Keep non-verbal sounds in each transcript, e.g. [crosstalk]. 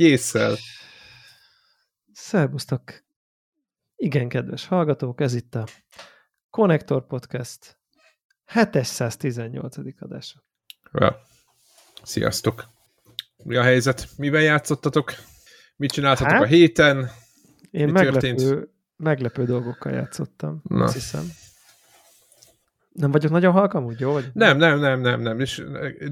így észszel. Szerbusztok! Igen, kedves hallgatók, ez itt a Connector Podcast 718. adása. Ja. Sziasztok! Mi a helyzet? Mivel játszottatok? Mit csináltatok hát, a héten? Én Mi meglepő, történt? meglepő dolgokkal játszottam, Na. azt hiszem. Nem vagyok nagyon halkam, úgy jó? Vagy? Nem, nem, nem, nem, nem. És,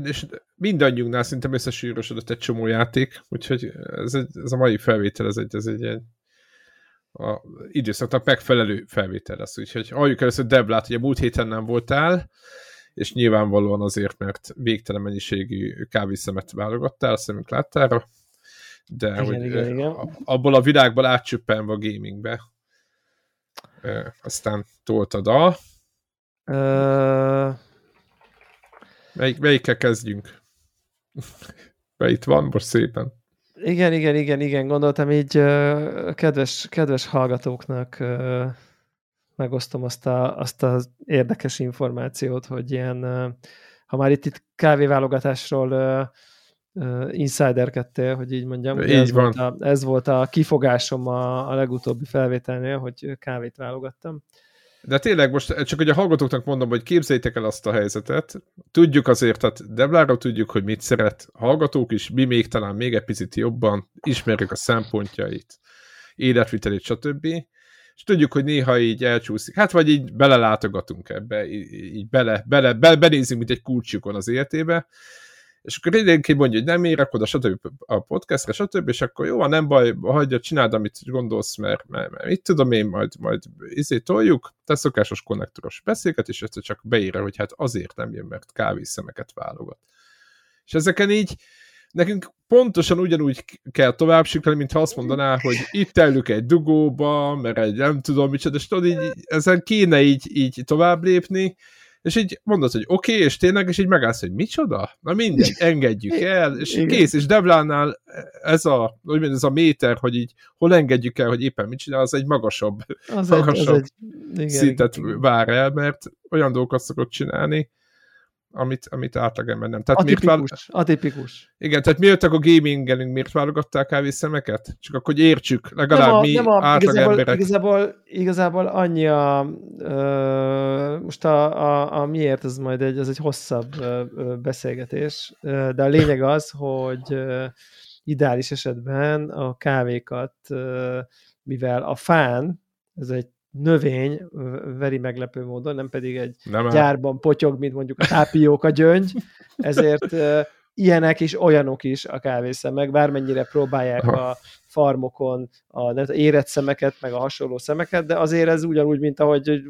és mindannyiunknál szinte összesűrösödött egy csomó játék, úgyhogy ez, egy, ez a mai felvétel, ez egy, ez egy ilyen a időszaknak megfelelő felvétel lesz. Úgyhogy halljuk először Deblát, hogy a múlt héten nem voltál, és nyilvánvalóan azért, mert végtelen mennyiségű kávészemet válogattál, a szemünk láttára, de igen, hogy igen, igen. abból a világból átcsöppenve a gamingbe, aztán toltad a Uh... Melyik, melyikkel kezdjünk? Be itt van most szépen. Igen, igen, igen, igen, gondoltam így uh, kedves, kedves hallgatóknak uh, megosztom azt, a, azt az érdekes információt, hogy ilyen, uh, ha már itt, itt kávéválogatásról insiderkedtél, hogy így mondjam. Így ez, van. Volt a, ez volt a kifogásom a, a legutóbbi felvételnél, hogy kávét válogattam. De tényleg most csak hogy a hallgatóknak mondom, hogy képzeljétek el azt a helyzetet. Tudjuk azért, tehát Deblára tudjuk, hogy mit szeret hallgatók is, mi még talán még egy picit jobban ismerjük a szempontjait, életvitelét, stb. És tudjuk, hogy néha így elcsúszik. Hát vagy így belelátogatunk ebbe, így bele, bele, bele, benézünk, mint egy kulcsukon az életébe, és akkor időnként mondja, hogy nem érek oda, stb. a podcastre, stb. És akkor jó, nem baj, hagyja, csináld, amit gondolsz, mert, mert, mert mit tudom én, majd, majd izé toljuk, te szokásos konnektoros beszélget, és egyszer csak beírja, hogy hát azért nem jön, mert kávészemeket válogat. És ezeken így nekünk pontosan ugyanúgy kell tovább siklani, mint ha azt mondaná, hogy itt elük egy dugóba, mert egy nem tudom micsoda, és tudod, így, ezen kéne így, így tovább lépni, és így mondod, hogy oké, okay, és tényleg, és így megállsz, hogy micsoda? Na mindegy, engedjük [laughs] el, és Igen. kész, és Devlánál ez a, úgy ez a méter, hogy így hol engedjük el, hogy éppen mit csinál, az egy magasabb, az [laughs] magasabb egy, egy, igen, szintet igen. vár el, mert olyan dolgokat szokott csinálni, amit, amit átlagember nem. Tehát atipikus, miért vál... atipikus. Igen, tehát miért a gamingelünk, miért válogattál kávészemeket? Csak akkor hogy értsük, legalább nem a, mi nem a, átlag igazából. Igazából, igazából annyi a, ö, most a, a, a miért, ez majd egy, ez egy hosszabb ö, beszélgetés, de a lényeg az, hogy ö, ideális esetben a kávékat, ö, mivel a fán, ez egy növény, veri meglepő módon, nem pedig egy nem gyárban potyog, mint mondjuk a tápióka gyöngy, ezért ilyenek is, olyanok is a kávészemek, bármennyire próbálják Aha. a farmokon a nem, érett szemeket, meg a hasonló szemeket, de azért ez ugyanúgy, mint ahogy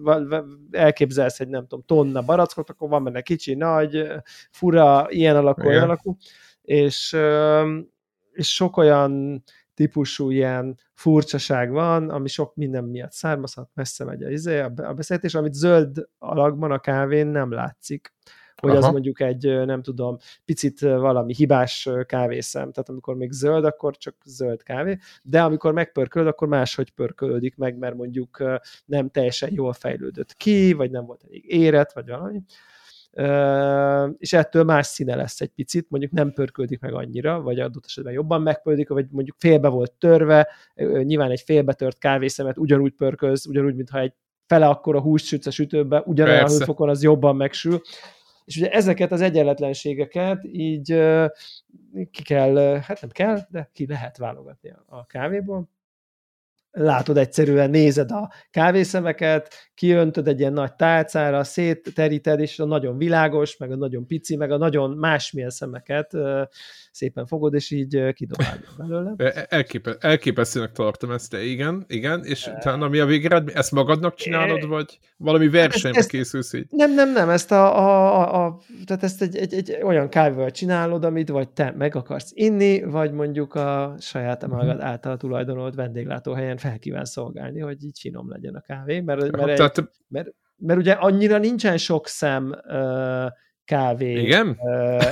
elképzelsz egy nem tudom, tonna barackot, akkor van benne kicsi, nagy, fura, ilyen alakú, olyan alakú, és, és sok olyan típusú ilyen furcsaság van, ami sok minden miatt származhat, messze megy a, izé, a beszélgetés, amit zöld alakban a kávén nem látszik. Hogy Aha. az mondjuk egy, nem tudom, picit valami hibás kávészem, tehát amikor még zöld, akkor csak zöld kávé, de amikor megpörkölöd, akkor máshogy pörkölődik meg, mert mondjuk nem teljesen jól fejlődött ki, vagy nem volt elég érett, vagy valami és ettől más színe lesz egy picit, mondjuk nem pörköldik meg annyira, vagy adott esetben jobban megpörködik, vagy mondjuk félbe volt törve, nyilván egy félbetört kávészemet ugyanúgy pörköz, ugyanúgy, mintha egy fele akkora húst sütsz a sütőbe, ugyanolyan hőfokon az jobban megsül. És ugye ezeket az egyenletlenségeket így ki kell, hát nem kell, de ki lehet válogatni a kávéból látod egyszerűen, nézed a kávészemeket, kiöntöd egy ilyen nagy tálcára, szétteríted, és a nagyon világos, meg a nagyon pici, meg a nagyon másmilyen szemeket szépen fogod, és így kidobálod [laughs] belőle. Elképe, elképesztőnek tartom ezt, de igen, igen, és e... utána mi a végeredmény? Ezt magadnak csinálod, vagy valami versenybe ezt, készülsz így? Nem, nem, nem, ezt a, a, a, tehát ezt egy, egy, egy olyan kávéval csinálod, amit vagy te meg akarsz inni, vagy mondjuk a saját mhm. magad által tulajdonolt vendéglátóhelyen fel kíván szolgálni, hogy így finom legyen a kávé, mert, mert, tehát... egy, mert, mert ugye annyira nincsen sok szem uh, kávé Igen?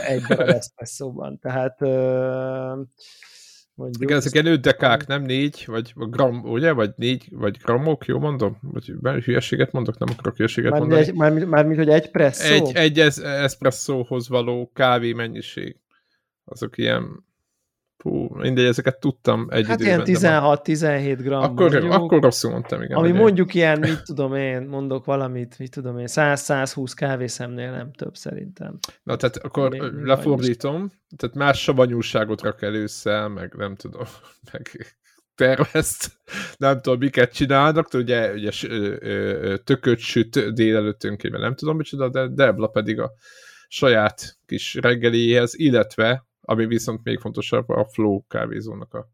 Egy darab eszpresszóban, tehát mondjuk... Igen, ezek ilyen dekák, nem négy, vagy gram, ugye? Vagy négy, vagy gramok, jó mondom? Vagy hülyeséget mondok, nem akarok hülyeséget már mondani. Egy, már, már mint, hogy egy presszó? Egy, egy eszpresszóhoz való kávé mennyiség. Azok ilyen Hú, mindegy, ezeket tudtam egy Hát időben. ilyen 16-17 gram akkor, mondjuk, akkor rosszul mondtam, igen. ami mondjuk ilyen, mit tudom én, mondok valamit, mit tudom én, 100-120 kávészemnél nem több szerintem. Na, tehát akkor Még- lefordítom, tehát más savanyúságot rak először, meg nem tudom, [laughs] meg tervezt, nem tudom, miket csinálnak, ugye, ugye tököt süt délelőttönként, nem tudom micsoda, de Debla pedig a saját kis reggeliéhez, illetve, ami viszont még fontosabb, a Flow kávézónak a,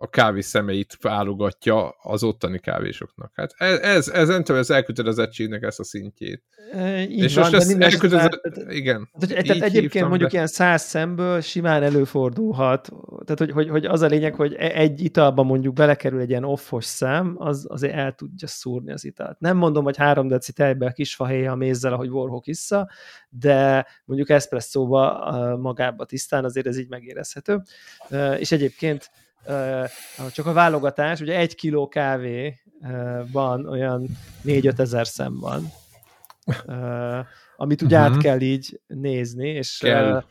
a kávé szemeit válogatja az ottani kávésoknak. Hát ez, ez, ez nem tudom, ez elkötelezettségnek ezt a szintjét. E, így És van, most ezt elkötelezett, igen. Tehát, Így tehát egyébként hívtam mondjuk be. ilyen száz szemből simán előfordulhat. Tehát, hogy, hogy, hogy az a lényeg, hogy e- egy italba mondjuk belekerül egy ilyen offos szám, az azért el tudja szúrni az italt. Nem mondom, hogy három deci tejbe a kis fahéja a mézzel, ahogy Warhawk vissza, de mondjuk eszpresszóba magába tisztán azért ez így megérezhető. Ö, És egyébként csak a válogatás, ugye egy kiló kávéban olyan 4-5 ezer szem van, amit ugye át Mhm. kell így nézni, és Kell.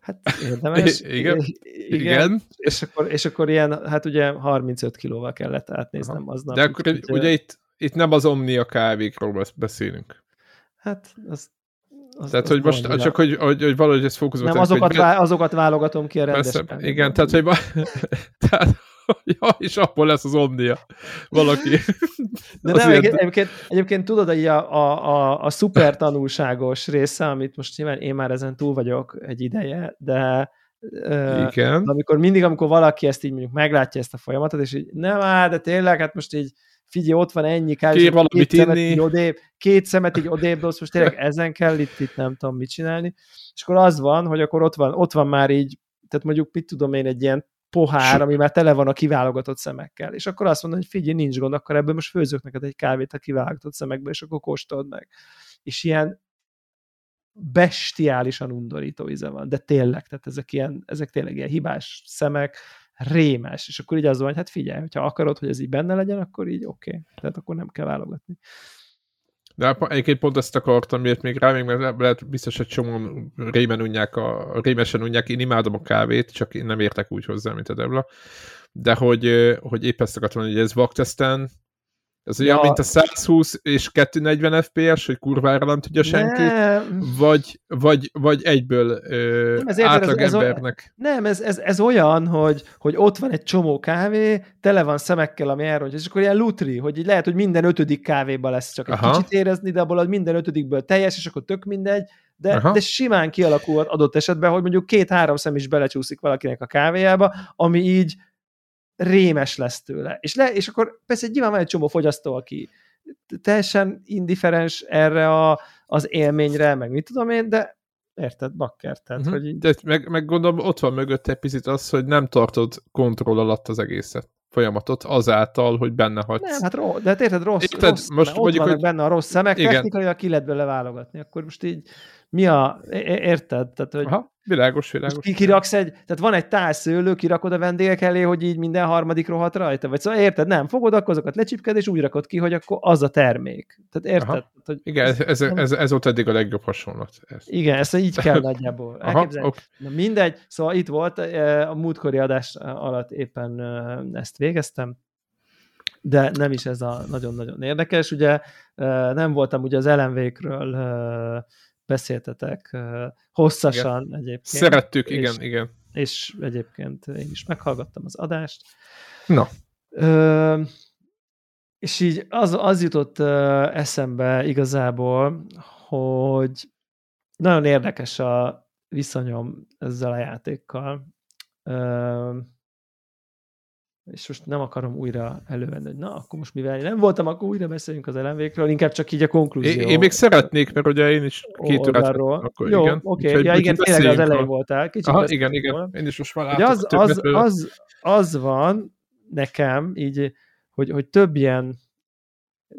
hát érdemes. [laughs] Igen. igen. Igen. És, akkor, és akkor ilyen, hát ugye 35 kilóval kellett átnéznem aznap. De akkor úgyhogy, ugye itt, itt nem az Omnia kávékról besz- beszélünk. Hát, az, az, Tehát, az hogy most csak, hogy, hogy, hogy valahogy ez fókuszba Nem, tegyük, azokat, vá, azokat válogatom ki a rendes persze, kávéból. igen, tehát, hogy [laughs] tehát, ja, és abból lesz az Omnia. Valaki. [laughs] De nem, egyébként, egyébként, egyébként tudod, hogy a, a, a, a szuper tanulságos része, amit most nyilván én már ezen túl vagyok egy ideje, de Igen. de amikor mindig, amikor valaki ezt így mondjuk meglátja ezt a folyamatot, és így nem áll, de tényleg, hát most így figyelj, ott van ennyi kávé, Kér valamit két szemet inni. így odébb, két szemet így odébb, dobsz, most tényleg [laughs] ezen kell itt, itt nem tudom mit csinálni. És akkor az van, hogy akkor ott van, ott van már így, tehát mondjuk mit tudom én, egy ilyen pohár, ami már tele van a kiválogatott szemekkel. És akkor azt mondom, hogy figyelj, nincs gond, akkor ebből most főzök neked egy kávét a kiválogatott szemekből, és akkor kóstold meg. És ilyen bestiálisan undorító íze van, de tényleg, tehát ezek, ilyen, ezek tényleg ilyen hibás szemek, rémes, és akkor így az van, hogy hát figyelj, hogyha akarod, hogy ez így benne legyen, akkor így oké, okay. tehát akkor nem kell válogatni. De hát egyébként pont ezt akartam, miért még rá, még mert lehet biztos, hogy csomó rémen unják, a, rémesen unják, én imádom a kávét, csak én nem értek úgy hozzá, mint a Debla. De hogy, hogy épp ezt akartam mondani, hogy ez vakteszten, ez olyan, Ja. mint a 120 és 240 FPS, hogy kurvára nem tudja senki, Nem, vagy, vagy, vagy egyből ö, Nem, ez átlag ez- ez olyan- embernek. nem ez, ez, ez olyan, hogy, hogy ott van egy csomó kávé, tele van szemekkel, ami elrontja, és akkor ilyen lutri, hogy így lehet, hogy minden ötödik kávéba lesz csak egy Aha. kicsit érezni, de abból minden ötödikből teljes, és akkor tök mindegy, de, Aha. de simán kialakulhat adott esetben, hogy mondjuk két-három szem is belecsúszik valakinek a kávéjába, ami így rémes lesz tőle. És, le, és akkor persze nyilván van egy csomó fogyasztó, aki teljesen indiferens erre a, az élményre, meg mit tudom én, de érted, bakker, tehát, Uh-huh. hogy így, De meg, meg gondolom, ott van mögött egy picit az, hogy nem tartod kontroll alatt az egészet folyamatot azáltal, hogy benne hagysz. Nem, hát rossz, de hát érted, rossz, Érted? rossz Most ott mondjuk, hogy- benne a rossz szemek, Igen. technikailag ki lehet bele válogatni, akkor most így mi a, érted? Tehát, hogy Aha, világos, világos. ki, kiraksz egy, tehát van egy tál szőlő, kirakod a vendégek elé, hogy így minden harmadik rohadt rajta, vagy szóval érted, nem, fogod, akkor azokat lecsipked, és úgy rakod ki, hogy akkor az a termék. Tehát érted? Aha. Tehát, hogy Igen, ez, ez, ez, ez volt eddig a legjobb hasonlat. Ez. igen, ezt így kell [laughs] nagyjából Aha, elképzelni. ok. Na mindegy, szóval itt volt, eh, a múltkori adás alatt éppen eh, ezt végeztem, de nem is ez a nagyon-nagyon érdekes. Ugye eh, nem voltam ugye az eh, beszéltetek hosszasan igen. egyébként. Szerettük, És- igen, igen. És egyébként én is meghallgattam az adást. Na, Ö, és így az, az jutott eszembe igazából, hogy nagyon érdekes a viszonyom ezzel a játékkal. Ö, és most nem akarom újra elővenni, hogy na, akkor most mivel nem voltam, akkor újra beszéljünk az elemvékről, inkább csak így a konklúzió. én, én még szeretnék, mert ugye én is két órát oldalról. vettem, akkor Jó, igen. oké, Úgyhogy- ja, igen, tényleg az elején a- voltál. Kicsit Aha, igen, igen. Én is most már látok az, az, az, az van nekem, így, hogy, hogy több ilyen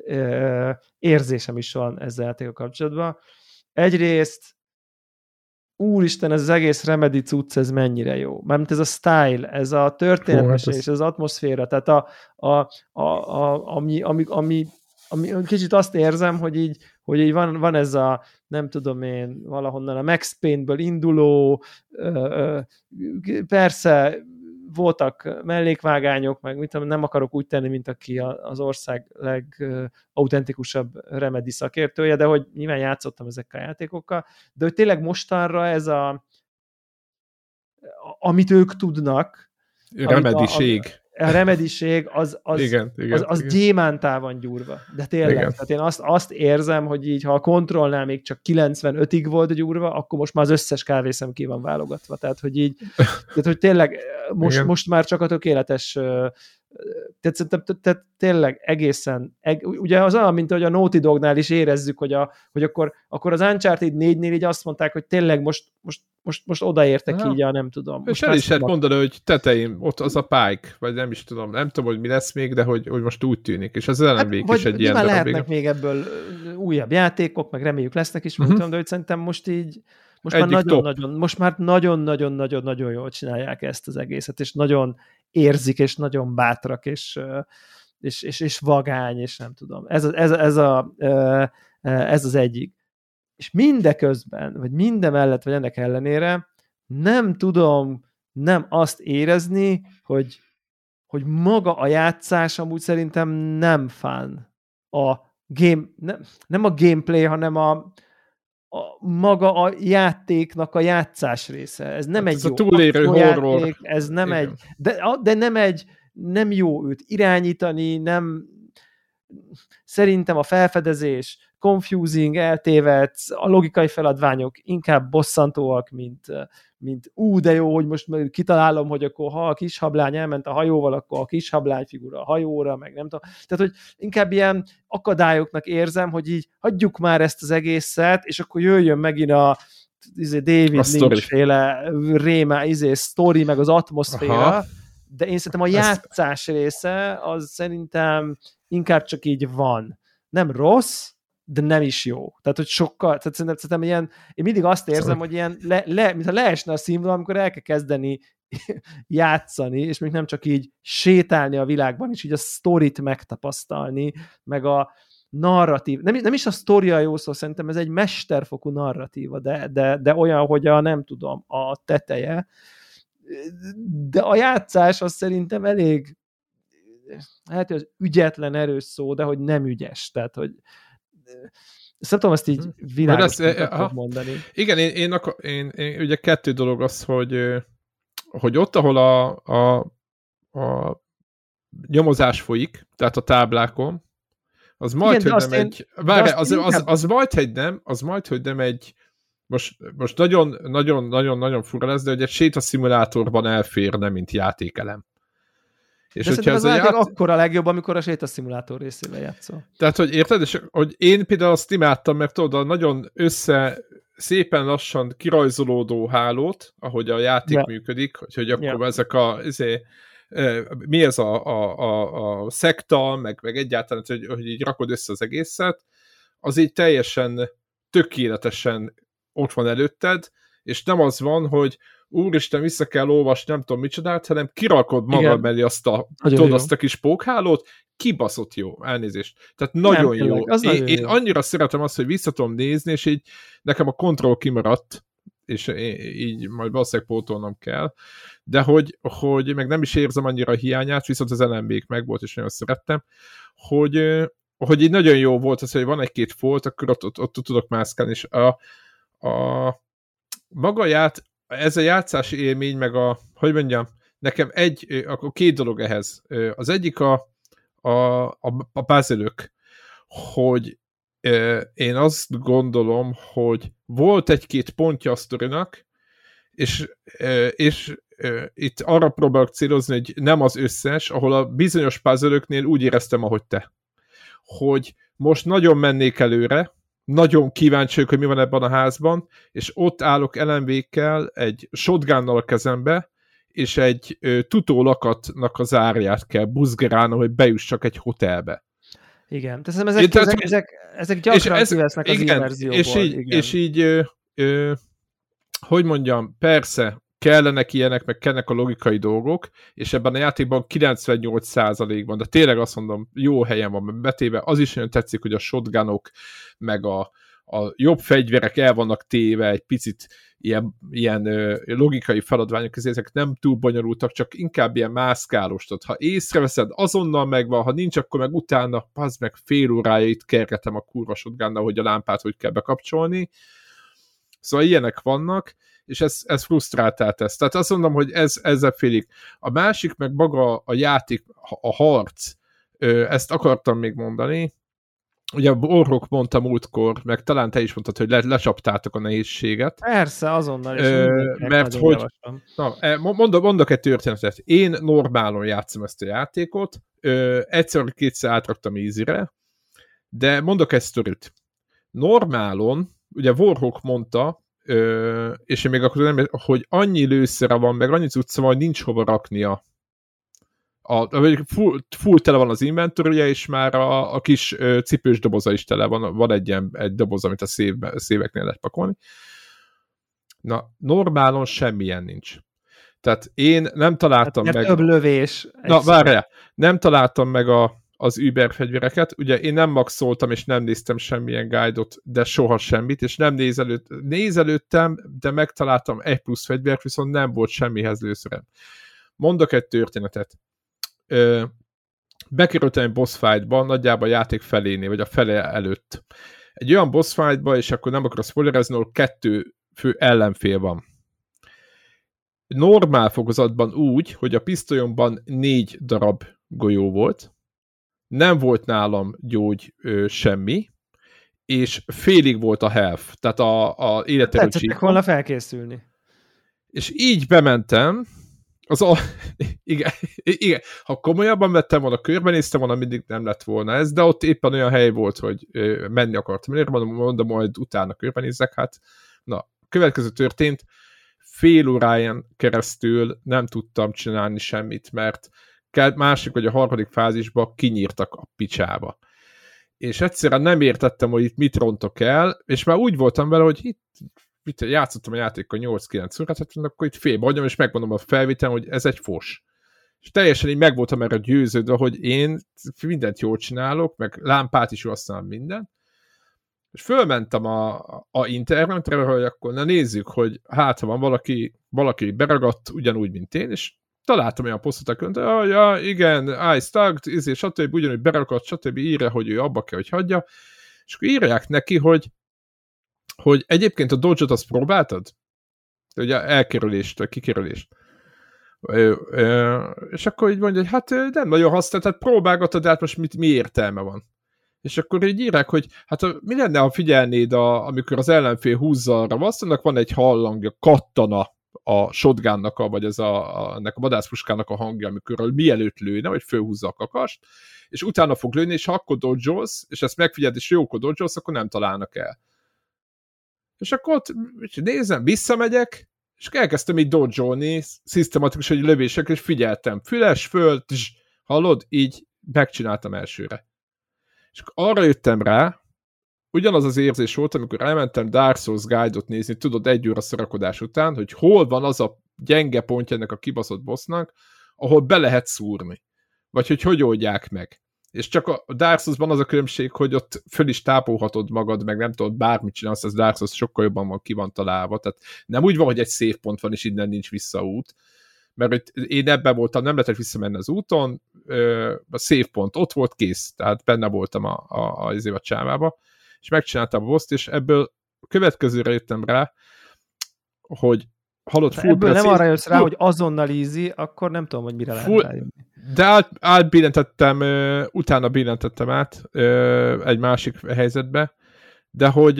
ö, érzésem is van ezzel a kapcsolatban. Egyrészt úristen, ez az egész Remedy cucc, ez mennyire jó. Mármint ez a style, ez a történetmesélés, ez- ez az atmoszféra, tehát a, a, a, a, ami, ami, ami, ami, kicsit azt érzem, hogy így, hogy így van, van ez a nem tudom én, valahonnan a Max Payne-ből induló, persze voltak mellékvágányok, meg mit tudom, nem akarok úgy tenni, mint aki az ország legautentikusabb remedi szakértője, de hogy nyilván játszottam ezekkel a játékokkal, de hogy tényleg mostanra ez a amit ők tudnak, remediség. A, a remediség az, az, igen, igen, az, az igen. gyémántá van gyúrva. De tényleg, igen. tehát én azt, azt érzem, hogy így, ha a kontrollnál még csak 95-ig volt gyúrva, akkor most már az összes kávészem ki van válogatva. Tehát, hogy így, tehát, hogy tényleg most, most már csak a tökéletes tehát szerintem tehát tényleg egészen, eg, ugye az olyan, mint hogy a Naughty Dognál is érezzük, hogy, a, hogy akkor, akkor az Uncharted 4-nél így azt mondták, hogy tényleg most, most, most, most odaértek ja. így a nem tudom. És el is lehet mondani, hogy tetején ott az a Pike, vagy nem is tudom, nem tudom, hogy mi lesz még, de hogy, hogy most úgy tűnik, és az LMV hát, is egy ilyen lehetnek még ebből újabb játékok, meg reméljük lesznek is, uh-huh. tudom, de hogy szerintem most így most már nagyon-nagyon, most már nagyon-nagyon-nagyon-nagyon jól csinálják ezt az egészet, és nagyon érzik, és nagyon bátrak, és, és, és, és vagány, és nem tudom. Ez, ez, ez, a, ez az egyik. És mindeközben, vagy minden mellett, vagy ennek ellenére nem tudom nem azt érezni, hogy, hogy maga a játszás amúgy szerintem nem fán. A game, nem, nem a gameplay, hanem a, a, maga a játéknak a játszás része. Ez nem hát egy ez jó a túlélő horror. Játék, ez nem Igen. egy, de, de nem egy, nem jó őt irányítani, nem szerintem a felfedezés confusing, eltévedsz, a logikai feladványok inkább bosszantóak, mint, mint ú, de jó, hogy most kitalálom, hogy akkor ha a kis hablány elment a hajóval, akkor a kis hablány figura a hajóra, meg nem tudom. Tehát, hogy inkább ilyen akadályoknak érzem, hogy így hagyjuk már ezt az egészet, és akkor jöjjön megint a izé David Lynch féle rémá, izé, story, meg az atmoszféra, Aha. de én szerintem a játszás része, az szerintem inkább csak így van. Nem rossz, de nem is jó. Tehát, hogy sokkal, tehát szerintem, szerintem ilyen, én mindig azt érzem, szóval. hogy ilyen, le, le, mintha leesne a színvonal, amikor el kell kezdeni [laughs] játszani, és még nem csak így sétálni a világban, és így a sztorit megtapasztalni, meg a narratív, nem, nem is a sztoria jó szó, szerintem ez egy mesterfokú narratíva, de, de, de olyan, hogy a nem tudom, a teteje, de a játszás az szerintem elég hát az ügyetlen erős szó, de hogy nem ügyes, tehát hogy ezt nem tudom ezt így mhm. világosan e, mondani. Igen, én, én, akkor, én, én, ugye kettő dolog az, hogy, hogy ott, ahol a, a, a nyomozás folyik, tehát a táblákon, az majd, Igen, hogy nem én, egy... Várj, az, az, az, az majd, hogy nem, az majd, hogy nem egy most, most nagyon, nagyon, nagyon, nagyon fura lesz, de hogy egy sétaszimulátorban elférne, mint játékelem. És De hogyha ez a ját... akkor a legjobb, amikor a sétaszimulátor részével játszol. Tehát, hogy érted, és hogy én például azt imádtam, mert tudod, nagyon össze szépen lassan kirajzolódó hálót, ahogy a játék ja. működik, hogy, hogy akkor ja. ezek a ezé, mi ez a, a, a, a szekta, meg, meg egyáltalán, hogy, hogy így rakod össze az egészet, az így teljesen tökéletesen ott van előtted, és nem az van, hogy úristen, vissza kell olvasni, nem tudom micsodát, hanem kirakod magad Igen. mellé azt a, tudod, azt a kis pókhálót, kibaszott jó, elnézést. Tehát nagyon nem, jó. Az én, nagyon én jó. annyira szeretem azt, hogy vissza tudom nézni, és így nekem a kontroll kimaradt, és így majd valószínűleg pótolnom kell, de hogy, hogy meg nem is érzem annyira a hiányát, viszont az LMB-k meg volt, és nagyon szerettem, hogy, hogy így nagyon jó volt az, hogy van egy-két folt, akkor ott, ott, ott, ott tudok mászkálni, és a, a maga ját, ez a játszási élmény, meg a, hogy mondjam, nekem egy, akkor két dolog ehhez. Az egyik a, a, a, a hogy én azt gondolom, hogy volt egy-két pontja a sztorinak, és, és itt arra próbálok célozni, hogy nem az összes, ahol a bizonyos puzzle úgy éreztem, ahogy te. Hogy most nagyon mennék előre, nagyon kíváncsi hogy mi van ebben a házban, és ott állok LMV-kkel, egy shotgunnal a kezembe, és egy ö, tutólakatnak az árját kell buzgerálnom, hogy bejussak egy hotelbe. Igen, tehát ezek, tehát, ezek, ezek, ezek gyakran ez, kivesznek az igen, és így, igen. és így ö, ö, hogy mondjam, persze, kellenek ilyenek, meg kellenek a logikai dolgok, és ebben a játékban 98%-ban, de tényleg azt mondom, jó helyen van betéve, az is nagyon tetszik, hogy a shotgunok, meg a, a jobb fegyverek el vannak téve egy picit ilyen, ilyen ö, logikai feladványok közé, ezek nem túl bonyolultak, csak inkább ilyen mászkálós. Tehát, ha észreveszed, azonnal megvan, ha nincs, akkor meg utána, az meg fél órája itt kergetem a kurva hogy a lámpát hogy kell bekapcsolni. Szóval ilyenek vannak, és ez, ez frusztráltál tesz. Tehát azt mondom, hogy ez, ezzel félig. A másik, meg maga a játék, a harc, ezt akartam még mondani, ugye Orrok mondta múltkor, meg talán te is mondtad, hogy le, lecsaptátok a nehézséget. Persze, azonnal is. Ö, mert hogy, na, e, mondok, mondok egy történetet. Én normálon játszom ezt a játékot, egyszer-kétszer átraktam ízire, de mondok egy sztorit. Normálon, ugye Warhawk mondta, ö, és én még akkor nem, hogy annyi lőszere van, meg annyi cucca van, hogy nincs hova raknia a, full, full tele van az inventorja, és már a, a kis ö, cipős doboza is tele van, van egy ilyen egy doboz, amit a szévbe, széveknél lehet pakolni. Na, normálon semmilyen nincs. Tehát én nem találtam hát, meg... több lövés. Na, várjál, nem találtam meg a, az Uber fegyvereket. Ugye én nem maxoltam, és nem néztem semmilyen guide-ot, de soha semmit, és nem nézelőtt, nézelődtem, de megtaláltam egy plusz fegyvert, viszont nem volt semmihez lőszerem. Mondok egy történetet bekerültem egy boss fightba, nagyjából a játék felénél, vagy a fele előtt. Egy olyan boss fightba, és akkor nem akarok spoilerezni, ahol kettő fő ellenfél van. Normál fokozatban úgy, hogy a pisztolyomban négy darab golyó volt, nem volt nálam gyógy ö, semmi, és félig volt a health, tehát a, a életerő Tetszettek volna felkészülni. És így bementem, az a... [laughs] igen, igen, ha komolyabban vettem volna, körbenéztem volna, mindig nem lett volna ez, de ott éppen olyan hely volt, hogy menni akartam. Miért mondom, mondom, majd utána körbenézek, hát na, következő történt, fél óráján keresztül nem tudtam csinálni semmit, mert másik vagy a harmadik fázisba kinyírtak a picsába. És egyszerűen nem értettem, hogy itt mit rontok el, és már úgy voltam vele, hogy itt mit, játszottam a játékkal 8-9 órát, hát akkor itt félbe hagyom, és megmondom a felvétel, hogy ez egy fos. És teljesen így meg voltam erre győződve, hogy én mindent jól csinálok, meg lámpát is használom minden. És fölmentem a, a internetre, hogy akkor na nézzük, hogy hát ha van valaki, valaki beragadt ugyanúgy, mint én, és találtam olyan posztot, hogy oh, ja, igen, I stuck, izé, stb. ugyanúgy beragadt, stb. írja, hogy ő abba kell, hogy hagyja, és akkor írják neki, hogy hogy egyébként a Dodge-ot azt próbáltad? Ugye elkerülést, kikerülést. Ö, ö, és akkor így mondja, hogy hát nem nagyon használ, tehát próbálgatod, de hát most mit, mi értelme van? És akkor így írják, hogy hát mi lenne, ha figyelnéd, a, amikor az ellenfél húzza a ravaszt, van egy hallangja, kattana a shotgunnak, a, vagy ez a, a, ennek a vadászpuskának a hangja, amikor mielőtt lőne, vagy fölhúzza a kakast, és utána fog lőni, és ha akkor dodge és ezt megfigyeld, és jókor dodge akkor nem találnak el. És akkor ott nézem, visszamegyek, és elkezdtem így dodge szisztematikus egy lövések, és figyeltem, füles, föl, tss, hallod, így megcsináltam elsőre. És arra jöttem rá, ugyanaz az érzés volt, amikor elmentem Dark Souls Guide-ot nézni, tudod, egy óra szorakodás után, hogy hol van az a gyenge pontja ennek a kibaszott bossnak, ahol be lehet szúrni. Vagy hogy hogy oldják meg. És csak a Dark Souls-ban az a különbség, hogy ott föl is tápolhatod magad, meg nem tudod bármit csinálsz, az Dark Souls sokkal jobban van ki van találva, tehát nem úgy van, hogy egy szép pont van, és innen nincs visszaút, mert hogy én ebben voltam, nem lehetett visszamenni az úton, a szép pont ott volt, kész, tehát benne voltam a, a, a, a, a csávába, és megcsináltam a boss és ebből a következőre jöttem rá, hogy halott full Ebből nem arra jössz rá, hogy azonnal easy, akkor nem tudom, hogy mire full, lehet rájönni. De át, átbillentettem, utána billentettem át egy másik helyzetbe, de hogy,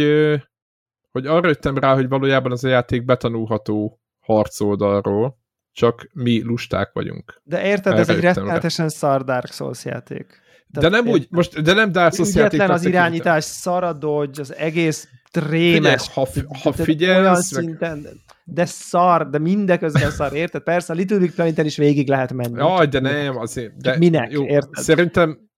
hogy arra jöttem rá, hogy valójában az a játék betanulható harcoldalról, csak mi lusták vagyunk. De érted, ez egy rettenetesen szar Dark Souls játék. Tehát de nem úgy, most, de nem Dark Souls játék. az irányítás, szaradodj, az egész trémes. ha, ha figyelsz, meg... szinten, de szar, de mindeközben szar, [laughs] érted? Persze a Little Big Planet-en is végig lehet menni. Jaj, de nem, azért. De, minek, jó, érted? Szerintem,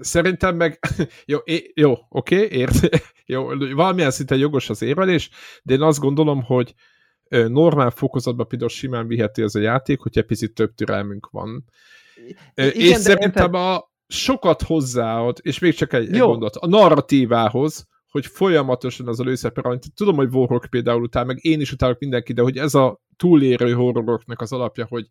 szerintem meg, [laughs] jó, é, jó oké, okay, ért, [laughs] jó, valamilyen szinten jogos az érvelés, de én azt gondolom, hogy normál fokozatban például simán viheti ez a játék, hogyha picit több türelmünk van. Igen, és szerintem érted? a sokat hozzáad, és még csak egy, egy gondolat, a narratívához, hogy folyamatosan az a lőszerparanyt, tudom, hogy Warhawk például utál, meg én is utálok mindenki, de hogy ez a túlérő horroroknak az alapja, hogy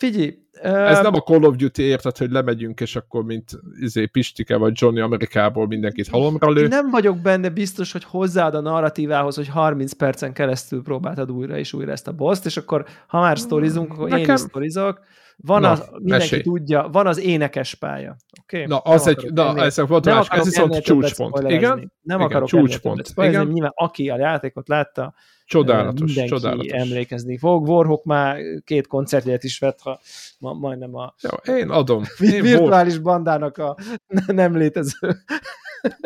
Figyelj! Ez uh, nem a Call of Duty érted, hogy lemegyünk, és akkor mint izé, Pistike vagy Johnny Amerikából mindenkit halomra lő. Nem vagyok benne biztos, hogy hozzáad a narratívához, hogy 30 percen keresztül próbáltad újra és újra ezt a boszt, és akkor ha már sztorizunk, akkor Nekem... én is sztorizok. Van na, az, mindenki mesélj. tudja, van az énekes pálya. Okay? Na, az egy, na, ez, volt nem ez viszont csúcspont. Igen? Nem igen, akarok csúcspont. Igen. Nyilván aki a játékot látta, Csodálatos, mindenki csodálatos. emlékezni fog. Warhawk már két koncertjét is vett, ha ma, majdnem a... Jó, én adom. Én virtuális War... bandának a [laughs] nem létező...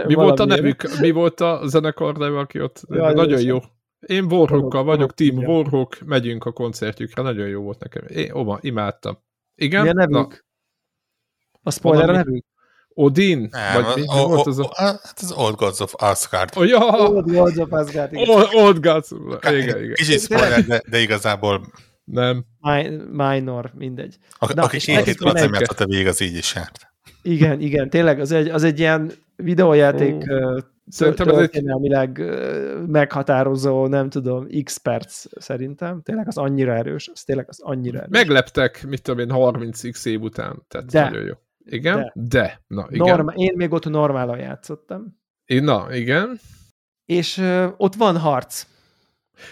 Mi volt a nevük? Mi volt a zenekar neve, aki ott? Jaj, nagyon jó. Én Warhawkkal vagyok, Team Warhawk, megyünk a koncertjükre, nagyon jó volt nekem. Én ova, imádtam. Igen? Mi a nevük? Na. A spoiler a nevük? Odin? Nem, Vagy mi, mi o, volt az a... Hát az Old Gods of Asgard. Oh, ja. Old Gods of Asgard, igen. Old, Old Gods, igen, igen. Kicsit spoiler, de, de igazából... Nem. minor, mindegy. A, Na, aki két percen játszott végig, az így is járt. Igen, igen, tényleg az egy, az egy ilyen videójáték oh. Szerintem történelmileg egy... meghatározó, nem tudom, x perc szerintem. Tényleg az annyira erős, az tényleg az annyira erős. Megleptek, mit tudom én, 30x év után, tehát de, nagyon jó. Igen? De. de. Na, igen. Norma, én még ott normálon játszottam. Na, igen. És ö, ott van harc.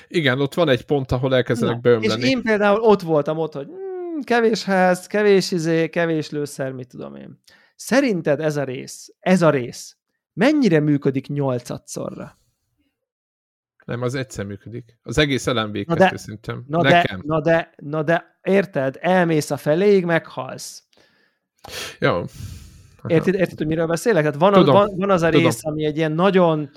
Igen, ott van egy pont, ahol elkezdenek beömleni. És én például ott voltam ott, hogy mm, kevés ház, kevés izé, kevés lőszer, mit tudom én. Szerinted ez a rész, ez a rész mennyire működik nyolcadszorra? Nem, az egyszer működik. Az egész LMB na de, szerintem. Na Nekem. De, na, de, na de, érted? Elmész a feléig, meghalsz. Jó. Érted, érted, hogy miről beszélek? Tehát van, tudom, van, van az a tudom. rész, ami egy ilyen nagyon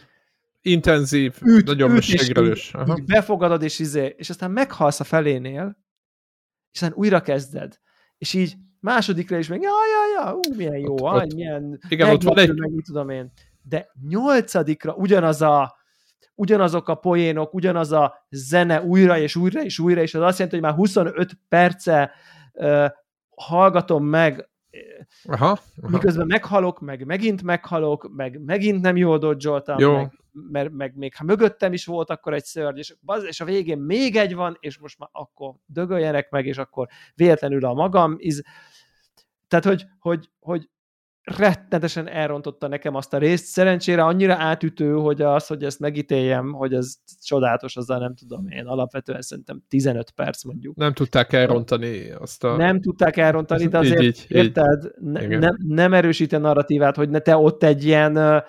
intenzív, üt, nagyon segrelős. Befogadod, és izé, és aztán meghalsz a felénél, és aztán újra kezded. És így másodikra is meg, ja, ja, ja, ú, milyen jó, ott, aj, milyen igen, ott van egy... meg, mit tudom én. De nyolcadikra ugyanaz a ugyanazok a poénok, ugyanaz a zene újra és újra és újra, és az azt jelenti, hogy már 25 perce uh, hallgatom meg Aha, aha. Miközben meghalok, meg megint meghalok, meg megint nem jól dodzsoltam, Jó. meg, mert meg még ha mögöttem is volt akkor egy szörny, és, és a végén még egy van, és most már akkor dögöljenek meg, és akkor véletlenül a magam iz... Tehát, hogy, hogy, hogy rettenetesen elrontotta nekem azt a részt. Szerencsére annyira átütő, hogy az, hogy ezt megítéljem, hogy ez csodálatos, azzal nem tudom én. Alapvetően szerintem 15 perc mondjuk. Nem tudták elrontani azt a... Nem tudták elrontani, de azért így, így, érted, így. Ne, nem, nem erősíti a narratívát, hogy ne te ott egy ilyen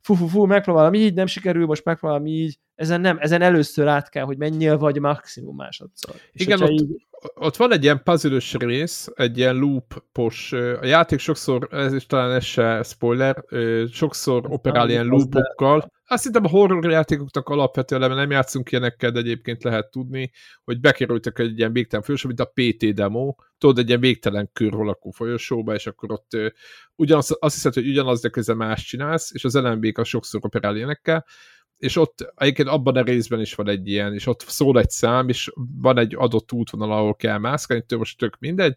fú, fú, fú, megpróbálom így, nem sikerül, most megpróbálom így. Ezen nem, ezen először át kell, hogy mennyire vagy maximum másodszor. Igen, ott, így... ott van egy ilyen puzzle rész, egy ilyen loopos, a játék sokszor, ez is talán ez se spoiler, sokszor operál ilyen loopokkal, azt hiszem a horror játékoknak alapvetően nem játszunk ilyenekkel, de egyébként lehet tudni, hogy bekerültek egy ilyen végtelen folyosó, mint a PT demo, tudod, egy ilyen végtelen kör alakú folyosóba, és akkor ott ugyanaz, azt hiszed, hogy ugyanaz, de közben más csinálsz, és az lmb a sokszor operál ilyenekkel, és ott egyébként abban a részben is van egy ilyen, és ott szól egy szám, és van egy adott útvonal, ahol kell mászkálni, most tök mindegy,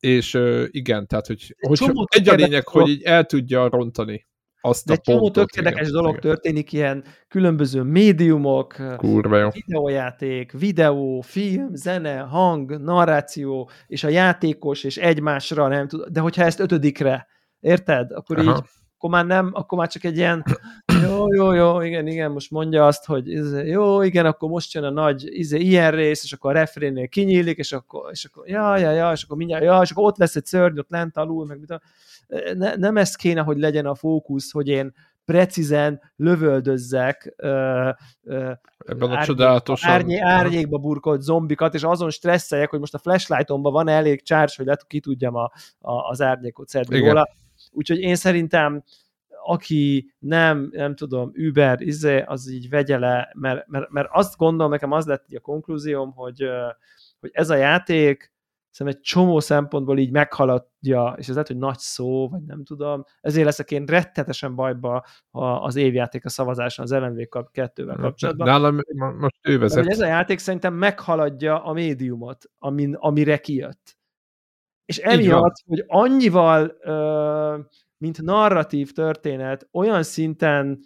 és uh, igen, tehát, hogy, hogy egy a lényeg, hogy így el tudja rontani azt De a egy csomó tök érdekes dolog igen. történik, ilyen különböző médiumok, Kurva jó. videójáték, videó, film, zene, hang, narráció, és a játékos, és egymásra nem tud, de hogyha ezt ötödikre, érted? Akkor Aha. így akkor már nem, akkor már csak egy ilyen jó, jó, jó, igen, igen, most mondja azt, hogy jó, igen, akkor most jön a nagy izé, ilyen rész, és akkor a refrénnél kinyílik, és akkor, és akkor ja, ja, ja, és akkor mindjárt, ja, és akkor ott lesz egy szörny, ott lent alul, meg mit ne, nem ez kéne, hogy legyen a fókusz, hogy én precízen lövöldözzek ö, ö, ebben a csodálatos árnyé, árnyékba burkolt zombikat, és azon stresszeljek, hogy most a flashlightomban van elég charge, hogy le, ki tudjam a, a, az árnyékot szedni róla. Úgyhogy én szerintem aki nem, nem tudom, Uber, izé, az így vegye le, mert, mert, mert azt gondolom, nekem az lett így a konklúzióm, hogy, hogy ez a játék szerintem egy csomó szempontból így meghaladja, és ez lehet, hogy nagy szó, vagy nem tudom, ezért leszek én rettetesen bajba az évjáték a szavazáson az LMV 2-vel kapcsolatban. Nálam most ő vezet. Ez a játék szerintem meghaladja a médiumot, amin, amire kijött. És emiatt, hogy annyival, mint narratív történet, olyan szinten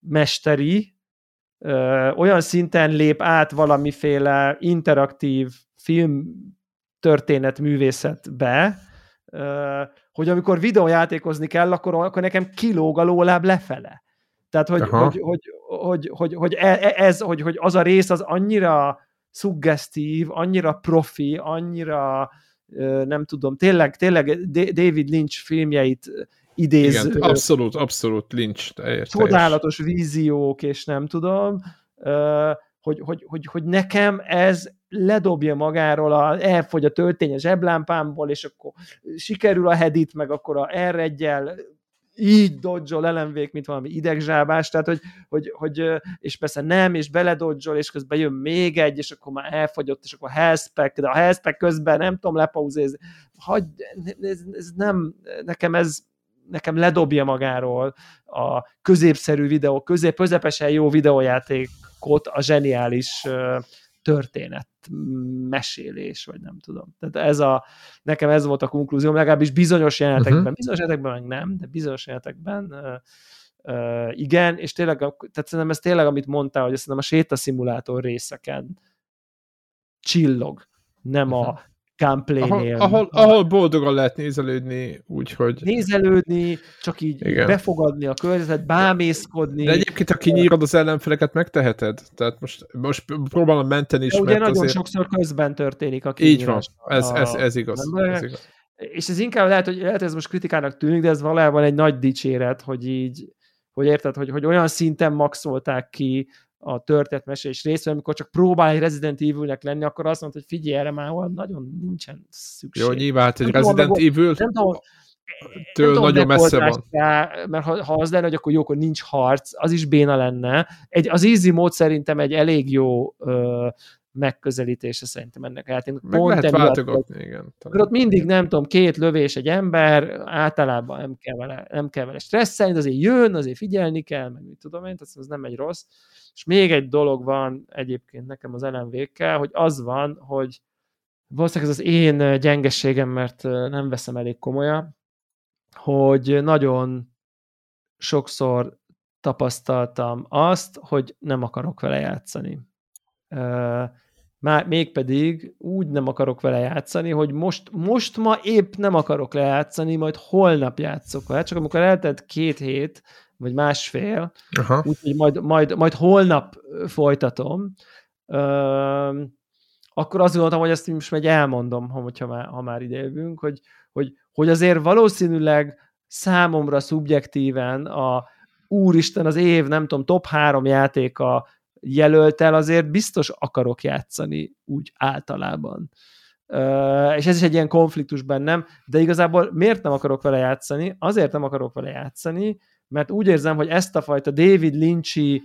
mesteri, olyan szinten lép át valamiféle interaktív film történet művészetbe, hogy amikor videójátékozni kell, akkor, akkor nekem kilóg a lóláb lefele. Tehát, hogy, hogy, hogy, hogy, hogy, hogy, e, ez, hogy, hogy az a rész az annyira szuggesztív, annyira profi, annyira nem tudom, tényleg, tényleg David Lynch filmjeit idéz. Igen, abszolút, abszolút Lynch. Teljes, csodálatos teljes. víziók, és nem tudom, hogy, hogy, hogy, hogy nekem ez ledobja magáról, a, elfogy a töltény a zseblámpámból, és akkor sikerül a hedit, meg akkor a r így dodzsol elemvék, mint valami idegzsábás, tehát hogy, hogy, hogy, és persze nem, és beledodzsol, és közben jön még egy, és akkor már elfogyott, és akkor healthpack, de a healthpack közben nem tudom lepauzni, hagy, ez, ez nem, nekem ez, nekem ledobja magáról a középszerű videó, közép, közepesen jó videójátékot a zseniális történet mesélés, vagy nem tudom. Tehát ez a, nekem ez volt a konklúzió, legalábbis bizonyos jelenetekben, uh-huh. bizonyos jelenetekben meg nem, de bizonyos jelenetekben uh, uh, igen, és tényleg, tehát szerintem ez tényleg, amit mondtál, hogy szerintem a sétaszimulátor részeken csillog, nem a gameplay-nél. Ahol, ahol, ahol boldogan lehet nézelődni, úgyhogy... Nézelődni, csak így Igen. befogadni a környezetet, bámészkodni. De egyébként, ha kinyírod az ellenfeleket, megteheted. Tehát most, most próbálom menteni is, De ugye nagyon azért... sokszor közben történik a kinyírás. Így van, ez, ez, ez, igaz, ez igaz. És ez inkább lehet, hogy lehet, ez most kritikának tűnik, de ez valójában egy nagy dicséret, hogy így, hogy érted, hogy, hogy olyan szinten maxolták ki a történetmesélés részről, amikor csak próbál egy Resident Evil-nek lenni, akkor azt mondta, hogy figyelj erre már nagyon nincsen szükség. Jó, nyilván, hogy Resident Evil nem tudom, től nem nagyon messze van. Rá, mert ha, ha az lenne, hogy akkor jó, akkor nincs harc, az is béna lenne. Egy, az easy mód szerintem egy elég jó ö, megközelítése szerintem ennek játéknak. Meg Pont lehet váltogatni, igen. Mert ott mindig, nem tudom, két lövés egy ember, általában nem kell vele, nem kell vele stresszelni, de azért jön, azért figyelni kell, meg mit tudom én, tehát ez nem egy rossz. És még egy dolog van egyébként nekem az elemvékkel, hogy az van, hogy valószínűleg ez az én gyengességem, mert nem veszem elég komolyan, hogy nagyon sokszor tapasztaltam azt, hogy nem akarok vele játszani. Már mégpedig úgy nem akarok vele játszani, hogy most, most ma épp nem akarok lejátszani, majd holnap játszok vele, csak amikor eltelt két hét, vagy másfél, úgyhogy majd, majd, majd holnap folytatom, ö, akkor azt gondoltam, hogy ezt most meg elmondom, hogyha már, ha már ide jövünk, hogy, hogy, hogy azért valószínűleg számomra szubjektíven a úristen az év, nem tudom, top három játéka jelölt el, azért biztos akarok játszani úgy általában. Uh, és ez is egy ilyen konfliktus bennem, de igazából miért nem akarok vele játszani? Azért nem akarok vele játszani, mert úgy érzem, hogy ezt a fajta David Lynch-i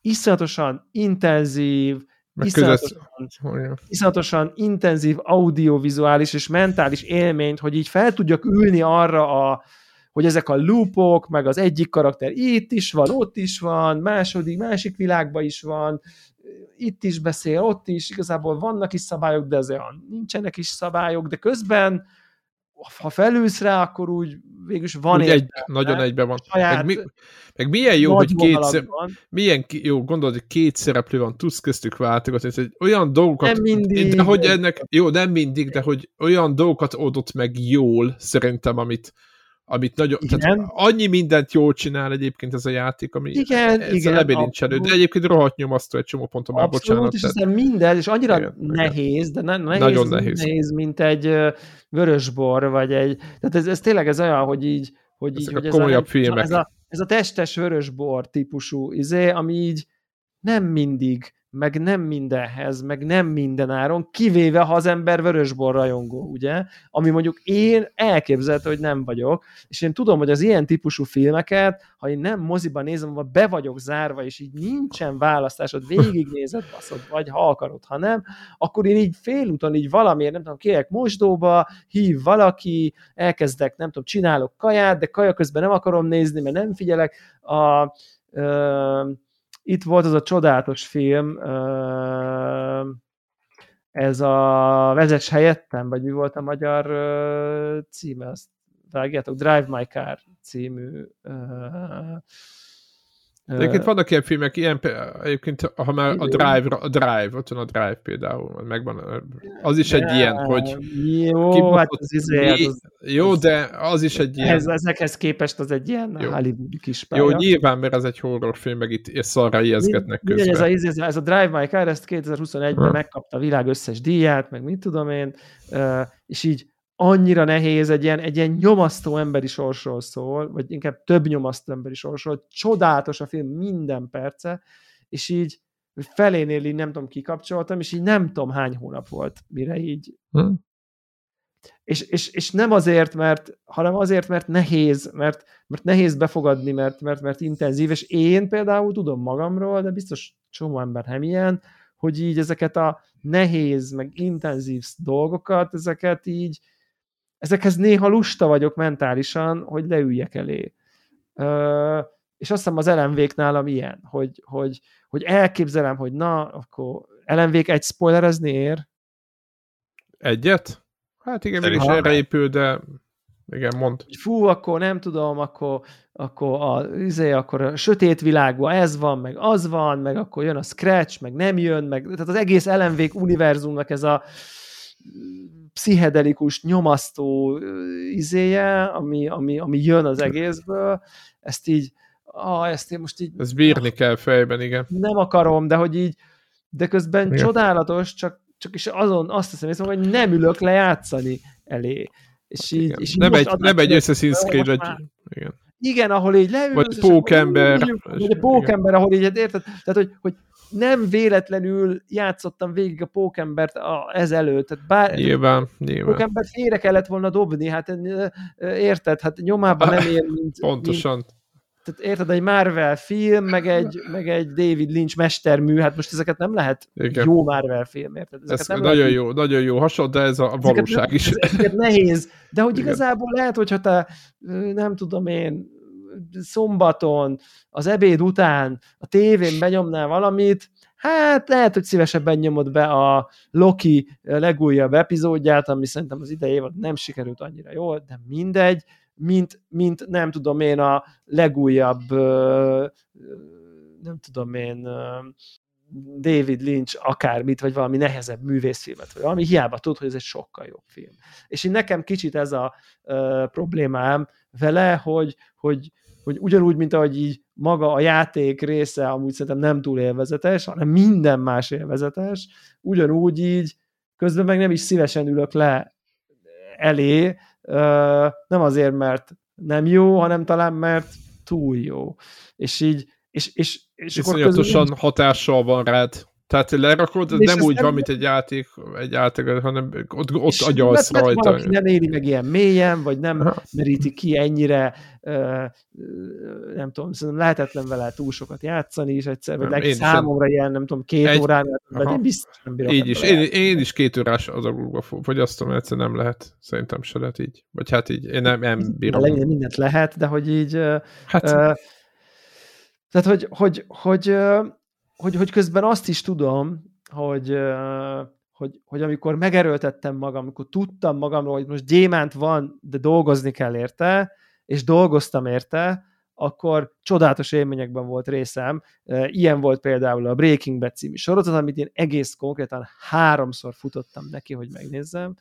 iszonyatosan intenzív, iszonyatosan, iszonyatosan intenzív audiovizuális és mentális élményt, hogy így fel tudjak ülni arra a, hogy ezek a loopok, meg az egyik karakter itt is van, ott is van, második, másik világban is van, itt is beszél, ott is, igazából vannak is szabályok, de azért nincsenek is szabályok, de közben ha felülsz rá, akkor úgy végülis van egy, nagyon egyben van. Meg, mi, meg milyen jó, hogy kétszer, milyen jó, gondolod, hogy két szereplő van, tudsz köztük váltogatni, ez egy olyan dolgokat, nem mindig, de hogy ennek, jó, nem mindig, de hogy olyan dolgokat adott meg jól, szerintem, amit, amit nagyon, igen. tehát annyi mindent jól csinál egyébként ez a játék, ami igen, igen, lebilincselő, de egyébként rohadt nyomasztó egy csomó ponton már, bocsánat. és tehát... minden, és annyira igen, nehéz, de ne, nehéz, nagyon nehéz. nehéz, mint egy vörösbor, vagy egy, tehát ez, ez tényleg ez olyan, hogy így, hogy Ezek így, hogy a komolyabb ez a, filmek. Ez a, ez a testes vörösbor típusú izé, ami így nem mindig meg nem mindenhez, meg nem minden áron, kivéve ha az ember vörösbor rajongó, ugye? Ami mondjuk én elképzelhető, hogy nem vagyok, és én tudom, hogy az ilyen típusú filmeket, ha én nem moziban nézem, vagy be vagyok zárva, és így nincsen választásod, végignézed, baszod, vagy ha akarod, ha nem, akkor én így félúton így valamiért, nem tudom, kérek mosdóba, hív valaki, elkezdek, nem tudom, csinálok kaját, de kaja közben nem akarom nézni, mert nem figyelek a ö, itt volt az a csodálatos film, ez a Vezess helyettem, vagy mi volt a magyar címe, azt vágjátok, Drive My Car című De egyébként vannak ilyen filmek, ilyen, egyébként, ha már a Drive, a Drive, ott van a Drive például, megvan, az is egy ilyen, hogy... Jó, hát az izé, az, az, jó, de az is egy ilyen... Ez, ezekhez képest az egy ilyen jó. Hollywood kis pálya. Jó, nyilván, mert ez egy horrorfilm, meg itt szarra ijeszgetnek közben. Ez a, ez a, ez a Drive My Car, ezt 2021-ben megkapta a világ összes díját, meg mit tudom én, és így annyira nehéz, egy ilyen, egy ilyen nyomasztó emberi sorsról szól, vagy inkább több nyomasztó emberi sorsról, csodálatos a film minden perce, és így felénél így nem tudom, kikapcsoltam, és így nem tudom hány hónap volt, mire így hm. és, és, és, nem azért, mert, hanem azért, mert nehéz, mert, mert nehéz befogadni, mert, mert, mert intenzív, és én például tudom magamról, de biztos csomó ember nem ilyen, hogy így ezeket a nehéz, meg intenzív dolgokat, ezeket így, ezekhez néha lusta vagyok mentálisan, hogy leüljek elé. Ö, és azt hiszem az lmv nálam ilyen, hogy, hogy, hogy elképzelem, hogy na, akkor lmv egy spoilerezni ér? Egyet? Hát igen, mégis erre épül, de igen, mond. Fú, akkor nem tudom, akkor, akkor a, izé, akkor a sötét világban ez van, meg az van, meg akkor jön a Scratch, meg nem jön, meg tehát az egész lmv univerzumnak ez a pszichedelikus, nyomasztó izéje, ami, ami, ami jön az egészből, ezt így, ah, ezt én most így... Ez bírni kell fejben, igen. Nem akarom, de hogy így, de közben igen. csodálatos, csak, csak is azon azt hiszem, észre, hogy nem ülök le játszani elé. És így, és nem, egy, nem egy Assassin's Creed, vagy... Igen. Igen, ahol így leülsz, vagy pókember. Vagy pókember, ahol így, érted? Tehát, hogy, hogy nem véletlenül játszottam végig a pókembert a, ezelőtt. Tehát bár, nyilván, nyilván. Pókembert félre kellett volna dobni, hát érted? Hát nyomában nem ér, mint... Pontosan. Mint, tehát érted, egy Marvel film, meg egy, meg egy David Lynch mestermű, hát most ezeket nem lehet Igen. jó Marvel film, érted? Ezeket ez nem nagyon lehet, jó, nagyon jó hasonló, de ez a valóság ezeket, is. Ezeket nehéz, de hogy Igen. igazából lehet, hogyha te nem tudom én, szombaton, az ebéd után a tévén benyomnál valamit, hát lehet, hogy szívesebben nyomod be a Loki legújabb epizódját, ami szerintem az idei évad nem sikerült annyira jól, de mindegy, mint, mint nem tudom én a legújabb nem tudom én David Lynch akármit, vagy valami nehezebb művészfilmet, vagy valami hiába tud, hogy ez egy sokkal jobb film. És én nekem kicsit ez a uh, problémám vele, hogy, hogy, hogy ugyanúgy, mint ahogy így maga a játék része amúgy szerintem nem túl élvezetes, hanem minden más élvezetes, ugyanúgy így közben meg nem is szívesen ülök le elé, nem azért, mert nem jó, hanem talán mert túl jó. És így, és, és, és, és akkor közben... hatással van rád. Tehát lerakod, ez nem úgy nem... van, mint egy játék, egy játék, hanem ott, ott agyalsz mert, rajta. Valaki nem éri meg ilyen mélyen, vagy nem Aha. meríti ki ennyire, uh, nem tudom, szerintem lehetetlen vele túl sokat játszani is egyszer, vagy nem, számomra sem. ilyen, nem tudom, két egy... órán, de én biztos nem bírok. Így is, én, én, is két órás az a fogyasztom, egyszer nem lehet, szerintem se lehet így. Vagy hát így, én nem, nem bírom. Legyen mindent lehet, de hogy így... Hát... Uh, tehát, hogy, hogy, hogy, hogy hogy, hogy közben azt is tudom, hogy, hogy, hogy amikor megerőltettem magam, amikor tudtam magamról, hogy most gyémánt van, de dolgozni kell érte, és dolgoztam érte, akkor csodálatos élményekben volt részem. Ilyen volt például a Breaking Bad című sorozat, amit én egész konkrétan háromszor futottam neki, hogy megnézzem,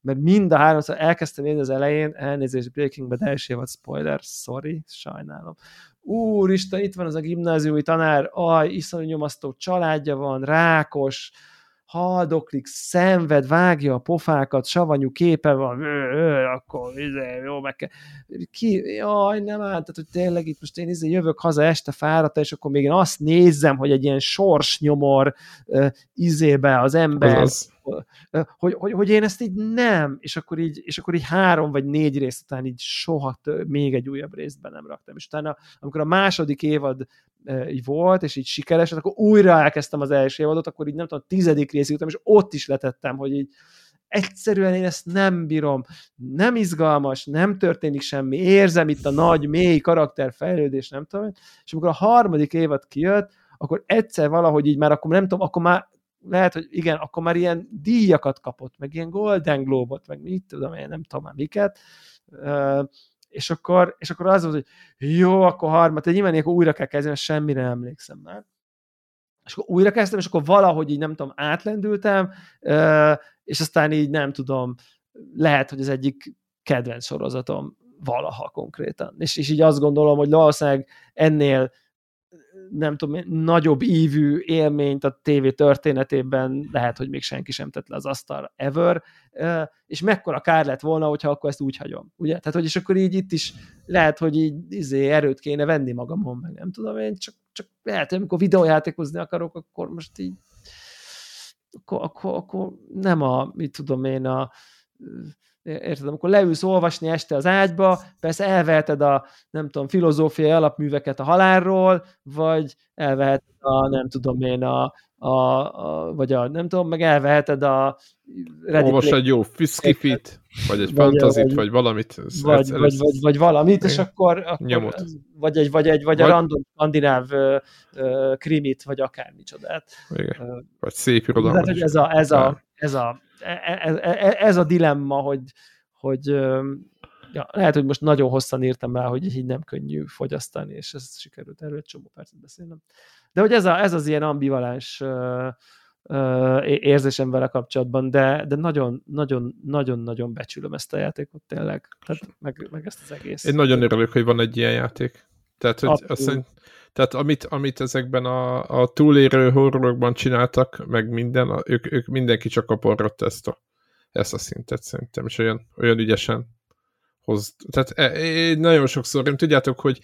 mert mind a háromszor elkezdtem én az elején, elnézést Breaking Bad első volt, spoiler, sorry, sajnálom úristen, itt van az a gimnáziumi tanár, aj, iszonyú nyomasztó családja van, rákos, haldoklik, szenved, vágja a pofákat, savanyú képe van, ö, ö, akkor izé, jó, meg kell. Ki, jaj, nem áll, tehát, hogy tényleg itt most én izé jövök haza este fáradt, és akkor még én azt nézem, hogy egy ilyen sorsnyomor uh, izébe az ember, az hogy, hogy, hogy, én ezt így nem, és akkor így, és akkor így három vagy négy rész után így soha tő, még egy újabb részben nem raktam. És utána, amikor a második évad így volt, és így sikeres, akkor újra elkezdtem az első évadot, akkor így nem tudom, a tizedik részig utána, és ott is letettem, hogy így egyszerűen én ezt nem bírom, nem izgalmas, nem történik semmi, érzem itt a nagy, mély karakterfejlődés, nem tudom, és amikor a harmadik évad kijött, akkor egyszer valahogy így már akkor nem tudom, akkor már lehet, hogy igen, akkor már ilyen díjakat kapott, meg ilyen Golden Globe-ot, meg mit tudom én, nem tudom már miket, és akkor, és akkor az volt, hogy jó, akkor harmad, nyilván akkor újra kell kezdeni, mert semmire nem emlékszem már. És akkor újra kezdtem, és akkor valahogy így nem tudom, átlendültem, és aztán így nem tudom, lehet, hogy az egyik kedvenc sorozatom valaha konkrétan. És, és így azt gondolom, hogy valószínűleg ennél nem tudom, nagyobb ívű élményt a tévé történetében lehet, hogy még senki sem tett le az asztal ever, és mekkora kár lett volna, hogyha akkor ezt úgy hagyom, ugye? Tehát, hogy és akkor így itt is lehet, hogy így izé, erőt kéne venni magamon, meg nem tudom én, csak, csak lehet, hogy amikor videójátékozni akarok, akkor most így akkor, akkor, akkor nem a, mit tudom én, a érted, amikor leülsz olvasni este az ágyba, persze elveheted a, nem tudom, filozófiai alapműveket a halálról, vagy elveheted a, nem tudom én, a, a, a vagy a, nem tudom, meg elveheted a Olvas egy jó fiskifit, vagy egy fantazit, vagy, vagy valamit. Vagy, vagy, vagy, vagy, vagy valamit, és akkor, akkor vagy egy, vagy egy, vagy, vagy a random skandináv krimit, vagy akármicsodát. Igen. Vagy szép irodalmat. Tehát, hogy ez a, ez a, ez a ez, e, e, ez a dilemma, hogy, hogy ja, lehet, hogy most nagyon hosszan írtam rá, hogy így nem könnyű fogyasztani, és ez sikerült erről egy csomó percet beszélnem. De hogy ez, a, ez az ilyen ambivalens uh, érzésem vele kapcsolatban, de, de nagyon, nagyon, nagyon, nagyon becsülöm ezt a játékot tényleg, tehát meg, meg ezt az egész. Én nagyon örülök, hogy van egy ilyen játék. Tehát, hogy azt tehát amit, amit ezekben a, a túlérő horrorokban csináltak, meg minden, a, ők, ők mindenki csak kaparrott ezt a, ezt a szintet szerintem, és olyan, olyan ügyesen hoz. Tehát e, én nagyon sokszor, én tudjátok, hogy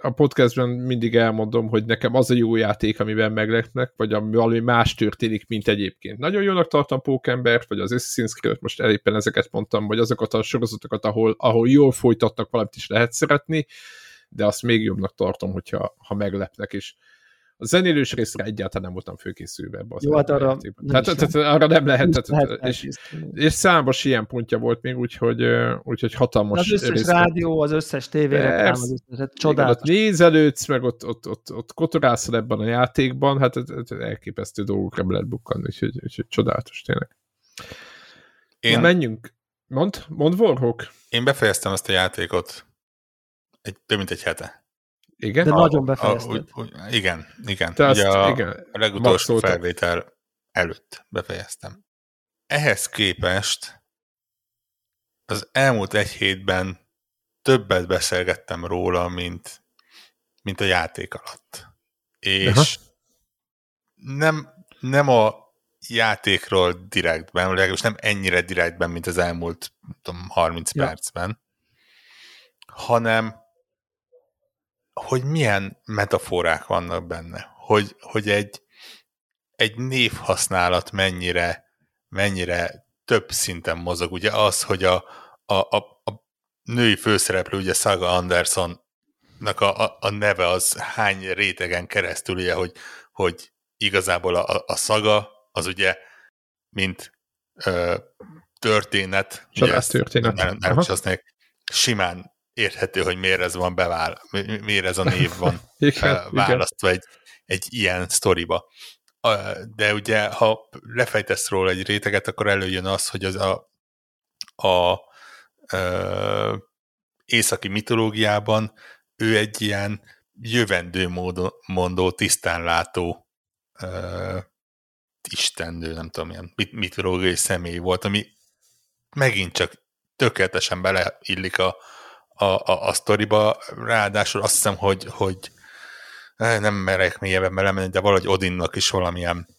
a podcastben mindig elmondom, hogy nekem az a jó játék, amiben meglepnek, vagy ami valami más történik, mint egyébként. Nagyon jónak tartom Pókembert, vagy az Assassin's Creed, most éppen ezeket mondtam, vagy azokat a sorozatokat, ahol, ahol jól folytatnak valamit is lehet szeretni, de azt még jobbnak tartom, hogyha ha meglepnek, és a zenélős részre egyáltalán nem voltam főkészülve ebbe az Jó, hát arra nem, tehát, tehát, arra nem lehet, tehát, lehet és, és számos ilyen pontja volt még, úgyhogy, úgyhogy hatalmas Az összes részre. rádió, az összes tévére, az összes, csodálatos. ott nézelődsz, meg ott, ott, ott, ott kotorászol ebben a játékban, hát ez, ez elképesztő dolgokra lehet bukkanni, úgyhogy, úgyhogy csodálatos tényleg. Én... Na, menjünk. Mond, mond Warhawk. Én befejeztem ezt a játékot egy, több mint egy hete. Igen? De a, nagyon befejezted. A, a, igen, igen. Te Ugye azt, a, igen. a legutolsó Maxolta. felvétel előtt befejeztem. Ehhez képest az elmúlt egy hétben többet beszélgettem róla, mint, mint a játék alatt. És Aha. nem, nem a játékról direktben, legalábbis nem ennyire direktben, mint az elmúlt tudom, 30 ja. percben, hanem hogy milyen metaforák vannak benne, hogy, hogy egy, egy névhasználat mennyire, mennyire több szinten mozog. Ugye az, hogy a, a, a, a női főszereplő, ugye Saga Anderson a, a, a neve az hány rétegen keresztül, ugye, hogy, hogy igazából a, a szaga az ugye, mint ö, történet, ugye történet. Nem, nem is használják, simán érthető, hogy miért ez van bevál, miért ez a név van [laughs] igen, választva igen. Egy, egy ilyen sztoriba. De ugye, ha lefejtesz róla egy réteget, akkor előjön az, hogy az a, a, a északi mitológiában ő egy ilyen jövendő mondó, tisztánlátó uh, istennő, nem tudom, ilyen mitológiai személy volt, ami megint csak tökéletesen beleillik a, a, a, a sztoriba, ráadásul azt hiszem, hogy, hogy eh, nem merek mélyebben belemenni, de valahogy Odinnak is valamilyen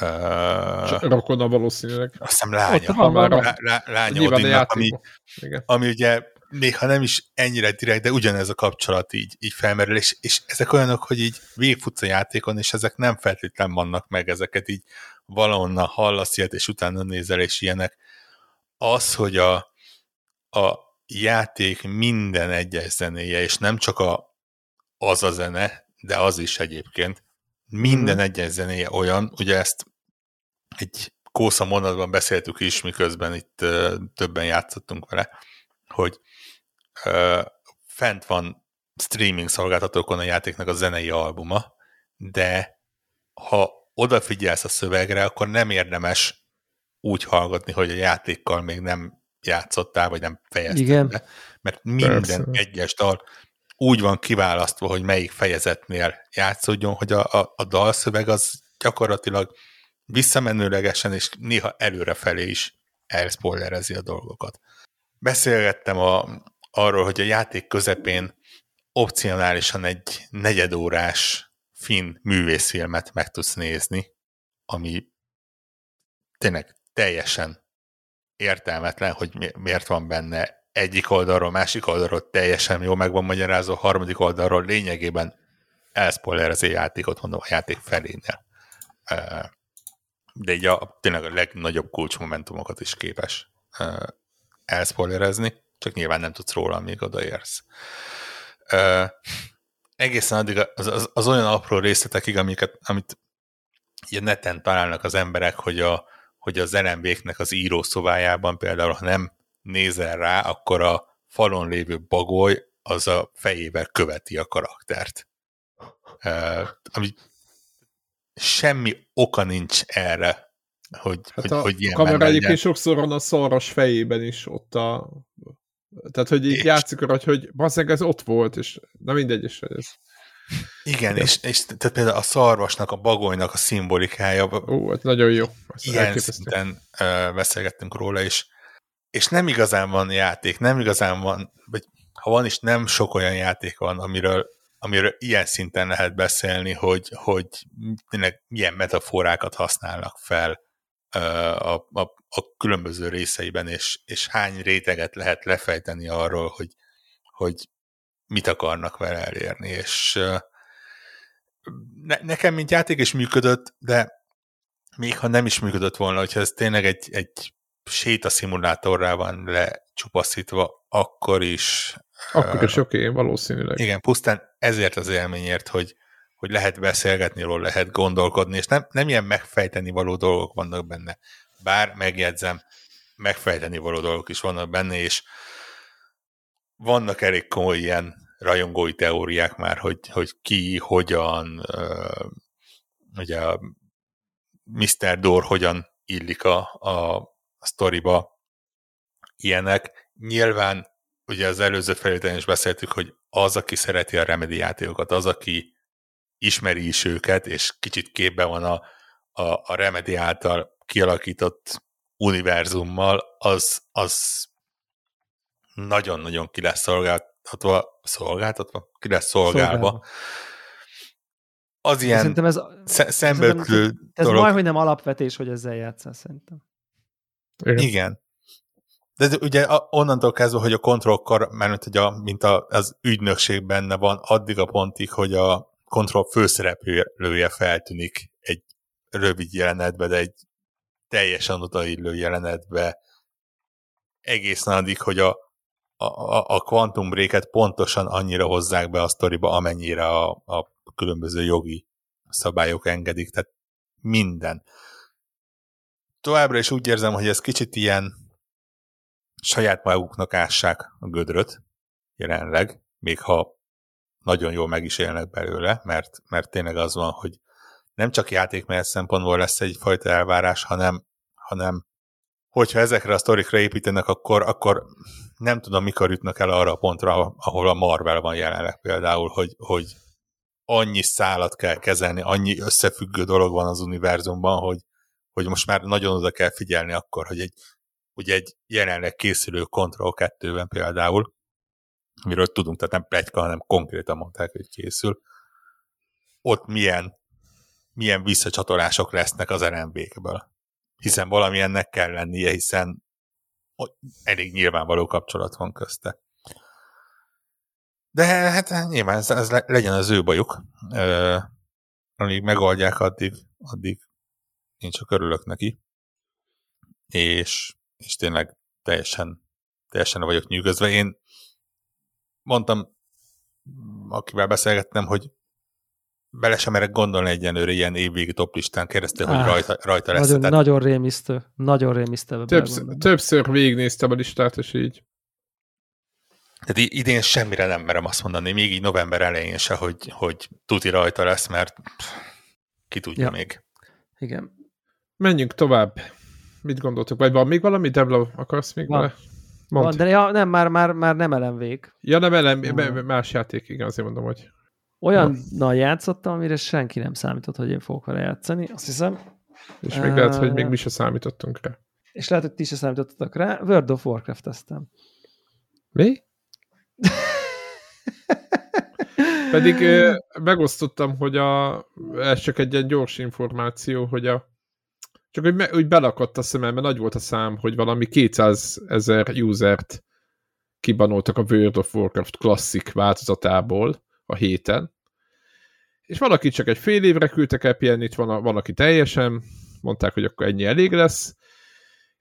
Uh, Rokona valószínűleg. Azt hiszem lánya. Ott lá, lá, lá, lánya Odinnak, ami, ami ugye néha nem is ennyire direkt, de ugyanez a kapcsolat így, így felmerül, és, és ezek olyanok, hogy így végigfutsz a játékon, és ezek nem feltétlenül vannak meg, ezeket így valahonnan hallasz ilyet, és utána nézel, és ilyenek. Az, hogy a, a játék minden egyes zenéje, és nem csak a, az a zene, de az is egyébként, minden mm. egyes zenéje olyan, ugye ezt egy kósza mondatban beszéltük is, miközben itt uh, többen játszottunk vele, hogy uh, fent van streaming szolgáltatókon a játéknak a zenei albuma, de ha odafigyelsz a szövegre, akkor nem érdemes úgy hallgatni, hogy a játékkal még nem játszottál, vagy nem fejezted Igen. be, mert minden Persze. egyes dal úgy van kiválasztva, hogy melyik fejezetnél játszódjon, hogy a, a, a dalszöveg az gyakorlatilag visszamenőlegesen és néha előrefelé is elspoilerezi a dolgokat. Beszélgettem a, arról, hogy a játék közepén opcionálisan egy negyedórás finn művészfilmet meg tudsz nézni, ami tényleg teljesen értelmetlen, hogy miért van benne egyik oldalról, másik oldalról teljesen jó meg van magyarázó, harmadik oldalról lényegében elszpoilerezi a játékot, mondom, a játék felénél. De így a, tényleg a legnagyobb kulcsmomentumokat is képes elszpoilerezni, csak nyilván nem tudsz róla, amíg odaérsz. Egészen addig az, az, az olyan apró részletekig, amiket, amit ilyen neten találnak az emberek, hogy, a, hogy az LMB-knek az írószobájában például, ha nem nézel rá, akkor a falon lévő bagoly az a fejével követi a karaktert. Uh, ami semmi oka nincs erre, hogy, hát hogy, a hogy ilyen kamera egyébként sokszor van a szaras fejében is ott a... Tehát, hogy így és... játszik arra, hogy bazzeg, ez ott volt, és na mindegy, és ez... Igen, és, és tehát például a szarvasnak, a bagolynak a szimbolikája. Ó, hát nagyon jó. Ezt ilyen elképesztő. szinten uh, beszélgettünk róla, és és nem igazán van játék, nem igazán van, vagy ha van is, nem sok olyan játék van, amiről, amiről ilyen szinten lehet beszélni, hogy, hogy tényleg milyen metaforákat használnak fel a, a, a különböző részeiben, és, és hány réteget lehet lefejteni arról, hogy, hogy mit akarnak vele elérni, és ne, nekem, mint játék is működött, de még ha nem is működött volna, hogyha ez tényleg egy, egy sétaszimulátorrá van lecsupaszítva, akkor is... Akkor is oké, okay, valószínűleg. Igen, pusztán ezért az élményért, hogy, hogy lehet beszélgetni róla, lehet gondolkodni, és nem, nem ilyen megfejteni való dolgok vannak benne. Bár, megjegyzem, megfejteni való dolgok is vannak benne, és vannak elég komoly ilyen rajongói teóriák már, hogy, hogy ki, hogyan, ugye a Mr. Door hogyan illik a, a a sztoriba ilyenek. Nyilván ugye az előző felvételen is beszéltük, hogy az, aki szereti a Remedy játékokat, az, aki ismeri is őket, és kicsit képben van a, a, a Remedy által kialakított univerzummal, az, az nagyon-nagyon ki lesz szolgáltatva, szolgáltatva? Ki lesz szolgálva. Szolgálva. Az ilyen szerintem ez, szembötlő Ez dolog. majd, hogy nem alapvetés, hogy ezzel játszál, szerintem. Igen. Igen. De ugye onnantól kezdve, hogy a kontrollkar, mert hogy a, mint a, az ügynökség benne van, addig a pontig, hogy a kontroll főszereplője feltűnik egy rövid jelenetbe, de egy teljesen odaillő jelenetbe, egészen addig, hogy a, a, a Quantum break pontosan annyira hozzák be a sztoriba, amennyire a, a különböző jogi szabályok engedik, tehát minden. Továbbra is úgy érzem, hogy ez kicsit ilyen saját maguknak ássák a gödröt jelenleg, még ha nagyon jól meg is élnek belőle, mert, mert tényleg az van, hogy nem csak játékmenet szempontból lesz egyfajta elvárás, hanem, hanem hogyha ezekre a sztorikra építenek, akkor, akkor nem tudom, mikor jutnak el arra a pontra, ahol a Marvel van jelenleg például, hogy, hogy annyi szálat kell kezelni, annyi összefüggő dolog van az univerzumban, hogy, hogy most már nagyon oda kell figyelni akkor, hogy egy, ugye egy jelenleg készülő Control 2-ben például, amiről tudunk, tehát nem plegyka, hanem konkrétan mondták, hogy készül, ott milyen, milyen visszacsatolások lesznek az RMB-kből. Hiszen valamilyennek kell lennie, hiszen elég nyilvánvaló kapcsolat van közte. De hát nyilván ez, ez legyen az ő bajuk. amíg megoldják, addig, addig én csak örülök neki, és, és tényleg teljesen, teljesen vagyok nyűgözve. Én mondtam, akivel beszélgettem, hogy bele sem merek gondolni egyenlőre ilyen évvégi toplistán keresztül, hogy rajta, rajta lesz. Nagyon, Tehát... nagyon rémisztő. Nagyon rémisztő. Többször, többször végignéztem a listát, és így. Tehát idén semmire nem merem azt mondani, még így november elején se, hogy, hogy tuti rajta lesz, mert pff, ki tudja ja. még. Igen. Menjünk tovább. Mit gondoltok? Vagy van még valami, Debla, akarsz még van. vele? Van, de ja, nem, már, már, már nem elemvék. Ja, nem elem, uh. más játék, igen, azért mondom, hogy... Olyannal játszottam, amire senki nem számított, hogy én fogok vele játszani, azt hiszem. És még uh, lehet, hogy még mi se számítottunk rá. És lehet, hogy ti se számítottatok rá. World of Warcraft-eztem. Mi? Pedig megosztottam, hogy a, ez csak egy ilyen gyors információ, hogy a csak hogy, me, úgy belakadt a szemembe, nagy volt a szám, hogy valami 200 ezer usert kibanoltak a World of Warcraft klasszik változatából a héten, és valaki csak egy fél évre küldtek el pihenni, van, a, van, aki teljesen, mondták, hogy akkor ennyi elég lesz,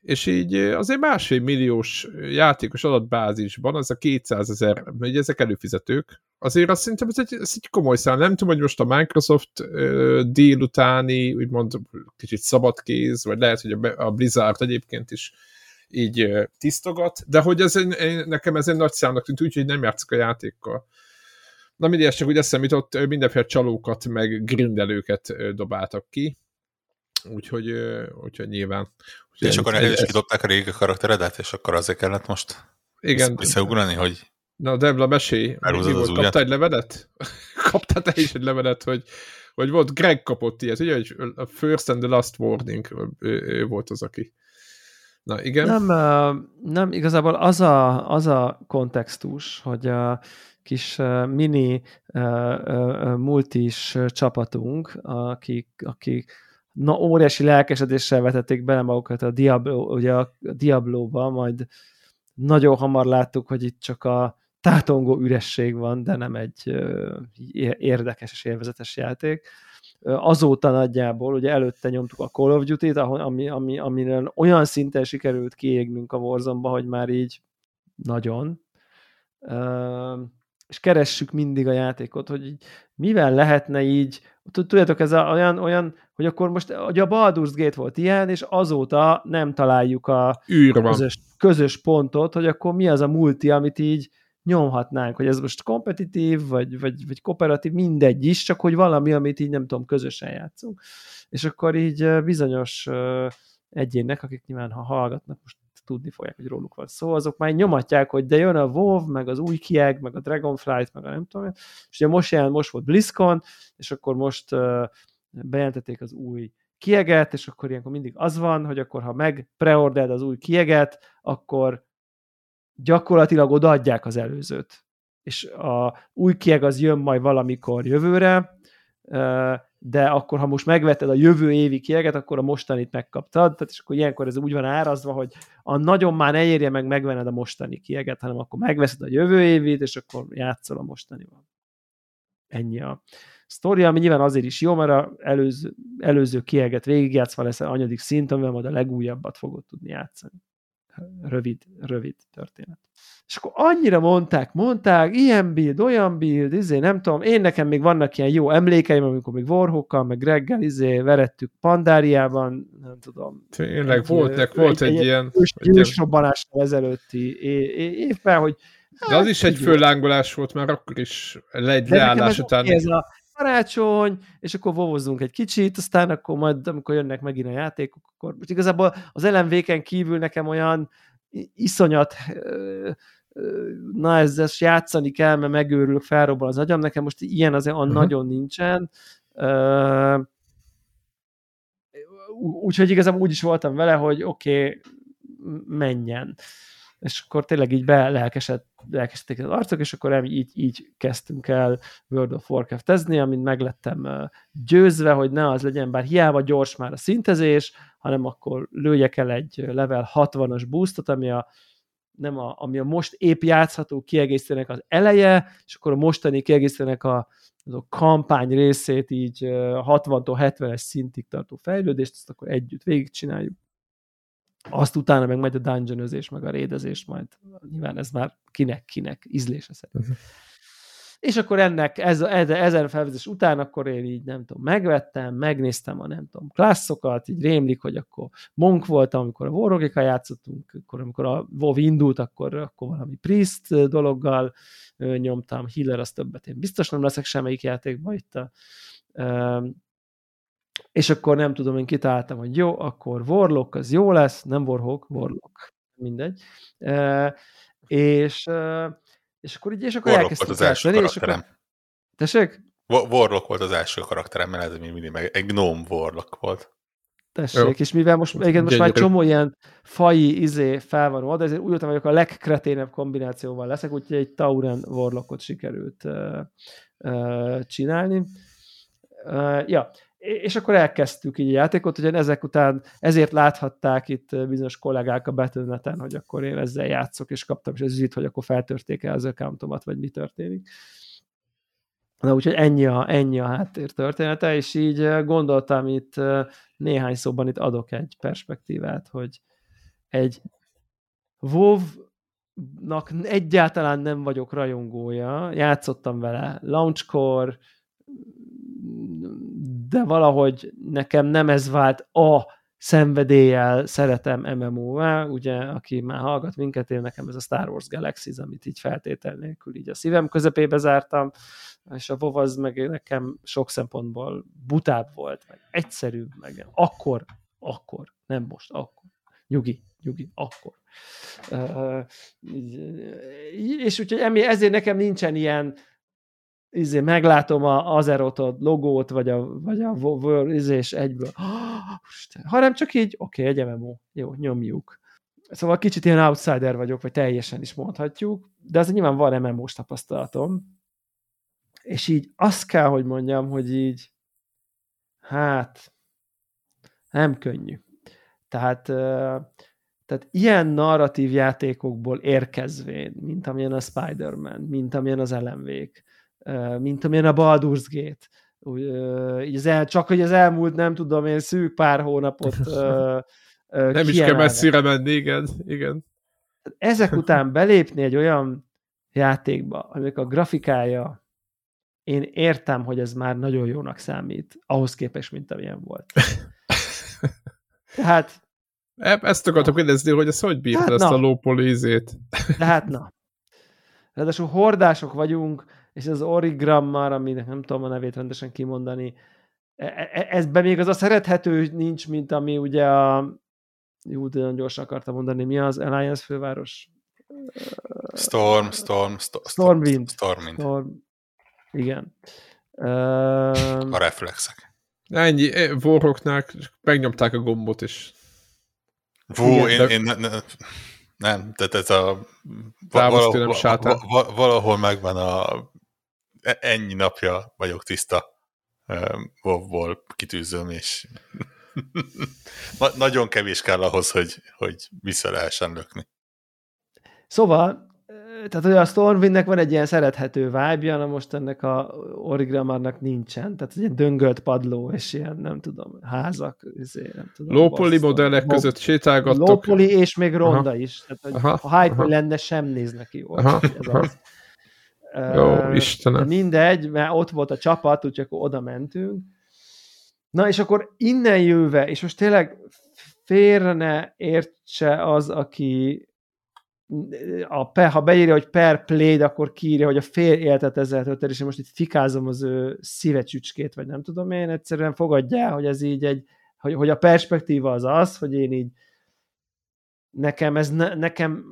és így azért másfél milliós játékos adatbázisban, az a 200 ezer, hogy ezek előfizetők, azért azt szerintem ez egy, ez egy komoly szám. Nem tudom, hogy most a Microsoft uh, délutáni, úgymond kicsit szabadkéz, vagy lehet, hogy a, a Blizzard egyébként is így uh, tisztogat, de hogy ez nekem ez egy nagy számnak tűnt, úgyhogy nem játszik a játékkal. Na mindig csak úgy eszem jutott, mindenféle csalókat, meg grindelőket dobáltak ki, úgyhogy, úgyhogy nyilván. Úgyhogy és akkor el is kidobták a régi karakteredet, és akkor azért kellett most igen. visszaugrani, hogy Na, Debla, mesélj. Elhúzod Kaptál egy levelet? [laughs] Kaptál te is egy levelet, hogy, hogy volt, Greg kapott ilyet, ugye, hogy a first and the last warning, ő, ő volt az, aki. Na, igen. Nem, nem igazából az a, az a kontextus, hogy a kis mini multis csapatunk, akik, akik na, óriási lelkesedéssel vetették bele magukat a, Diablo, ugye a Diablo-ba, majd nagyon hamar láttuk, hogy itt csak a tátongó üresség van, de nem egy érdekes és élvezetes játék. Azóta nagyjából, ugye előtte nyomtuk a Call of Duty-t, ami, ami, amire olyan szinten sikerült kiégnünk a warzone hogy már így nagyon. És keressük mindig a játékot, hogy így, mivel lehetne így, tudjátok, ez a, olyan, olyan, hogy akkor most, ugye a Baldur's Gate volt ilyen, és azóta nem találjuk a közös, közös pontot, hogy akkor mi az a multi, amit így nyomhatnánk, hogy ez most kompetitív, vagy, vagy, vagy kooperatív, mindegy is, csak hogy valami, amit így nem tudom, közösen játszunk. És akkor így bizonyos egyének, akik nyilván ha hallgatnak, most tudni fogják, hogy róluk van szó, azok már nyomatják, hogy de jön a WoW, meg az új kieg, meg a Dragonflight, meg a nem tudom, és ugye most jelen, most volt BlizzCon, és akkor most bejelentették az új kieget, és akkor ilyenkor mindig az van, hogy akkor ha meg preorderd az új kieget, akkor gyakorlatilag odaadják az előzőt. És a új kieg az jön majd valamikor jövőre, de akkor, ha most megvetted a jövő évi kieget, akkor a mostanit megkaptad, tehát és akkor ilyenkor ez úgy van árazva, hogy a nagyon már ne érje meg megvenned a mostani kieget, hanem akkor megveszed a jövő évit, és akkor játszol a mostanival. Ennyi a sztori, ami nyilván azért is jó, mert a előző, előző kieget végigjátszva lesz a anyadik szint, amivel majd a legújabbat fogod tudni játszani rövid, rövid történet. És akkor annyira mondták, mondták, ilyen build, olyan build, izé, nem tudom, én nekem még vannak ilyen jó emlékeim, amikor még Warhawkkal, meg Greggel, izé, verettük Pandáriában, nem tudom. Tényleg, egy, volt, egy, volt egy, egy, ilyen... Ősrobbanással ezelőtti évben, hogy de az is egy föllángolás volt, mert akkor is egy leállás után. Ez a, karácsony, és akkor vovozzunk egy kicsit, aztán akkor majd, amikor jönnek megint a játékok, akkor most igazából az LMV-ken kívül nekem olyan iszonyat na ezzel játszani kell, mert megőrülök, felrobban az agyam, nekem most ilyen azért uh-huh. nagyon nincsen. Úgyhogy igazából úgy is voltam vele, hogy oké, okay, menjen és akkor tényleg így belelkesedték lelkesedték az arcok, és akkor így, így kezdtünk el World of Warcraft-ezni, amint meglettem győzve, hogy ne az legyen, bár hiába gyors már a szintezés, hanem akkor lőjek el egy level 60-as boostot, ami a nem a, ami a most épp játszható kiegészítőnek az eleje, és akkor a mostani kiegészítőnek a, a kampány részét így 60-tól 70-es szintig tartó fejlődést, ezt akkor együtt végigcsináljuk azt utána meg megy a dungeonözés, meg a rédezés, majd nyilván ez már kinek-kinek ízlése szerint. Uh-huh. És akkor ennek, ez, ez, ezen felvezés után akkor én így nem tudom, megvettem, megnéztem a nem tudom, klasszokat, így rémlik, hogy akkor monk voltam, amikor a Warrogika játszottunk, akkor amikor a WoW indult, akkor, akkor valami Priest dologgal nyomtam, Healer az többet én biztos nem leszek semmelyik játékban itt a, és akkor nem tudom, én kitaláltam, hogy jó, akkor Warlock az jó lesz, nem Warhawk, Warlock. mindegy. Uh, és, és akkor így, és akkor Warlock volt az első karakterem. És akkor... Tessék? Warlock volt az első karakterem, mert ez még mindig meg egy gnome Warlock volt. Tessék, Jó. és mivel most, igen, most már egy csomó ilyen faji izé fel van oda, ezért úgy voltam, hogy a legkreténebb kombinációval leszek, úgyhogy egy Tauren Warlockot sikerült uh, uh, csinálni. Uh, ja, és akkor elkezdtük így a játékot, hogy ezek után ezért láthatták itt bizonyos kollégák a betűneten, hogy akkor én ezzel játszok, és kaptam is az üzit, hogy akkor feltörték el az accountomat, vagy mi történik. Na úgyhogy ennyi a, ennyi a háttér története, és így gondoltam itt néhány szóban itt adok egy perspektívát, hogy egy WoW-nak egyáltalán nem vagyok rajongója, játszottam vele launchkor, de valahogy nekem nem ez vált a szenvedéllyel szeretem MMO-vá, ugye, aki már hallgat minket, én nekem ez a Star Wars Galaxies, amit így feltétel nélkül így a szívem közepébe zártam, és a WoW az meg nekem sok szempontból butább volt, meg egyszerűbb, meg akkor, akkor, nem most, akkor. Nyugi, nyugi, akkor. Uh, és úgyhogy ezért nekem nincsen ilyen izé, meglátom a Azeroth logót, vagy a, vagy a izé, és egyből, [gasps] oh, hanem csak így, oké, okay, egy MMO, jó, nyomjuk. Szóval kicsit ilyen outsider vagyok, vagy teljesen is mondhatjuk, de azért nyilván van MMO-s tapasztalatom, és így azt kell, hogy mondjam, hogy így, hát, nem könnyű. Tehát, tehát ilyen narratív játékokból érkezvén, mint amilyen a Spider-Man, mint amilyen az LMV-k, mint amilyen a Baldur's Gate. Úgy, így az el, csak hogy az elmúlt, nem tudom én, szűk pár hónapot Nem is kell messzire menni, igen. igen. Ezek után belépni egy olyan játékba, amik a grafikája, én értem, hogy ez már nagyon jónak számít, ahhoz képest, mint amilyen volt. [laughs] Tehát e, ezt akartok kérdezni, hogy ez hogy bírta hát, ezt na. a lópolízét? Tehát na. Ráadásul hordások vagyunk, és az origrammar, aminek nem tudom a nevét rendesen kimondani, e, e, e, ezben még az a szerethető nincs, mint ami ugye a jó, de nagyon gyorsan akartam mondani, mi az Alliance főváros? Storm, Storm, Storm Stormwind. Stormwind. Storm, igen. A reflexek. Ennyi, Warrocknál megnyomták a gombot, is. Vó, én, de... én ne, ne, nem, tehát ez a valahol, valahol megvan a ennyi napja vagyok tiszta wow kitűzöm, és [laughs] Na, nagyon kevés kell ahhoz, hogy, hogy vissza lehessen lökni. Szóval, tehát hogy a Stormwindnek van egy ilyen szerethető vibe na most ennek a Origrammarnak nincsen. Tehát egy ilyen döngölt padló, és ilyen, nem tudom, házak, izé, nem tudom. Lópoli modellek között sétálgattok. Lópoli és még ronda aha. is. Tehát, hogy aha, ha hype lenne, sem néz neki jól. Aha, ez aha. Az. Jó, Istenem. Mindegy, mert ott volt a csapat, úgyhogy akkor oda mentünk. Na, és akkor innen jöve, és most tényleg félre ne értse az, aki a, ha beírja, hogy per played, akkor kiírja, hogy a fél életet ezzel töltöd, és én most itt fikázom az ő szívecsücskét, vagy nem tudom én, egyszerűen fogadja, hogy ez így egy, hogy, hogy a perspektíva az az, hogy én így nekem ez ne, nekem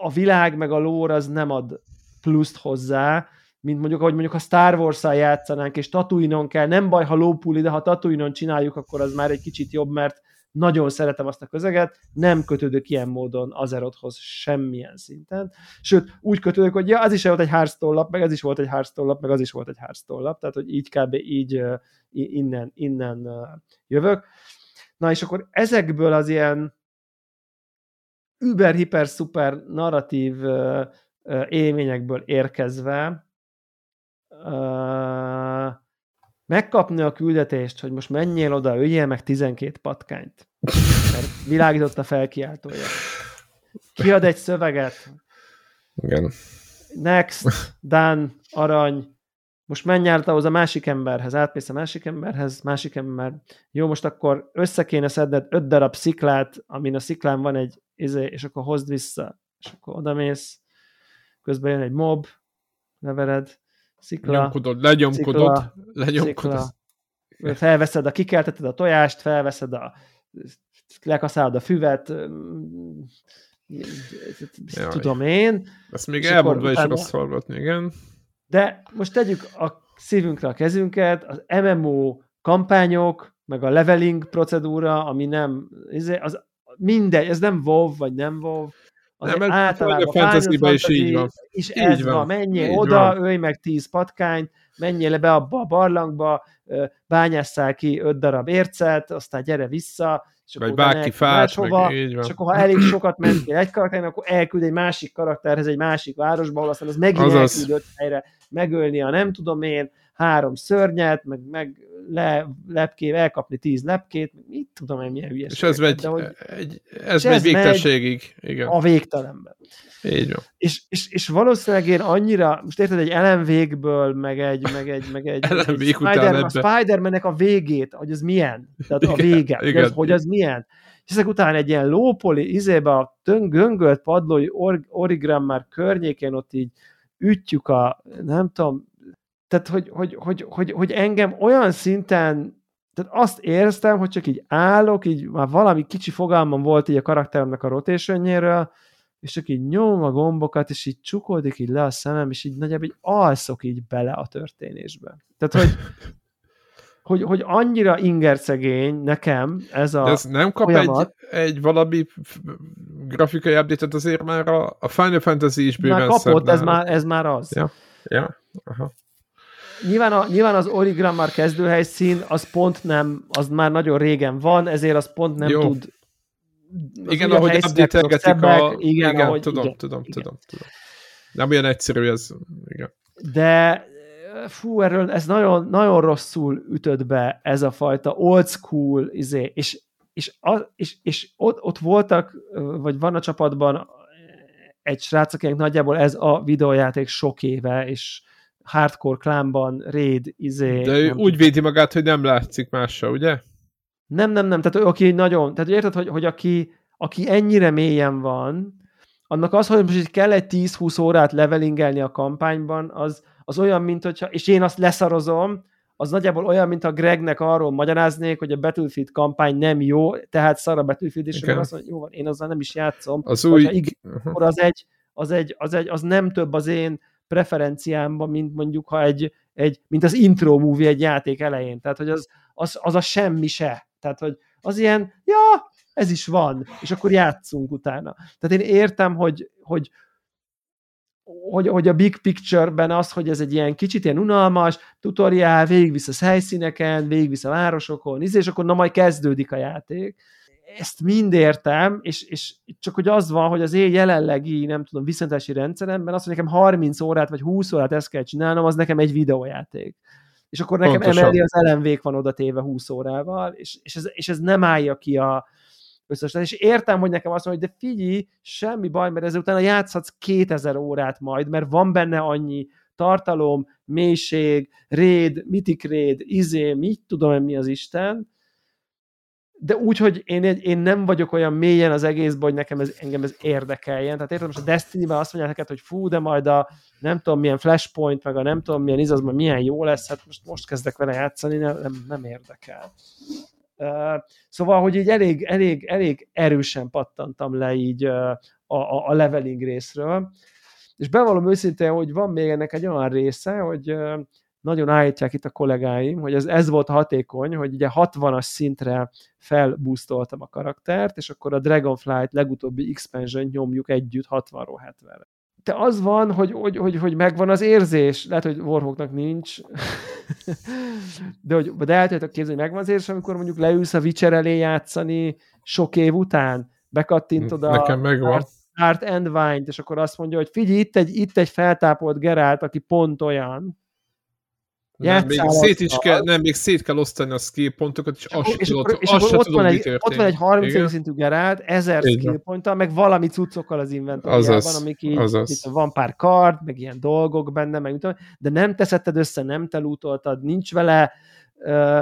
a világ meg a lór az nem ad pluszt hozzá, mint mondjuk, ahogy mondjuk a Star Wars-szal játszanánk, és Tatooine-on kell, nem baj, ha lópuli, de ha Tatooine-on csináljuk, akkor az már egy kicsit jobb, mert nagyon szeretem azt a közeget, nem kötődök ilyen módon Azerothhoz semmilyen szinten. Sőt, úgy kötődök, hogy ja, az is volt egy Hearthstone lap, meg ez is volt egy Hearthstone lap, meg az is volt egy Hearthstone lap, tehát hogy így kb. így innen, innen jövök. Na és akkor ezekből az ilyen über, hiper, szuper narratív élményekből érkezve megkapni a küldetést, hogy most menjél oda, öljél meg 12 patkányt. Mert világított a felkiáltója. Kiad egy szöveget. Igen. Next, done, arany. Most menj át ahhoz a másik emberhez, átmész a másik emberhez, másik ember. Jó, most akkor össze kéne szedned öt darab sziklát, amin a sziklán van egy, izé, és akkor hozd vissza. És akkor odamész, közben jön egy mob, levered, szikla, Nyomkodod, lenyomkodod, szikla, lenyomkodod. Szikla, felveszed a, kikelteted a tojást, felveszed a, lekaszálod a füvet, tudom én. Ezt még elmondva is rossz hallgatni, igen. De most tegyük a szívünkre a kezünket, az MMO kampányok, meg a leveling procedúra, ami nem, az mindegy, ez nem WoW, vagy nem WoW, az nem, általában a fantasy is így van. És így ez van, van. menjél így oda, van. ölj meg tíz patkányt, menjél le be abba a barlangba, bányásszál ki öt darab ércet, aztán gyere vissza, és Vagy bárki fát, van. És akkor ha elég sokat mentél egy karakternek, akkor elküld egy másik karakterhez egy másik városba, ahol aztán az megint Azaz. elküldött helyre megölni a nem tudom én, három szörnyet, meg, meg le, lepké, elkapni tíz lepkét, mit tudom én, milyen hülyeség. És ez megy, de, hogy, egy, ez megy végtelenségig. Igen. A végtelenben. Így van. És, és, és valószínűleg én annyira, most érted, egy elemvégből, meg egy, meg egy, meg egy, egy Spider-Man, a Spider-Man-nek a végét, hogy az milyen, tehát a vége, igen, hogy, az, hogy az milyen. És ezek után egy ilyen lópoli, izébe a göngölt padlói or, origram már környékén ott így ütjük a, nem tudom, tehát hogy, hogy, hogy, hogy, hogy engem olyan szinten tehát azt éreztem, hogy csak így állok, így már valami kicsi fogalmam volt így a karakteremnek a rotationjéről, és csak így nyom a gombokat, és így csukódik így le a szemem, és így nagyjából így alszok így bele a történésbe. Tehát, hogy, [laughs] hogy, hogy annyira ingercegény nekem ez a De ez nem kap folyamat. egy, egy valami grafikai update azért már a, a Final Fantasy is bőven már kapott, ez már, ez már az. Ja, ja, aha nyilván, a, nyilván az Origrammar kezdőhelyszín, az pont nem, az már nagyon régen van, ezért az pont nem Jó. tud igen, ahogy update a... Igen, igen, ahogy, tudom, igen, tudom, igen. tudom, tudom. Nem olyan egyszerű ez, igen. De fú, erről ez nagyon, nagyon rosszul ütött be ez a fajta old school, izé, és, és, a, és, és ott, ott voltak, vagy van a csapatban egy srác, akinek nagyjából ez a videójáték sok éve, és hardcore klánban, raid, izé... De ő úgy védi magát, hogy nem látszik másra, ugye? Nem, nem, nem. Tehát aki nagyon... Tehát érted, hogy, hogy aki, aki ennyire mélyen van, annak az, hogy most kell egy 10-20 órát levelingelni a kampányban, az, az olyan, mint hogyha... És én azt leszarozom, az nagyjából olyan, mint a Gregnek arról magyaráznék, hogy a Battlefield kampány nem jó, tehát szar a Battlefield, és okay. azt mondja, jó van, én azzal nem is játszom. Az új... Igen, az egy, az egy, az egy, az nem több az én preferenciámban, mint mondjuk, ha egy, egy mint az intro movie egy játék elején. Tehát, hogy az, az, az a semmi se. Tehát, hogy az ilyen, ja, ez is van, és akkor játszunk utána. Tehát én értem, hogy, hogy, hogy, hogy a big picture-ben az, hogy ez egy ilyen kicsit ilyen unalmas, tutoriál, végigvisz a helyszíneken, végigvisz a városokon, és akkor na majd kezdődik a játék ezt mind értem, és, és csak hogy az van, hogy az én jelenlegi, nem tudom, viszontási rendszeremben az, hogy nekem 30 órát vagy 20 órát ezt kell csinálnom, az nekem egy videójáték. És akkor nekem Pontosan. emellé az elemvék van oda téve 20 órával, és, és, ez, és ez nem állja ki a összes. És értem, hogy nekem azt mondja, hogy de figyelj, semmi baj, mert ezután játszhatsz 2000 órát majd, mert van benne annyi tartalom, mélység, réd, mitik réd, izé, mit tudom mi az Isten, de úgy, hogy én, én nem vagyok olyan mélyen az egészben, hogy nekem ez, engem ez érdekeljen. Tehát értem, most a Destiny-ben azt mondják neked, hogy fú, de majd a nem tudom milyen flashpoint, meg a nem tudom milyen izaz, majd milyen jó lesz, hát most, most kezdek vele játszani, nem, nem, nem érdekel. Uh, szóval, hogy így elég, elég, elég erősen pattantam le így uh, a, a, a leveling részről, és bevallom őszintén, hogy van még ennek egy olyan része, hogy uh, nagyon állítják itt a kollégáim, hogy ez, ez volt hatékony, hogy ugye 60-as szintre felboostoltam a karaktert, és akkor a Dragonflight legutóbbi expansion nyomjuk együtt 60-ról 70-re. De az van, hogy, hogy, hogy, hogy megvan az érzés, lehet, hogy Warhawknak nincs, [laughs] de, hogy, de el tudjátok képzelni, hogy megvan az érzés, amikor mondjuk leülsz a Witcher elé játszani sok év után, bekattintod a Nekem megvan. Art Endvine-t, és akkor azt mondja, hogy figyelj, itt egy, itt egy feltápolt Gerált, aki pont olyan, nem, még szét is kell, nem, még szét kell osztani a skill pontokat, és, és azt és tudod, és azt akkor ott, van egy, ott van egy 30 Igen. szintű gerált, 1000 skill ponttal, meg valami cuccokkal az inventoriában, amik így, itt van pár kard, meg ilyen dolgok benne, meg tudom, de nem teszetted össze, nem te lootoltad, nincs vele uh,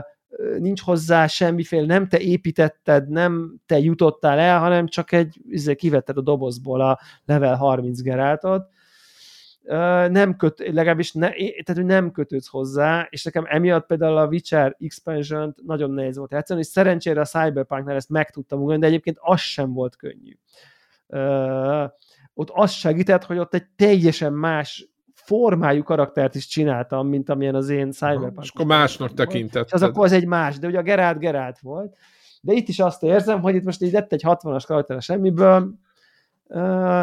nincs hozzá semmiféle, nem te építetted, nem te jutottál el, hanem csak egy, izé, kivetted a dobozból a level 30 geráltot, nem köt, legalábbis ne, tehát, hogy nem kötődsz hozzá, és nekem emiatt például a Witcher expansion nagyon nehéz volt játszani, és szerencsére a Cyberpunknál ezt meg tudtam ugrani, de egyébként az sem volt könnyű. ott az segített, hogy ott egy teljesen más formájú karaktert is csináltam, mint amilyen az én Cyberpunk. És akkor másnak tekintett. Az akkor az egy más, de ugye a Geralt Geralt volt. De itt is azt érzem, hogy itt most így lett egy 60-as karakter a semmiből, uh,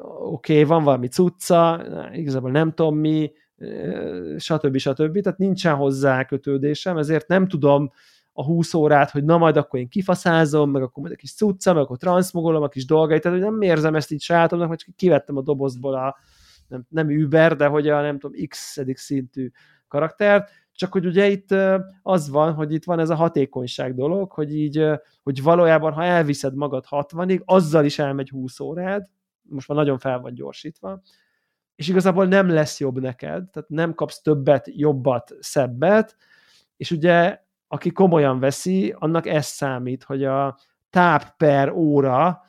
oké, okay, van valami cucca, igazából nem tudom mi, stb. stb. Tehát nincsen hozzá kötődésem, ezért nem tudom a 20 órát, hogy na majd akkor én kifaszázom, meg akkor majd egy kis cucca, meg akkor transzmogolom a kis dolgait, tehát hogy nem érzem ezt így sajátomnak, mert csak kivettem a dobozból a nem, nem Uber, de hogy a nem tudom, x szintű karaktert, csak hogy ugye itt az van, hogy itt van ez a hatékonyság dolog, hogy így, hogy valójában, ha elviszed magad 60-ig, azzal is elmegy 20 órád, most már nagyon fel van gyorsítva, és igazából nem lesz jobb neked, tehát nem kapsz többet, jobbat, szebbet, és ugye aki komolyan veszi, annak ez számít, hogy a táp per óra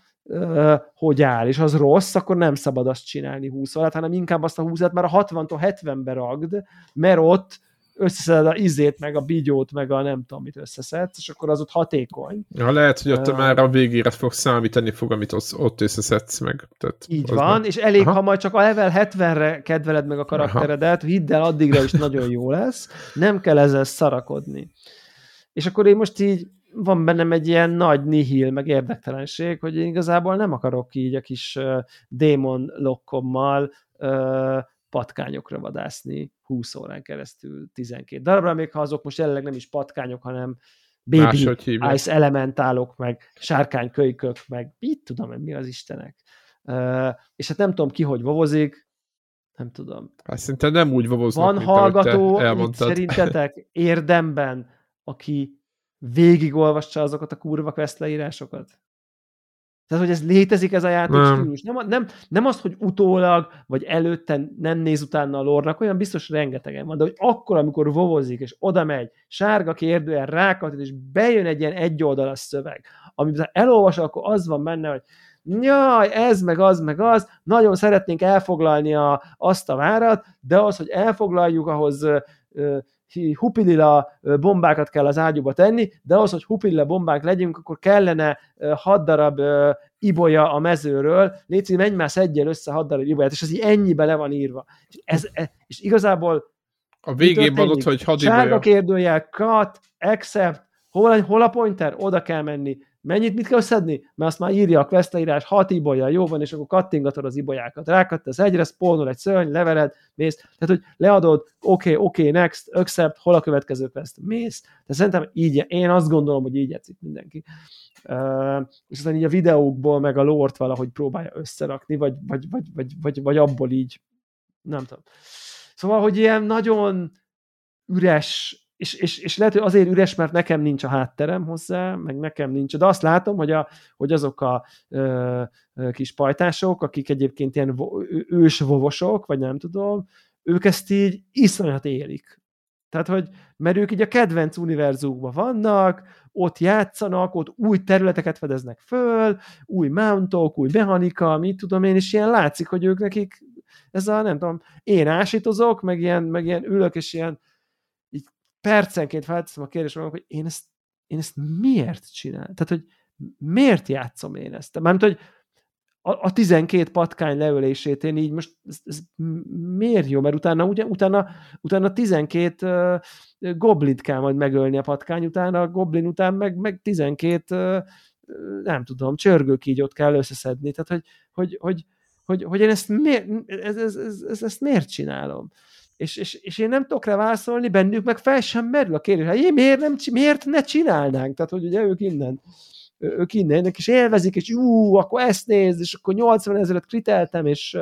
hogy áll, és az rossz, akkor nem szabad azt csinálni 20 órát, hanem inkább azt a 20 órát már a 60-tól 70-be ragd, mert ott összeszed a izét, meg a bigyót, meg a nem tudom, mit összeszedsz, és akkor az ott hatékony. Ja, lehet, hogy ott uh, már a végére fog számítani fog, amit ott, ott összeszedsz meg. Tehát így van, meg... és elég, Aha. ha majd csak a level 70-re kedveled meg a karakteredet, Aha. hidd el, addigra is nagyon jó lesz, nem kell ezzel szarakodni. És akkor én most így van bennem egy ilyen nagy nihil, meg érdektelenség, hogy én igazából nem akarok így a kis uh, démon lokkommal uh, patkányokra vadászni 20 órán keresztül 12 darabra, még ha azok most jelenleg nem is patkányok, hanem baby ice elementálok, meg sárkánykölykök, meg mit tudom mi az istenek. Uh, és hát nem tudom ki, hogy vovozik, nem tudom. Hát szerintem nem úgy vovoznak, Van mint hallgató, szerintetek érdemben, aki végigolvassa azokat a kurva quest leírásokat? Tehát, hogy ez létezik ez a játék nem. Nem, nem, nem az, hogy utólag, vagy előtte nem néz utána a lornak, olyan biztos rengetegen van, de hogy akkor, amikor vovozik, és oda megy, sárga kérdően rákat, és bejön egy ilyen egyoldalas szöveg, amiben elolvas, akkor az van benne, hogy jaj, ez meg az, meg az, nagyon szeretnénk elfoglalni a, azt a várat, de az, hogy elfoglaljuk, ahhoz ö, hupilila bombákat kell az ágyúba tenni, de ahhoz, hogy hupilila bombák legyünk, akkor kellene hat darab ibolya a mezőről, légy menj már szedjél össze hat darab ibolyát, és ez így ennyibe le van írva. És, ez, e, és igazából a végén van ott, hogy had Sárga kérdőjel, cut, accept, hol, hol a pointer, oda kell menni, Mennyit mit kell szedni? Mert azt már írja a quest leírás, hat ibolya, jó van, és akkor kattingatod az ibolyákat. Rákattasz egyre, spawnol egy szörny, levered, mész. Tehát, hogy leadod, oké, okay, oké, okay, next, accept, hol a következő quest, mész. De szerintem így, én azt gondolom, hogy így játszik mindenki. Uh, és aztán így a videókból meg a lort valahogy próbálja összerakni, vagy, vagy, vagy, vagy, vagy, vagy abból így, nem tudom. Szóval, hogy ilyen nagyon üres és, és, és lehet, hogy azért üres, mert nekem nincs a hátterem hozzá, meg nekem nincs, de azt látom, hogy, a, hogy azok a ö, kis pajtások, akik egyébként ilyen ős vovosok, vagy nem tudom, ők ezt így iszonyat élik. Tehát, hogy mert ők így a kedvenc univerzumban vannak, ott játszanak, ott új területeket fedeznek föl, új mountok, új mechanika, mit tudom én, és ilyen látszik, hogy ők nekik ez a, nem tudom, én ásítozok, meg ilyen, meg ilyen ülök, és ilyen percenként felteszem a kérdést magam, hogy én ezt, én ezt miért csinálom? Tehát, hogy miért játszom én ezt? Mármint, hogy a, a 12 patkány leölését én így most ez, ez miért jó? Mert utána, ugye, utána, utána 12 uh, goblint kell majd megölni a patkány, utána a goblin után meg, meg 12 uh, nem tudom, csörgőkígyót kell összeszedni. Tehát, hogy, hogy, hogy, hogy, hogy én ezt miért, ez, ez, ez, ez, ezt miért csinálom? És, és, és én nem tudok rá válaszolni, bennük meg fel sem merül a kérdés, hogy miért, nem, miért ne csinálnánk? Tehát, hogy ugye ők innen, ők innen, és élvezik, és ú, akkor ezt nézd, és akkor 80 ezeret kriteltem, és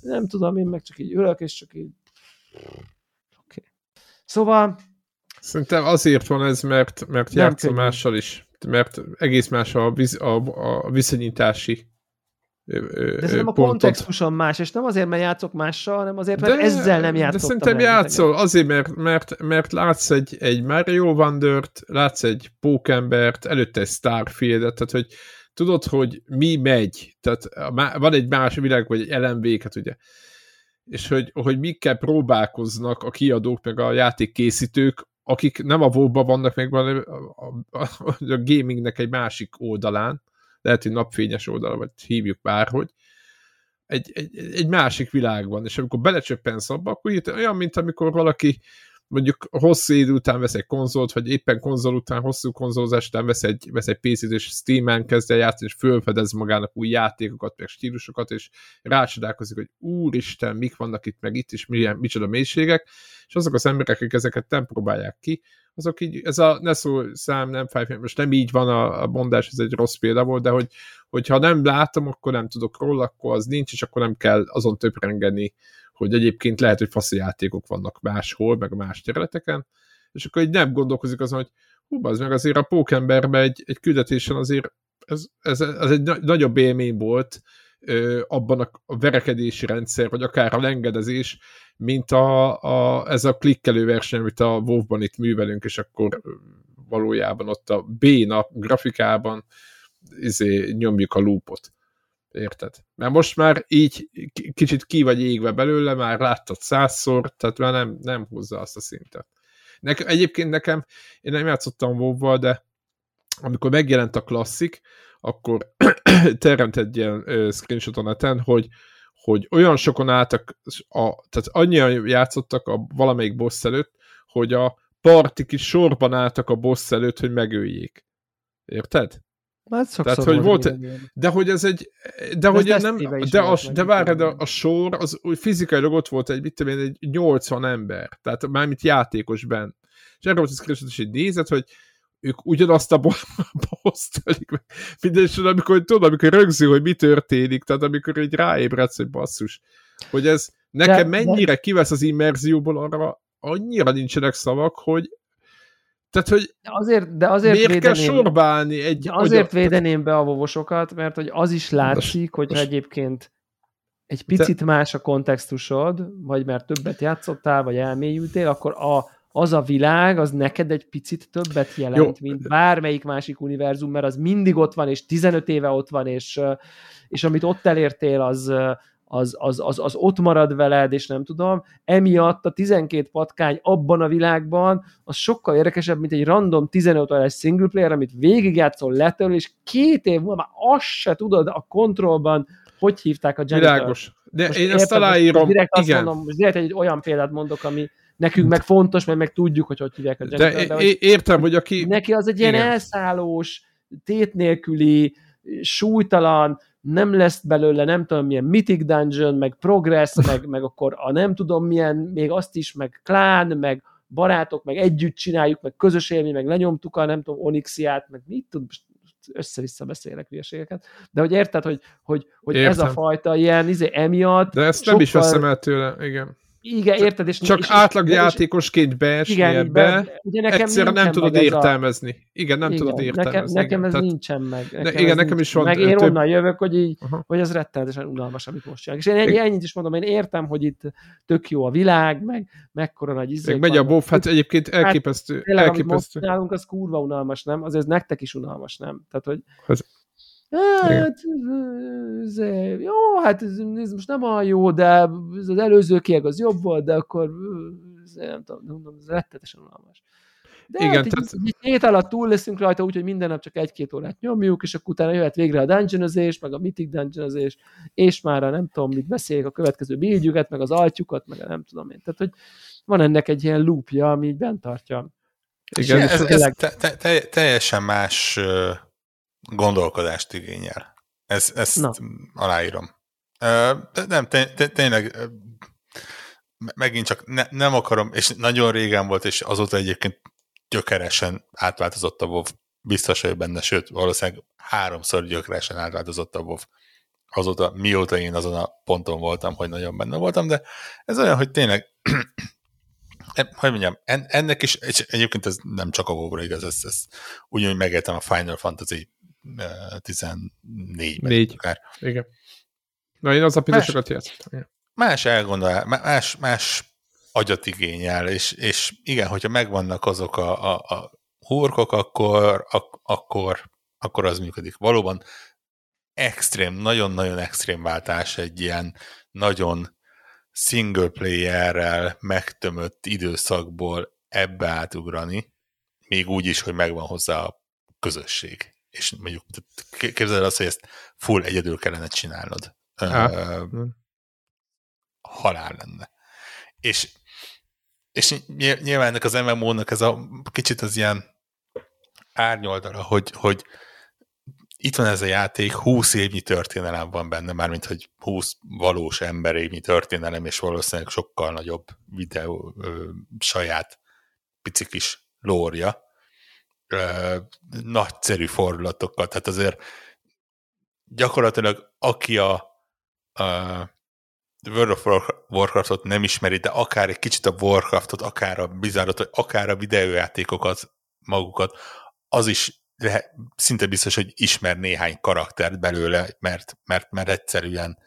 nem tudom, én meg csak így ülök, és csak így okay. Szóval Szerintem azért van ez, mert, mert játszom mással is, mert egész más a, visz, a, a viszonyítási de szerintem a kontextuson más, és nem azért, mert játszok mással, hanem azért, mert de, ezzel nem játszottam. De szerintem játszol, azért, mert, mert, mert látsz egy, egy Mario Wondert, látsz egy Pókembert, előtte egy Starfield-et, tehát hogy tudod, hogy mi megy, tehát van egy más világ, vagy egy lmv hát ugye, és hogy, hogy mikkel próbálkoznak a kiadók, meg a játékkészítők, akik nem a wow vannak, meg van a, a, a, a gamingnek egy másik oldalán, lehet, hogy napfényes oldala, vagy hívjuk bárhogy, egy, egy, egy másik világban, és amikor belecsöppensz abba, akkor itt olyan, mint amikor valaki mondjuk hosszú idő után vesz egy konzolt, vagy éppen konzol után, hosszú konzolzás után vesz egy, vesz egy PC-t, és Steam-en kezd el játszani, és fölfedez magának új játékokat, meg stílusokat, és rácsodálkozik, hogy úristen, mik vannak itt, meg itt is, milyen, micsoda mélységek, és azok az emberek, akik ezeket nem próbálják ki, azok így, ez a ne szó szám, nem fáj, most nem így van a, a mondás, ez egy rossz példa volt, de hogy, hogyha nem látom, akkor nem tudok róla, akkor az nincs, és akkor nem kell azon töprengeni, hogy egyébként lehet, hogy faszi játékok vannak máshol, meg más területeken, és akkor így nem gondolkozik azon, hogy hú, az meg azért a pókemberben egy, egy küldetésen azért ez, ez, ez egy nagyobb élmény volt abban a, verekedési rendszer, vagy akár a lengedezés, mint a, a, ez a klikkelő verseny, amit a WoW-ban itt művelünk, és akkor valójában ott a B-na grafikában izé, nyomjuk a loopot. Érted? Mert most már így kicsit ki vagy égve belőle, már láttad százszor, tehát már nem, nem húzza azt a szintet. Nekem, egyébként nekem, én nem játszottam wow de amikor megjelent a klasszik, akkor [clears throat] terjedt egy ilyen screenshot a neten, hogy, hogy olyan sokan álltak, a, tehát annyian játszottak a valamelyik boss előtt, hogy a partik is sorban álltak a boss előtt, hogy megöljék. Érted? Hát Tehát, hogy volt, de hogy ez egy, de, de hogy nem, de, a, de várj, de a sor, az úgy fizikailag ott volt egy, mit tudom egy 80 ember, tehát mármint játékos benn. És erre volt a és így nézett, hogy ők ugyanazt a [laughs] meg. Mindenesetre, amikor, tudod, amikor rögzül, hogy mi történik, tehát amikor egy ráébredsz, hogy basszus, hogy ez nekem de, mennyire de... kivesz az immerzióból arra, annyira nincsenek szavak, hogy tehát, hogy de azért, de azért miért védeném, kell sorbálni egy... Azért agya... védeném be a vovosokat, mert hogy az is látszik, hogy egyébként egy picit de... más a kontextusod, vagy mert többet játszottál, vagy elmélyültél, akkor a, az a világ, az neked egy picit többet jelent, Jó. mint bármelyik másik univerzum, mert az mindig ott van, és 15 éve ott van, és, és amit ott elértél, az, az, az, az, az ott marad veled, és nem tudom, emiatt a 12 patkány abban a világban, az sokkal érdekesebb, mint egy random 15 órás single player, amit végigjátszol, letől, és két év múlva már azt se tudod a kontrollban, hogy hívták a janitor. Világos. De most én ezt aláírom. Direkt azt igen. mondom, most direkt egy olyan példát mondok, ami nekünk meg fontos, mert meg tudjuk, hogy hogy hívják a janitor. De, de hogy értem, hogy aki... Neki az egy ilyen igen. elszállós, tét nélküli, súlytalan, nem lesz belőle nem tudom milyen Mythic Dungeon, meg Progress, [laughs] meg, meg akkor a nem tudom milyen, még azt is, meg klán, meg barátok, meg együtt csináljuk, meg közös élmény, meg lenyomtuk a nem tudom Onyxiát, meg mit tud, össze-vissza beszélek hülyeségeket, de hogy érted, hogy, hogy, hogy ez a fajta ilyen izé, emiatt De ezt nem is veszem el tőle, igen. Igen, érted? És, Csak és, játékosként beesni igen, ebbe, ugye nekem egyszerűen nem tudod értelmezni. A... Igen, nem igen, tudod értelmezni. Nekem, nekem igen, ez tehát... nincsen meg. Nekem ne, igen, nekem is van. Meg én több... onnan jövök, hogy, így, uh-huh. hogy ez rettenetesen unalmas, amit most csinálok. És én ennyi, ennyit is mondom, én értem, hogy itt tök jó a világ, meg mekkora nagy izé. Meg megy a bof, hát egyébként hát elképesztő. Hát, tényleg, elképesztő. amit most csinálunk, az kurva unalmas, nem? Azért nektek is unalmas, nem? Tehát, hogy... Ez Hát, ez, jó, hát ez, ez most nem olyan jó, de ez az előző kieg az jobb volt, de akkor ez, nem tudom, ez rettetesen unalmas. De Igen, hát tehát... egy hét alatt túl leszünk rajta, úgyhogy minden nap csak egy-két órát nyomjuk, és akkor utána jöhet végre a dungeonözés, meg a mythic dungeonözés, és már a nem tudom mit beszéljük, a következő bígyüket, meg az altjukat, meg a nem tudom én. Tehát, hogy van ennek egy ilyen loopja, ami így bent tartja. Igen, ez, ez, ez te, te, te, teljesen más gondolkodást igényel. Ez, ezt Na. aláírom. De nem, tényleg megint csak ne, nem akarom, és nagyon régen volt, és azóta egyébként gyökeresen átváltozott a WoW. Biztos vagyok benne, sőt, valószínűleg háromszor gyökeresen átváltozott a WoW. Azóta, mióta én azon a ponton voltam, hogy nagyon benne voltam, de ez olyan, hogy tényleg [clears throat] hogy mondjam, ennek is, és egyébként ez nem csak a WoW-ra igaz, ez, ez ugyanúgy megértem a Final Fantasy 14 Négy. akár. Igen. Na, én az a pirosokat játszottam. Más elgondolás, más, más agyat igényel, és, és igen, hogyha megvannak azok a, a, a hurkok, akkor, ak, akkor, akkor az működik. Valóban extrém, nagyon-nagyon extrém váltás egy ilyen nagyon single playerrel megtömött időszakból ebbe átugrani, még úgy is, hogy megvan hozzá a közösség és mondjuk képzeld azt, hogy ezt full egyedül kellene csinálnod. Uh, halál lenne. És, és nyilván ennek az MMO-nak ez a kicsit az ilyen árnyoldala, hogy, hogy itt van ez a játék, 20 évnyi történelem van benne, mármint hogy 20 valós emberévnyi történelem, és valószínűleg sokkal nagyobb videó ö, saját pici kis lórja, ö, nagyszerű fordulatokkal, tehát azért gyakorlatilag aki a, a World of Warcraftot nem ismeri, de akár egy kicsit a Warcraftot, akár a Blizzardot, akár a videójátékokat magukat, az is lehet, szinte biztos, hogy ismer néhány karaktert belőle, mert, mert, mert egyszerűen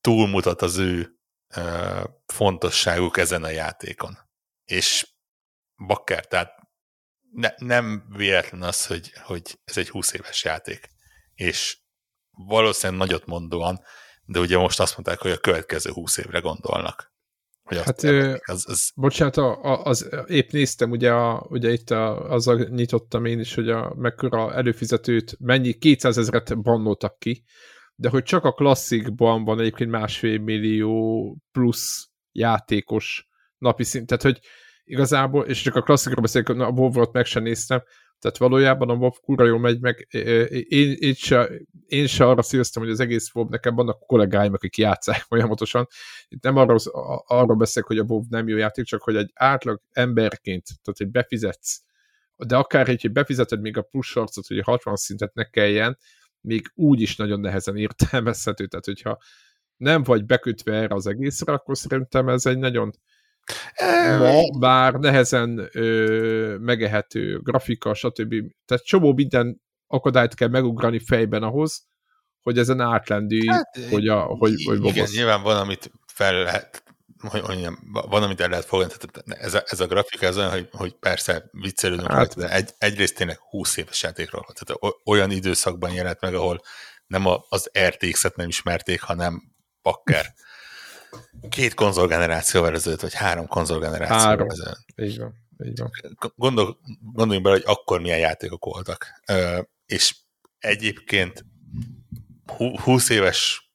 túlmutat az ő uh, fontosságuk ezen a játékon. És bakker, tehát ne, nem véletlen az, hogy, hogy ez egy 20 éves játék. És valószínűleg nagyot mondóan, de ugye most azt mondták, hogy a következő 20 évre gondolnak. Hogy hát, az, az... bocsánat, a, a, az, épp néztem, ugye, a, ugye itt a, azzal nyitottam én is, hogy a mekkora előfizetőt, mennyi 200 ezeret bannoltak ki, de hogy csak a klasszikban van egyébként másfél millió plusz játékos napi szint, tehát hogy igazából, és csak a klasszikról beszélek, a WoW-ot meg sem néztem, tehát valójában a WoW kurva jól megy meg. Én, én, se, én se arra szívesztem, hogy az egész WoW nekem vannak kollégáim, akik játszák [laughs] folyamatosan. Itt nem arra, arra beszélek, hogy a WoW nem jó játék, csak hogy egy átlag emberként, tehát hogy befizetsz, de akár egy, hogy befizeted még a push arcot, hogy 60 szintet ne kelljen, még úgy is nagyon nehezen értelmezhető. Tehát, hogyha nem vagy bekötve erre az egészre, akkor szerintem ez egy nagyon Ma, bár nehezen ö, megehető grafika, stb. Tehát csomó minden akadályt kell megugrani fejben ahhoz, hogy ezen átlendülj, hát, hogy, a, hogy, hogy Igen, nyilván van, amit fel lehet, hogy, hogy van, amit el lehet fogni. Tehát ez, a, ez a grafika az olyan, hogy, hogy persze viccelődünk, hát, de egy, egyrészt tényleg 20 éves játékról. Tehát olyan időszakban jelent meg, ahol nem a, az RTX-et nem ismerték, hanem pakker [laughs] két konzolgenerációval ezelőtt, vagy három konzolgenerációval három. ezelőtt. Így van. Így van. Gondol, gondoljunk bele, hogy akkor milyen játékok voltak. Ö, és egyébként 20 éves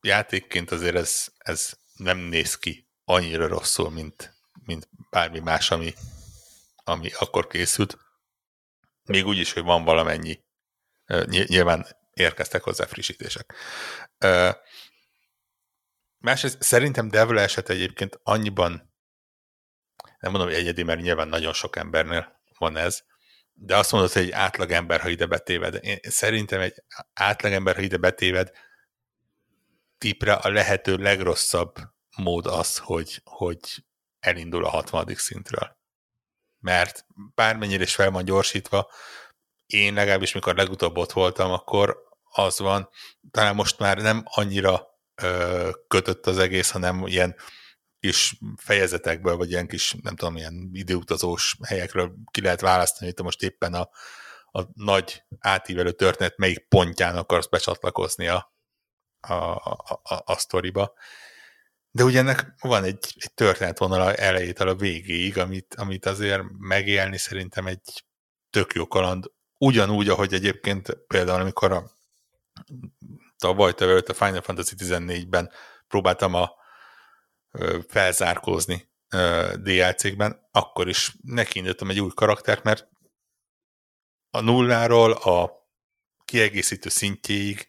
játékként azért ez, ez nem néz ki annyira rosszul, mint, mint bármi más, ami, ami akkor készült. Még úgy is, hogy van valamennyi. Nyilván érkeztek hozzá frissítések. Másrészt szerintem Devil eset egyébként annyiban, nem mondom, hogy egyedi, mert nyilván nagyon sok embernél van ez, de azt mondod, hogy egy átlagember, ha ide betéved. Én szerintem egy átlagember, ha ide betéved, tipre a lehető legrosszabb mód az, hogy, hogy elindul a 60. szintről. Mert bármennyire is fel van gyorsítva, én legalábbis mikor legutóbb ott voltam, akkor az van, talán most már nem annyira kötött az egész, hanem ilyen kis fejezetekből, vagy ilyen kis, nem tudom, ilyen időutazós helyekről ki lehet választani, hogy most éppen a, a nagy átívelő történet melyik pontján akarsz becsatlakozni a, a, a, a, a sztoriba. De ugye ennek van egy, egy történetvonal elejétől a végéig, amit, amit azért megélni szerintem egy tök jó kaland. Ugyanúgy, ahogy egyébként például, amikor a tavaly előtt a Final Fantasy 14-ben próbáltam a felzárkózni DLC-kben, akkor is nekiindítottam egy új karaktert, mert a nulláról a kiegészítő szintjéig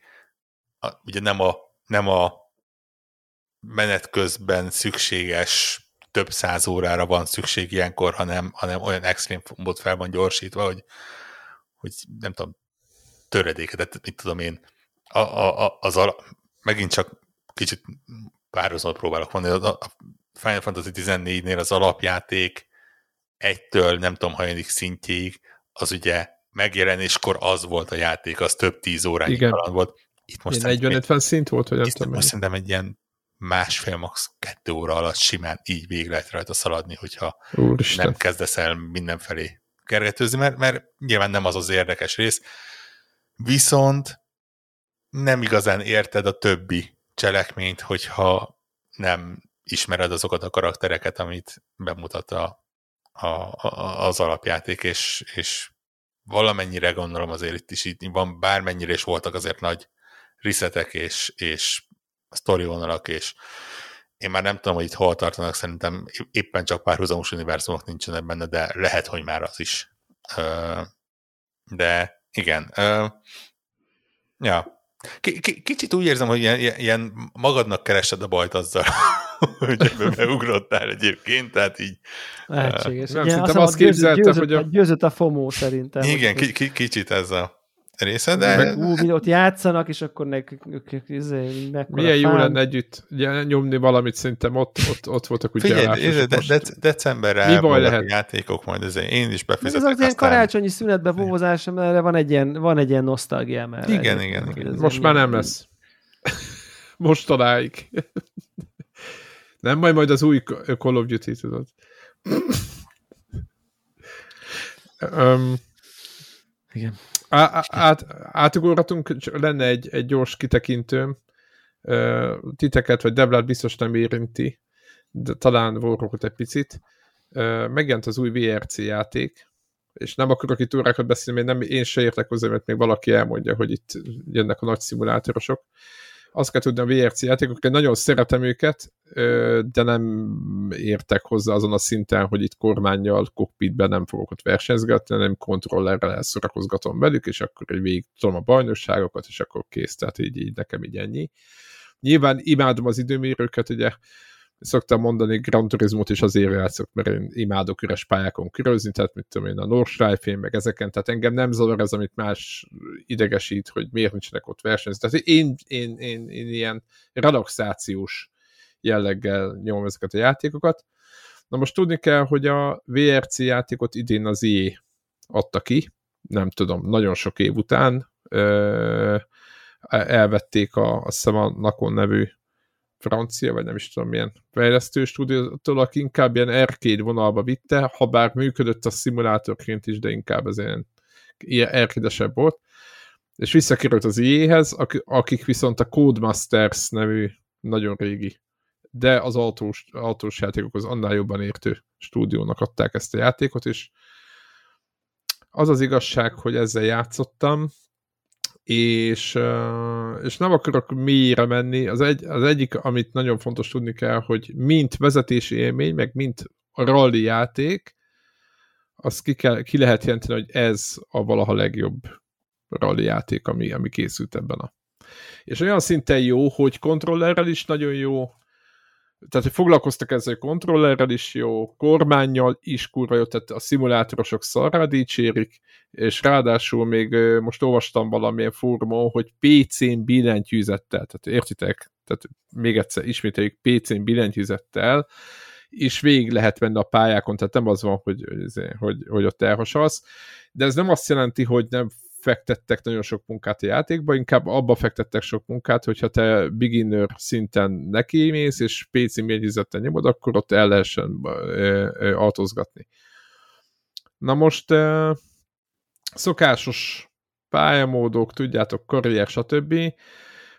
a, ugye nem a, nem a menet közben szükséges több száz órára van szükség ilyenkor, hanem, hanem olyan extrém mód fel van gyorsítva, hogy, hogy nem tudom, töredéket, mit tudom én, a, a, a, az ala, megint csak kicsit párhuzamot próbálok mondani, a Final Fantasy 14-nél az alapjáték egytől nem tudom hajlanik szintjéig, az ugye megjelenéskor az volt a játék, az több tíz órányi kaland volt. Itt most 40-50 szint volt, hogy nem tudom. Most szerintem egy ilyen másfél, max. kettő óra alatt simán így végig lehet rajta szaladni, hogyha Úristen. nem kezdesz el mindenfelé kergetőzni, mert, mert nyilván nem az az érdekes rész. Viszont nem igazán érted a többi cselekményt, hogyha nem ismered azokat a karaktereket, amit bemutat a, a, a, az alapjáték, és, és valamennyire gondolom azért itt is itt van, bármennyire is voltak azért nagy riszetek és, és sztori vonalak, és én már nem tudom, hogy itt hol tartanak, szerintem éppen csak párhuzamos univerzumok nincsenek benne, de lehet, hogy már az is. De igen. Ja. Kicsit úgy érzem, hogy ilyen, ilyen magadnak keresed a bajt azzal, [laughs] hogy ebbe beugrottál egyébként, tehát így... Lehetséges. Nem, Igen, szerintem azt képzelte, győzött, hogy a... Győzött a FOMO szerintem. Igen, hogy... kicsit ez a része, de... Meg, ú, mi ott játszanak, és akkor nekik izé, Milyen jó lenne együtt ugye, nyomni valamit, szerintem ott, ott, ott voltak ugye Figyelj, de, de, decemberre mi baj lehet? játékok, majd ezért én is befizetek. Ez az aztán... ilyen karácsonyi szünetbe vózás, mert van egy ilyen, van egy ilyen nosztalgia mellett. Igen, igen, igen. Most már nem lesz. [laughs] Most taláig. [laughs] nem, majd majd az új Call of Duty, tudod. um, igen át, átugorhatunk, lenne egy, egy gyors kitekintőm. Titeket vagy Deblát biztos nem érinti, de talán Warhawkot egy picit. Megjelent az új VRC játék, és nem akarok itt órákat beszélni, mert nem, én se értek hozzá, mert még valaki elmondja, hogy itt jönnek a nagy szimulátorosok azt kell tudni a VRC játékok, én nagyon szeretem őket, de nem értek hozzá azon a szinten, hogy itt kormányjal, kokpitben nem fogok ott versenyzgetni, hanem kontrollerrel elszorakozgatom velük, és akkor végig tudom a bajnokságokat, és akkor kész, tehát így, így nekem így ennyi. Nyilván imádom az időmérőket, ugye szoktam mondani, Gran Turismo-t is azért játszok, mert én imádok üres pályákon körözni, tehát mit tudom én, a Nordschleife, meg ezeken, tehát engem nem zavar ez, amit más idegesít, hogy miért nincsenek ott versenyző. Tehát én, én, én, én ilyen relaxációs jelleggel nyomom ezeket a játékokat. Na most tudni kell, hogy a VRC játékot idén az IE adta ki, nem tudom, nagyon sok év után, elvették a, a Nakon nevű francia, vagy nem is tudom milyen fejlesztő stúdiótól, aki inkább ilyen arcade vonalba vitte, ha bár működött a szimulátorként is, de inkább ez ilyen, ilyen arcade volt. És visszakerült az IE-hez, akik viszont a Codemasters nevű nagyon régi, de az autós, autós játékokhoz annál jobban értő stúdiónak adták ezt a játékot, és az az igazság, hogy ezzel játszottam, és, és nem akarok mélyre menni. Az, egy, az egyik, amit nagyon fontos tudni kell, hogy mint vezetési élmény, meg mint rally játék, azt ki, kell, ki lehet jelenteni, hogy ez a valaha legjobb rally játék, ami, ami készült ebben a. És olyan szinten jó, hogy kontrollerrel is nagyon jó, tehát, hogy foglalkoztak ezzel a kontrollerrel is jó, kormányjal is kurva jó, tehát a szimulátorosok szarra dicsérik, és ráadásul még most olvastam valamilyen fórumon, hogy PC-n billentyűzettel, tehát értitek? Tehát még egyszer ismételjük, PC-n billentyűzettel, és végig lehet venni a pályákon, tehát nem az van, hogy, hogy, hogy ott elhasalsz, de ez nem azt jelenti, hogy nem fektettek nagyon sok munkát a játékba, inkább abba fektettek sok munkát, hogyha te beginner szinten neki mész, és PC mélyzetten nyomod, akkor ott el lehessen autózgatni. Na most szokásos pályamódok, tudjátok, karrier, stb.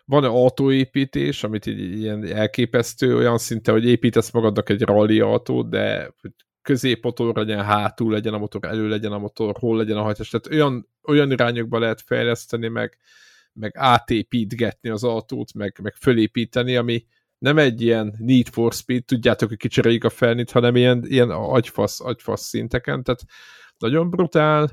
Van autóépítés, amit így ilyen elképesztő, olyan szinte, hogy építesz magadnak egy rally autót, de középmotor legyen, hátul legyen a motor, elő legyen a motor, hol legyen a hajtás. Tehát olyan, olyan irányokba lehet fejleszteni, meg, meg átépítgetni az autót, meg, meg fölépíteni, ami nem egy ilyen Need for Speed, tudjátok, hogy kicseréljük a felnit, hanem ilyen, ilyen agyfasz, agyfasz szinteken, tehát nagyon brutál.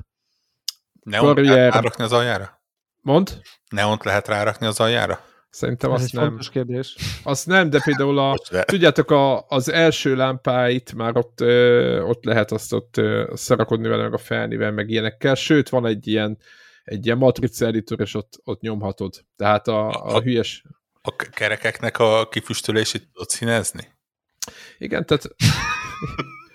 Neon karrier... rárakni az aljára? Mond? Neont lehet rárakni az aljára? Szerintem Ez azt egy nem. fontos kérdés. Azt nem, de például a, tudjátok, a, az első lámpáit már ott, ö, ott lehet azt ott ö, szarakodni vele, meg a felnivel, meg ilyenekkel, sőt, van egy ilyen, egy ilyen matrica editor, és ott, ott nyomhatod. Tehát a, a, a hülyes... A kerekeknek a kifüstölését tudod színezni? Igen, tehát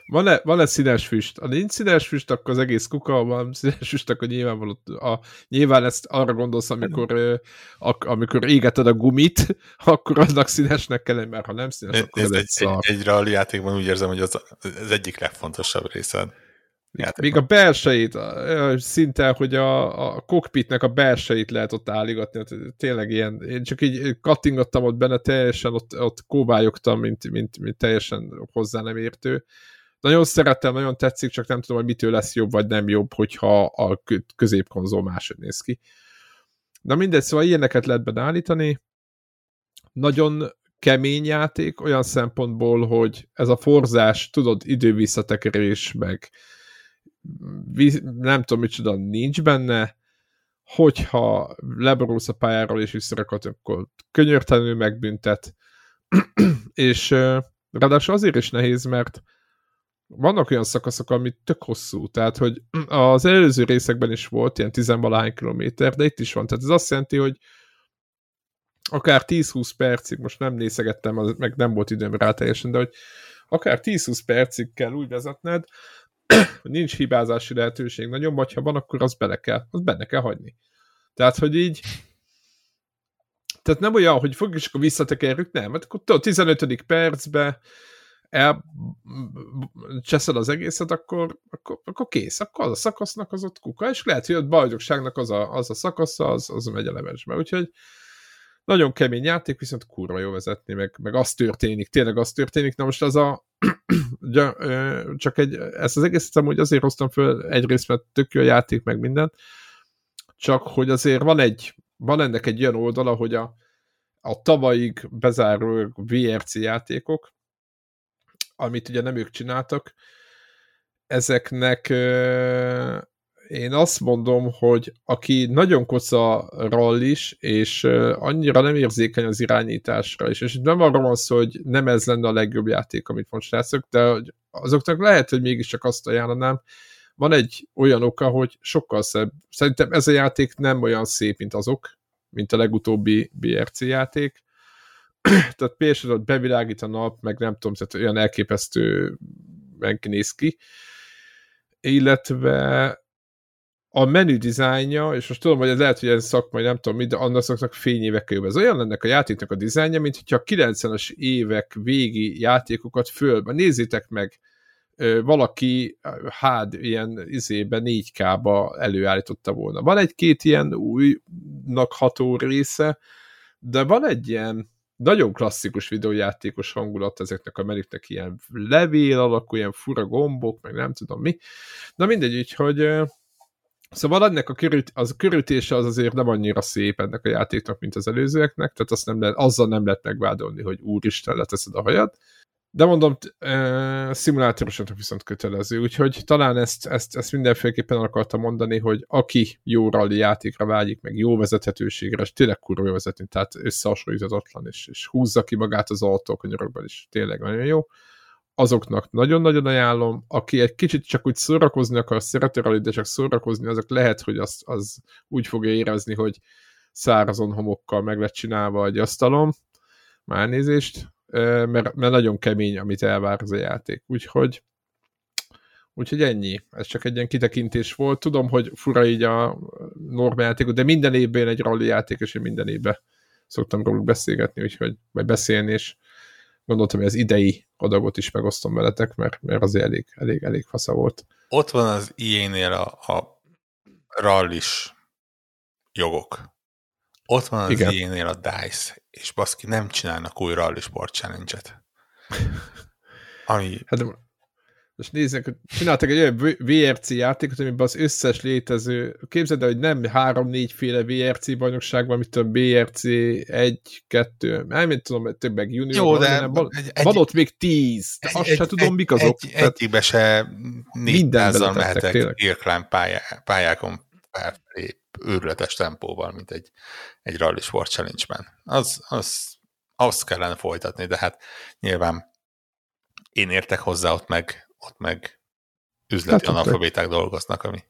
van-e, van-e színes füst? Ha nincs színes füst, akkor az egész kuka, van színes füst, akkor nyilván, a, nyilván ezt arra gondolsz, amikor, a, amikor égeted a gumit, [laughs] akkor annak színesnek kell mert ha nem színes, akkor ez, ez egy, egy, egy, egy rally játékban úgy érzem, hogy az, az egyik legfontosabb része. Játékban. Még a belsejét, szinte, hogy a, a cockpitnek a belsejét lehet ott álligatni, tényleg ilyen, én csak így kattingattam ott benne, teljesen ott, ott kóvályogtam, mint, mint, mint teljesen hozzá nem értő nagyon szeretem, nagyon tetszik, csak nem tudom, hogy mitől lesz jobb, vagy nem jobb, hogyha a középkonzol máshogy néz ki. Na mindegy, szóval ilyeneket lehet beállítani. Nagyon kemény játék olyan szempontból, hogy ez a forzás, tudod, idővisszatekerés, meg nem tudom, micsoda nincs benne, hogyha leborulsz a pályáról és visszarakod, akkor könyörtelenül megbüntet, [clears throat] és ráadásul azért is nehéz, mert vannak olyan szakaszok, amit tök hosszú, tehát hogy az előző részekben is volt ilyen tizenvalahány kilométer, de itt is van, tehát ez azt jelenti, hogy akár 10-20 percig, most nem nézegettem, meg nem volt időm rá teljesen, de hogy akár 10-20 percig kell úgy vezetned, [clears throat] nincs hibázási lehetőség nagyon, vagy ha van, akkor az bele kell, az benne kell hagyni. Tehát, hogy így tehát nem olyan, hogy fogjuk és akkor visszatekerjük, nem, mert akkor a 15. percbe elcseszed az egészet, akkor, akkor, akkor kész, akkor az a szakasznak az ott kuka, és lehet, hogy a bajnokságnak az a, az a szakasza, az, az megy a levesbe. Úgyhogy nagyon kemény játék, viszont kurva jó vezetni, meg, meg az történik, tényleg az történik. Na most az a [clears throat] csak egy, ezt az egészet amúgy azért hoztam föl egyrészt, mert tök jó a játék, meg minden, csak hogy azért van egy, van ennek egy olyan oldala, hogy a, a tavalyig bezáró VRC játékok, amit ugye nem ők csináltak, ezeknek én azt mondom, hogy aki nagyon koca rallis, és annyira nem érzékeny az irányításra is, és nem arról van szó, hogy nem ez lenne a legjobb játék, amit most srácok, de azoknak lehet, hogy mégiscsak azt ajánlanám, van egy olyan oka, hogy sokkal szebb. Szerintem ez a játék nem olyan szép, mint azok, mint a legutóbbi BRC játék. [clears throat] tehát például bevilágít a nap, meg nem tudom, tehát olyan elképesztő néz ki. Illetve a menü dizájnja, és most tudom, hogy ez lehet, hogy ez szakmai, nem tudom mit, de annak szoktak fényévekkel jobb. Ez olyan ennek a játéknak a dizájnja, mint hogyha a 90-es évek végi játékokat fölben. Nézzétek meg, valaki hád ilyen izébe 4K-ba előállította volna. Van egy-két ilyen újnak ható része, de van egy ilyen nagyon klasszikus videójátékos hangulat ezeknek a menüknek ilyen levél alakú, ilyen fura gombok, meg nem tudom mi. Na mindegy, úgyhogy Szóval ennek a körült, az a körültése az azért nem annyira szép ennek a játéknak, mint az előzőeknek, tehát azt nem lehet, azzal nem lehet megvádolni, hogy úristen, leteszed a hajad. De mondom, e, szimulátorosat viszont kötelező, úgyhogy talán ezt, ezt, ezt mindenféleképpen akartam mondani, hogy aki jó rally játékra vágyik, meg jó vezethetőségre, és tényleg kurva jó vezetni, tehát összehasonlíthatatlan, és, és húzza ki magát az autókanyarokban is, tényleg nagyon jó. Azoknak nagyon-nagyon ajánlom, aki egy kicsit csak úgy szórakozni akar, szereti rally, de csak szórakozni, azok lehet, hogy azt, az úgy fogja érezni, hogy szárazon homokkal meg lett csinálva egy asztalom, már nézést, mert, mert nagyon kemény, amit elvár az a játék. Úgyhogy Úgyhogy ennyi. Ez csak egy ilyen kitekintés volt. Tudom, hogy fura így a játékot, de minden évben egy rally játék, és én minden évben szoktam róluk beszélgetni, úgyhogy majd beszélni, és gondoltam, hogy az idei adagot is megosztom veletek, mert, mert azért elég, elég, elég fasza volt. Ott van az ilyenél a, a rallis jogok. Ott van az Igen. ilyenél a DICE, és baszki nem csinálnak új rally sport challenge-et. Ami... Hát most nézzük, hogy csináltak egy olyan VRC játékot, amiben az összes létező, képzeld el, hogy nem három-négy féle VRC bajnokság van, mint a BRC 1, 2, nem tudom, több meg junior. Jó, de nem, van, egy, van ott még tíz, de azt egy, se tudom, mik azok. Egy, tehát egyikbe se négyszázzal mehetek Irkline pályá, pályákon felfelé őrületes tempóval, mint egy, egy Rally Sport Challenge-ben. Az, az, azt kellene folytatni, de hát nyilván én értek hozzá ott meg ott meg üzleti hát, analfabéták dolgoznak, ami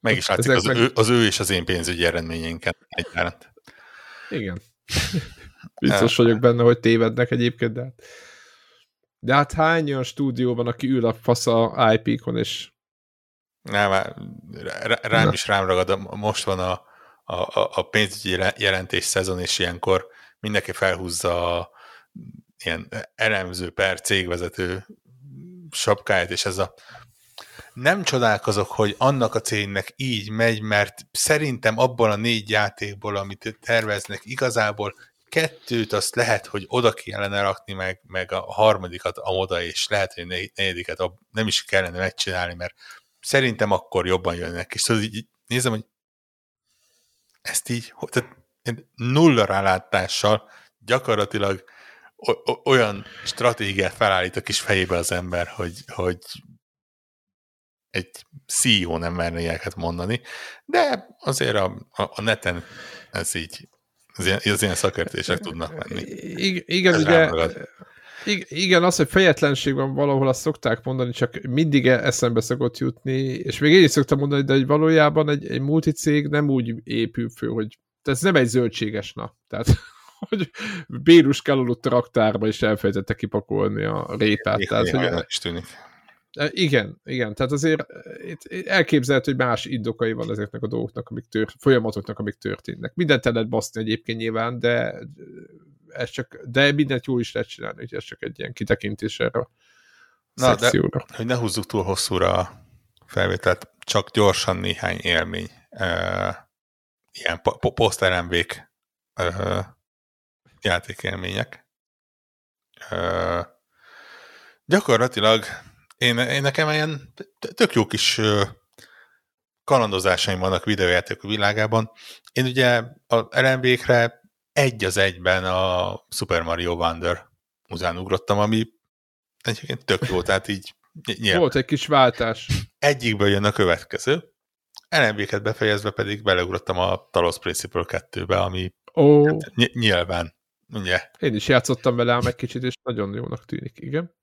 meg is látszik az, meg... ő, az ő és az én pénzügyi eredményénken egyaránt. Igen. [laughs] Biztos vagyok benne, hogy tévednek egyébként, de hát, de hát hány olyan stúdió van, aki ül a fasz a IP-kon, és nem, rám Na. is rám ragad, most van a, a, a pénzügyi jelentés szezon, és ilyenkor mindenki felhúzza a ilyen elemző per cégvezető sapkáját, és ez a nem csodálkozok, hogy annak a cégnek így megy, mert szerintem abból a négy játékból, amit terveznek, igazából kettőt azt lehet, hogy oda kellene rakni, meg, meg a harmadikat a oda, és lehet, hogy negyediket nem is kellene megcsinálni, mert szerintem akkor jobban jönnek. És szóval így nézem, hogy ezt így, tehát nulla rálátással gyakorlatilag olyan stratégiát felállít a kis fejébe az ember, hogy, hogy egy CEO nem merne ilyeneket mondani, de azért a, a, a neten ez így, az ilyen, az ilyen szakértések tudnak menni. I, igen, ez ugye, igen, az, hogy fejetlenség van valahol, azt szokták mondani, csak mindig e- eszembe szokott jutni, és még én is szoktam mondani, de hogy valójában egy, egy multicég nem úgy épül föl, hogy ez nem egy zöldséges nap. Tehát [laughs] hogy Bérus kell aludt raktárba, és elfelejtette kipakolni a rétát. Igen, tehát, hogy, is tűnik. E, igen, igen, tehát azért itt elképzelhető, hogy más indokai van ezeknek a dolgoknak, amik tört, folyamatoknak, amik történnek. Mindent el lehet baszni egyébként nyilván, de ez csak, de mindent jól is lehet csinálni, hogy ez csak egy ilyen kitekintés erre a Na, szekcióra. de hogy ne húzzuk túl hosszúra a felvételt, csak gyorsan néhány élmény. Uh, ilyen post uh, játékélmények. Uh, gyakorlatilag én, én nekem ilyen tök jó kis kalandozásaim vannak videójáték világában. Én ugye a LMV-kre egy az egyben a Super Mario Wonder után ugrottam, ami egyébként tök jó, tehát így nyilván. Volt egy kis váltás. Egyikből jön a következő. LMV-ket befejezve pedig beleugrottam a Talos Principle 2-be, ami oh. ny- nyilván, ugye. Én is játszottam vele ám egy kicsit, és nagyon jónak tűnik, igen.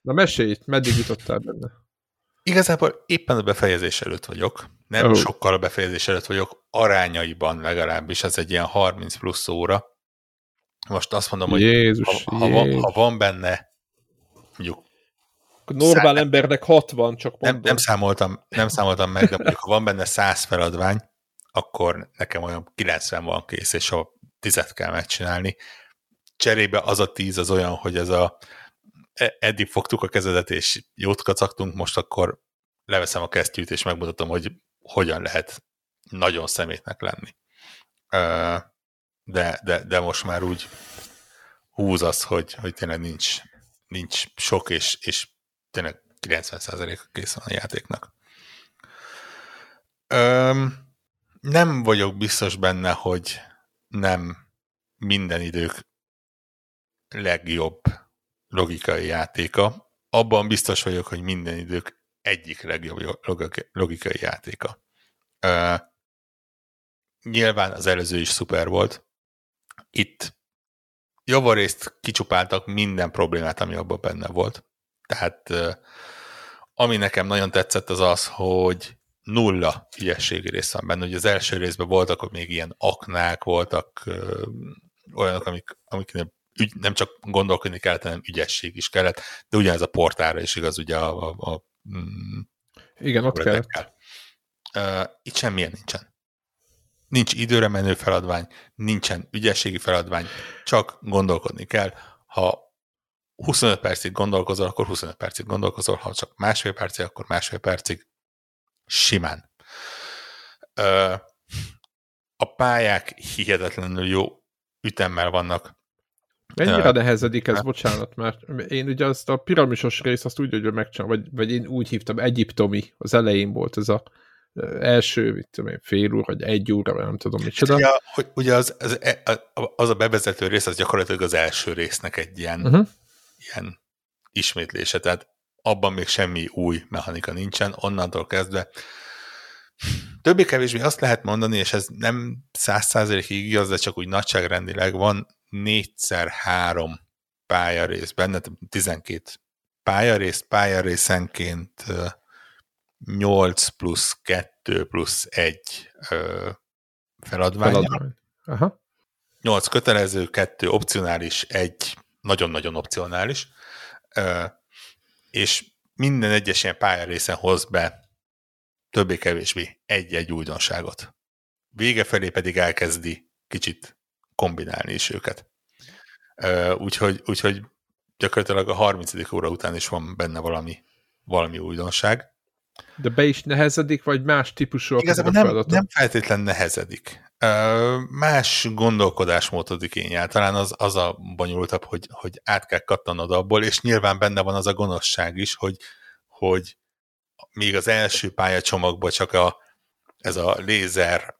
Na mesélj meddig jutottál benne? Igazából éppen a befejezés előtt vagyok. Nem oh. sokkal a befejezés előtt vagyok, arányaiban legalábbis, ez egy ilyen 30 plusz óra. Most azt mondom, hogy Jézus, ha, ha, van, ha van benne mondjuk Normál szá... embernek 60, csak mondom. Nem, nem, számoltam, nem számoltam meg, de mondjuk ha van benne 100 feladvány, akkor nekem olyan 90 van kész, és ha 10 kell megcsinálni. Cserébe az a 10 az olyan, hogy ez a eddig fogtuk a kezedet, és jót kacagtunk, most akkor leveszem a kesztyűt, és megmutatom, hogy hogyan lehet nagyon szemétnek lenni. De, de, de most már úgy húz az, hogy, hogy tényleg nincs, nincs sok, és, és tényleg 90% kész van a játéknak. Nem vagyok biztos benne, hogy nem minden idők legjobb logikai játéka. Abban biztos vagyok, hogy minden idők egyik legjobb logikai játéka. Uh, nyilván az előző is szuper volt. Itt javarészt kicsupáltak minden problémát, ami abban benne volt. Tehát uh, ami nekem nagyon tetszett az az, hogy nulla ügyességi rész van benne. Ugye az első részben voltak, hogy még ilyen aknák voltak, uh, olyanok, amik, amiknél ügy, nem csak gondolkodni kellett, hanem ügyesség is kellett, de ugyanez a portára is igaz, ugye a... a, a mm, Igen, ott kell. Uh, itt semmilyen nincsen. Nincs időre menő feladvány, nincsen ügyességi feladvány, csak gondolkodni kell. Ha 25 percig gondolkozol, akkor 25 percig gondolkozol, ha csak másfél percig, akkor másfél percig simán. Uh, a pályák hihetetlenül jó ütemmel vannak, Mennyire nehezedik ez, bocsánat, mert én ugye azt a piramisos rész azt úgy, hogy megcsinálom, vagy, vagy én úgy hívtam, egyiptomi, az elején volt ez a első, mit tudom én, fél óra, vagy egy óra, vagy nem tudom micsoda. Ugye, hogy, ugye az, az, e, az, a bevezető rész, az gyakorlatilag az első résznek egy ilyen, uh-huh. ilyen ismétlése, tehát abban még semmi új mechanika nincsen, onnantól kezdve többé-kevésbé azt lehet mondani, és ez nem száz százalékig igaz, de csak úgy nagyságrendileg van négyszer három pályarész benne, 12 pályarész, pályarészenként 8 plusz 2 plusz 1 feladvány. feladvány. Aha. 8 kötelező, 2 opcionális, 1 nagyon-nagyon opcionális, és minden egyes ilyen pályarészen hoz be többé-kevésbé egy-egy újdonságot. Vége felé pedig elkezdi kicsit kombinálni is őket. Úgyhogy, úgyhogy gyakorlatilag a 30. óra után is van benne valami, valami újdonság. De be is nehezedik, vagy más típusú Igazából nem, nem feltétlen nehezedik. Más gondolkodásmódot igényel. Talán az, az a bonyolultabb, hogy, hogy át kell kattanod abból, és nyilván benne van az a gonoszság is, hogy, hogy még az első pályacsomagban csak a, ez a lézer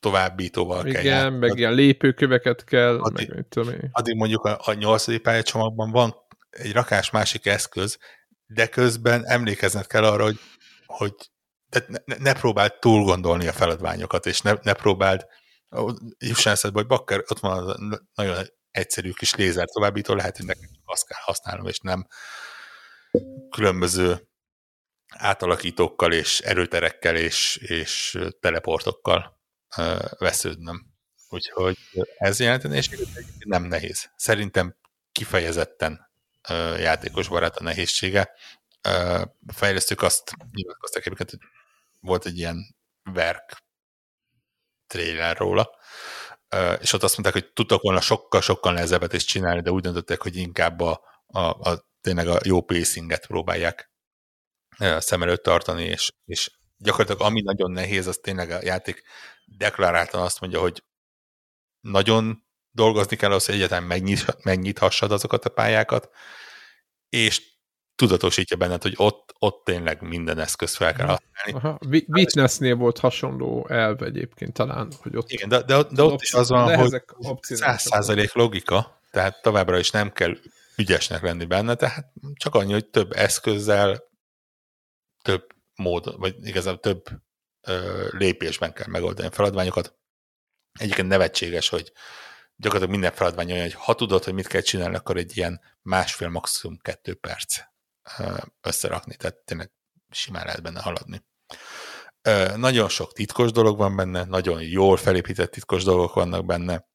továbbítóval Igen, kell Igen, meg ilyen lépőköveket kell, addig, meg mit tudom én. Addig mondjuk a, a nyolcadik pályacsomagban van egy rakás másik eszköz, de közben emlékezned kell arra, hogy, hogy tehát ne, ne próbáld túl gondolni a feladványokat, és ne, ne próbáld, jussan eszedbe, hogy bakker, ott van az nagyon egyszerű kis lézer továbbító, lehet, hogy nekem azt kell használnom, és nem különböző átalakítókkal és erőterekkel és, és teleportokkal vesződnöm. Úgyhogy ez jelenteni, és nem nehéz. Szerintem kifejezetten játékos barát a nehézsége. Fejlesztők azt nyilatkoztak egyébként, hogy volt egy ilyen verk trailer róla, és ott azt mondták, hogy tudtak volna sokkal-sokkal nehezebbet is csinálni, de úgy döntöttek, hogy inkább a, a, a tényleg a jó pacinget próbálják szem előtt tartani, és, és gyakorlatilag ami nagyon nehéz, az tényleg a játék deklaráltan azt mondja, hogy nagyon dolgozni kell ahhoz, hogy egyetem megnyit, megnyithassad azokat a pályákat, és tudatosítja benned, hogy ott, ott tényleg minden eszköz fel kell használni. Aha. Witnessnél volt hasonló elv egyébként talán, hogy ott... Igen, de, de, de ott is az van, hogy száz százalék logika, tehát továbbra is nem kell ügyesnek lenni benne, tehát csak annyi, hogy több eszközzel, több mód, vagy igazából több ö, lépésben kell megoldani a feladványokat. Egyébként nevetséges, hogy gyakorlatilag minden feladvány olyan, hogy ha tudod, hogy mit kell csinálni, akkor egy ilyen másfél, maximum kettő perc összerakni, tehát tényleg simán lehet benne haladni. Nagyon sok titkos dolog van benne, nagyon jól felépített titkos dolgok vannak benne,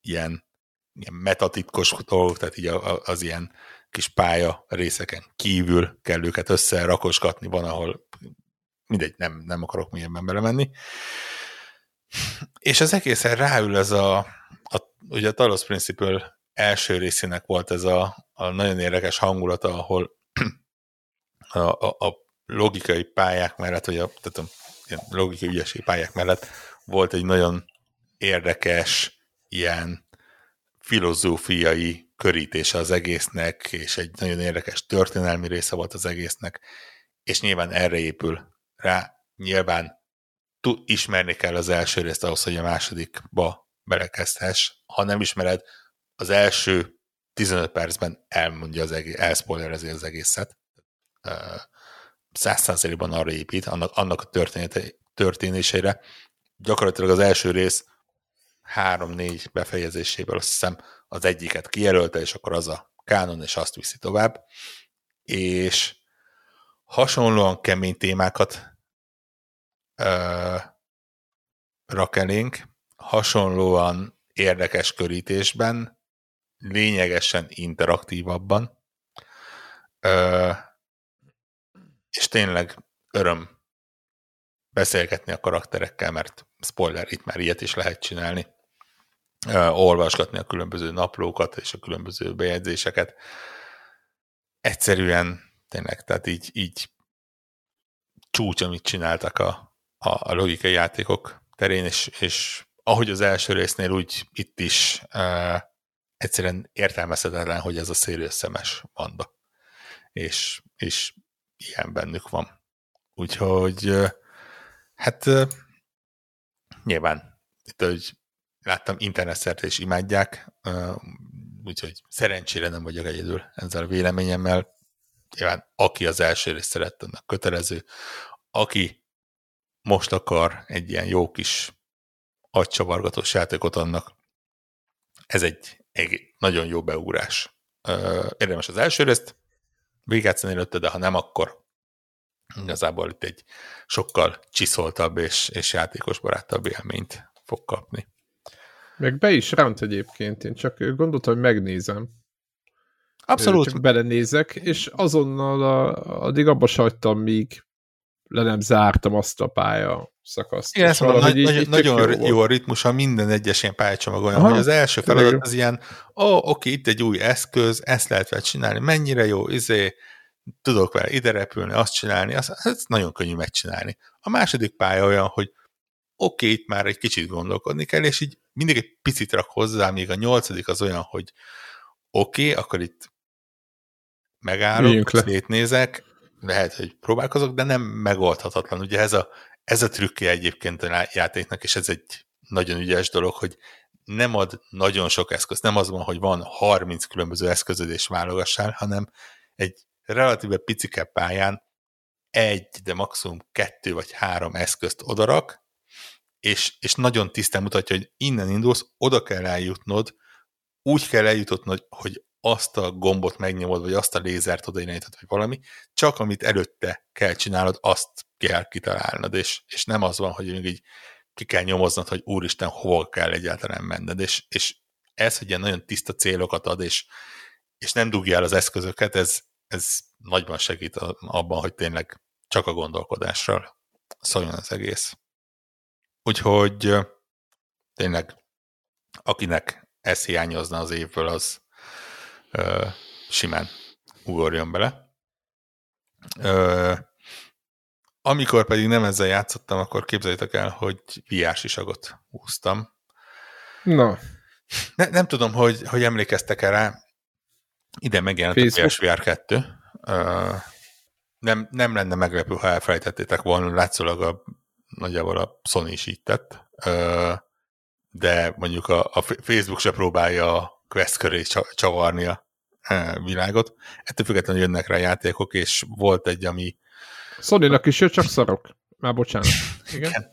ilyen, ilyen metatitkos dolgok, tehát így az ilyen kis pálya részeken kívül kell őket összerakosgatni, van, ahol mindegy, nem, nem akarok milyenben belemenni. És az egészen ráül ez a, a ugye a Talos Principle első részének volt ez a, a nagyon érdekes hangulata, ahol a, a, a logikai pályák mellett, vagy a, tehát a logikai ügyesség pályák mellett volt egy nagyon érdekes ilyen filozófiai körítése az egésznek, és egy nagyon érdekes történelmi része volt az egésznek, és nyilván erre épül rá. Nyilván ismerni kell az első részt ahhoz, hogy a másodikba belekezdhess. Ha nem ismered, az első 15 percben elmondja az egész, elspoilerezi az egészet. Száz százalékban arra épít, annak, annak a története, történésére. Gyakorlatilag az első rész három-négy befejezéséből azt hiszem az egyiket kijelölte, és akkor az a kánon, és azt viszi tovább. És hasonlóan kemény témákat ö, rak elénk, hasonlóan érdekes körítésben, lényegesen interaktívabban, ö, és tényleg öröm beszélgetni a karakterekkel, mert spoiler, itt már ilyet is lehet csinálni, olvasgatni a különböző naplókat és a különböző bejegyzéseket. Egyszerűen tényleg, tehát így, így csúcs, amit csináltak a, a, a logikai játékok terén, és, és ahogy az első résznél, úgy itt is uh, egyszerűen értelmezhetetlen, hogy ez a Sirius szemes banda. És, és ilyen bennük van. Úgyhogy hát nyilván itt, hogy láttam internetszerte is imádják, úgyhogy szerencsére nem vagyok egyedül ezzel a véleményemmel. Nyilván aki az első részt szeret, annak kötelező. Aki most akar egy ilyen jó kis agycsavargatós játékot annak, ez egy egy nagyon jó beúrás. Érdemes az első részt végigjátszani előtte, de ha nem, akkor igazából itt egy sokkal csiszoltabb és, és játékos barátabb élményt fog kapni. Meg be is ránt egyébként, én csak gondoltam, hogy megnézem. Abszolút. Csak belenézek, és azonnal a, addig abba sajtam, míg le nem zártam azt a pálya szakaszt. Igen, ezt mondom, nagy, így, így nagyon jó, jó a ritmusa minden egyes ilyen pályacsomag olyan, Aha, hogy az első feladat az ilyen, ó, oh, oké, itt egy új eszköz, ezt lehet vele csinálni, mennyire jó, izé, tudok vele ide repülni, azt csinálni, azt, ez nagyon könnyű megcsinálni. A második pálya olyan, hogy oké, okay, itt már egy kicsit gondolkodni kell, és így mindig egy picit rak hozzá, még a nyolcadik az olyan, hogy oké, okay, akkor itt megállok, szétnézek, lehet, hogy próbálkozok, de nem megoldhatatlan. Ugye ez a, ez a trükkje egyébként a játéknak, és ez egy nagyon ügyes dolog, hogy nem ad nagyon sok eszközt, nem az van, hogy van 30 különböző eszközöd és válogassál, hanem egy relatíve picike pályán egy, de maximum kettő vagy három eszközt odarak, és, és nagyon tisztán mutatja, hogy innen indulsz, oda kell eljutnod, úgy kell eljutatnod, hogy azt a gombot megnyomod, vagy azt a lézert oda irányítod, vagy valami, csak amit előtte kell csinálnod, azt kell kitalálnod, és, és nem az van, hogy még így ki kell nyomoznod, hogy úristen, hova kell egyáltalán menned, és, és ez, hogy ilyen nagyon tiszta célokat ad, és, és nem dugjál az eszközöket, ez, ez nagyban segít abban, hogy tényleg csak a gondolkodásról szóljon az egész. Úgyhogy tényleg, akinek ez hiányozna az évből, az ö, simán ugorjon bele. Ö, amikor pedig nem ezzel játszottam, akkor képzeljétek el, hogy VR sisagot húztam. Na. Ne, nem tudom, hogy, hogy emlékeztek -e rá, ide megjelent Facebook. a PSVR 2. Uh, nem, nem lenne meglepő, ha elfelejtettétek volna, látszólag a, nagyjából a Sony is így tett, de mondjuk a, a Facebook se próbálja a Quest köré csavarni a uh, világot. Ettől függetlenül jönnek rá játékok, és volt egy, ami sony is jött, csak szarok. Már bocsánat. [laughs] Igen. Igen.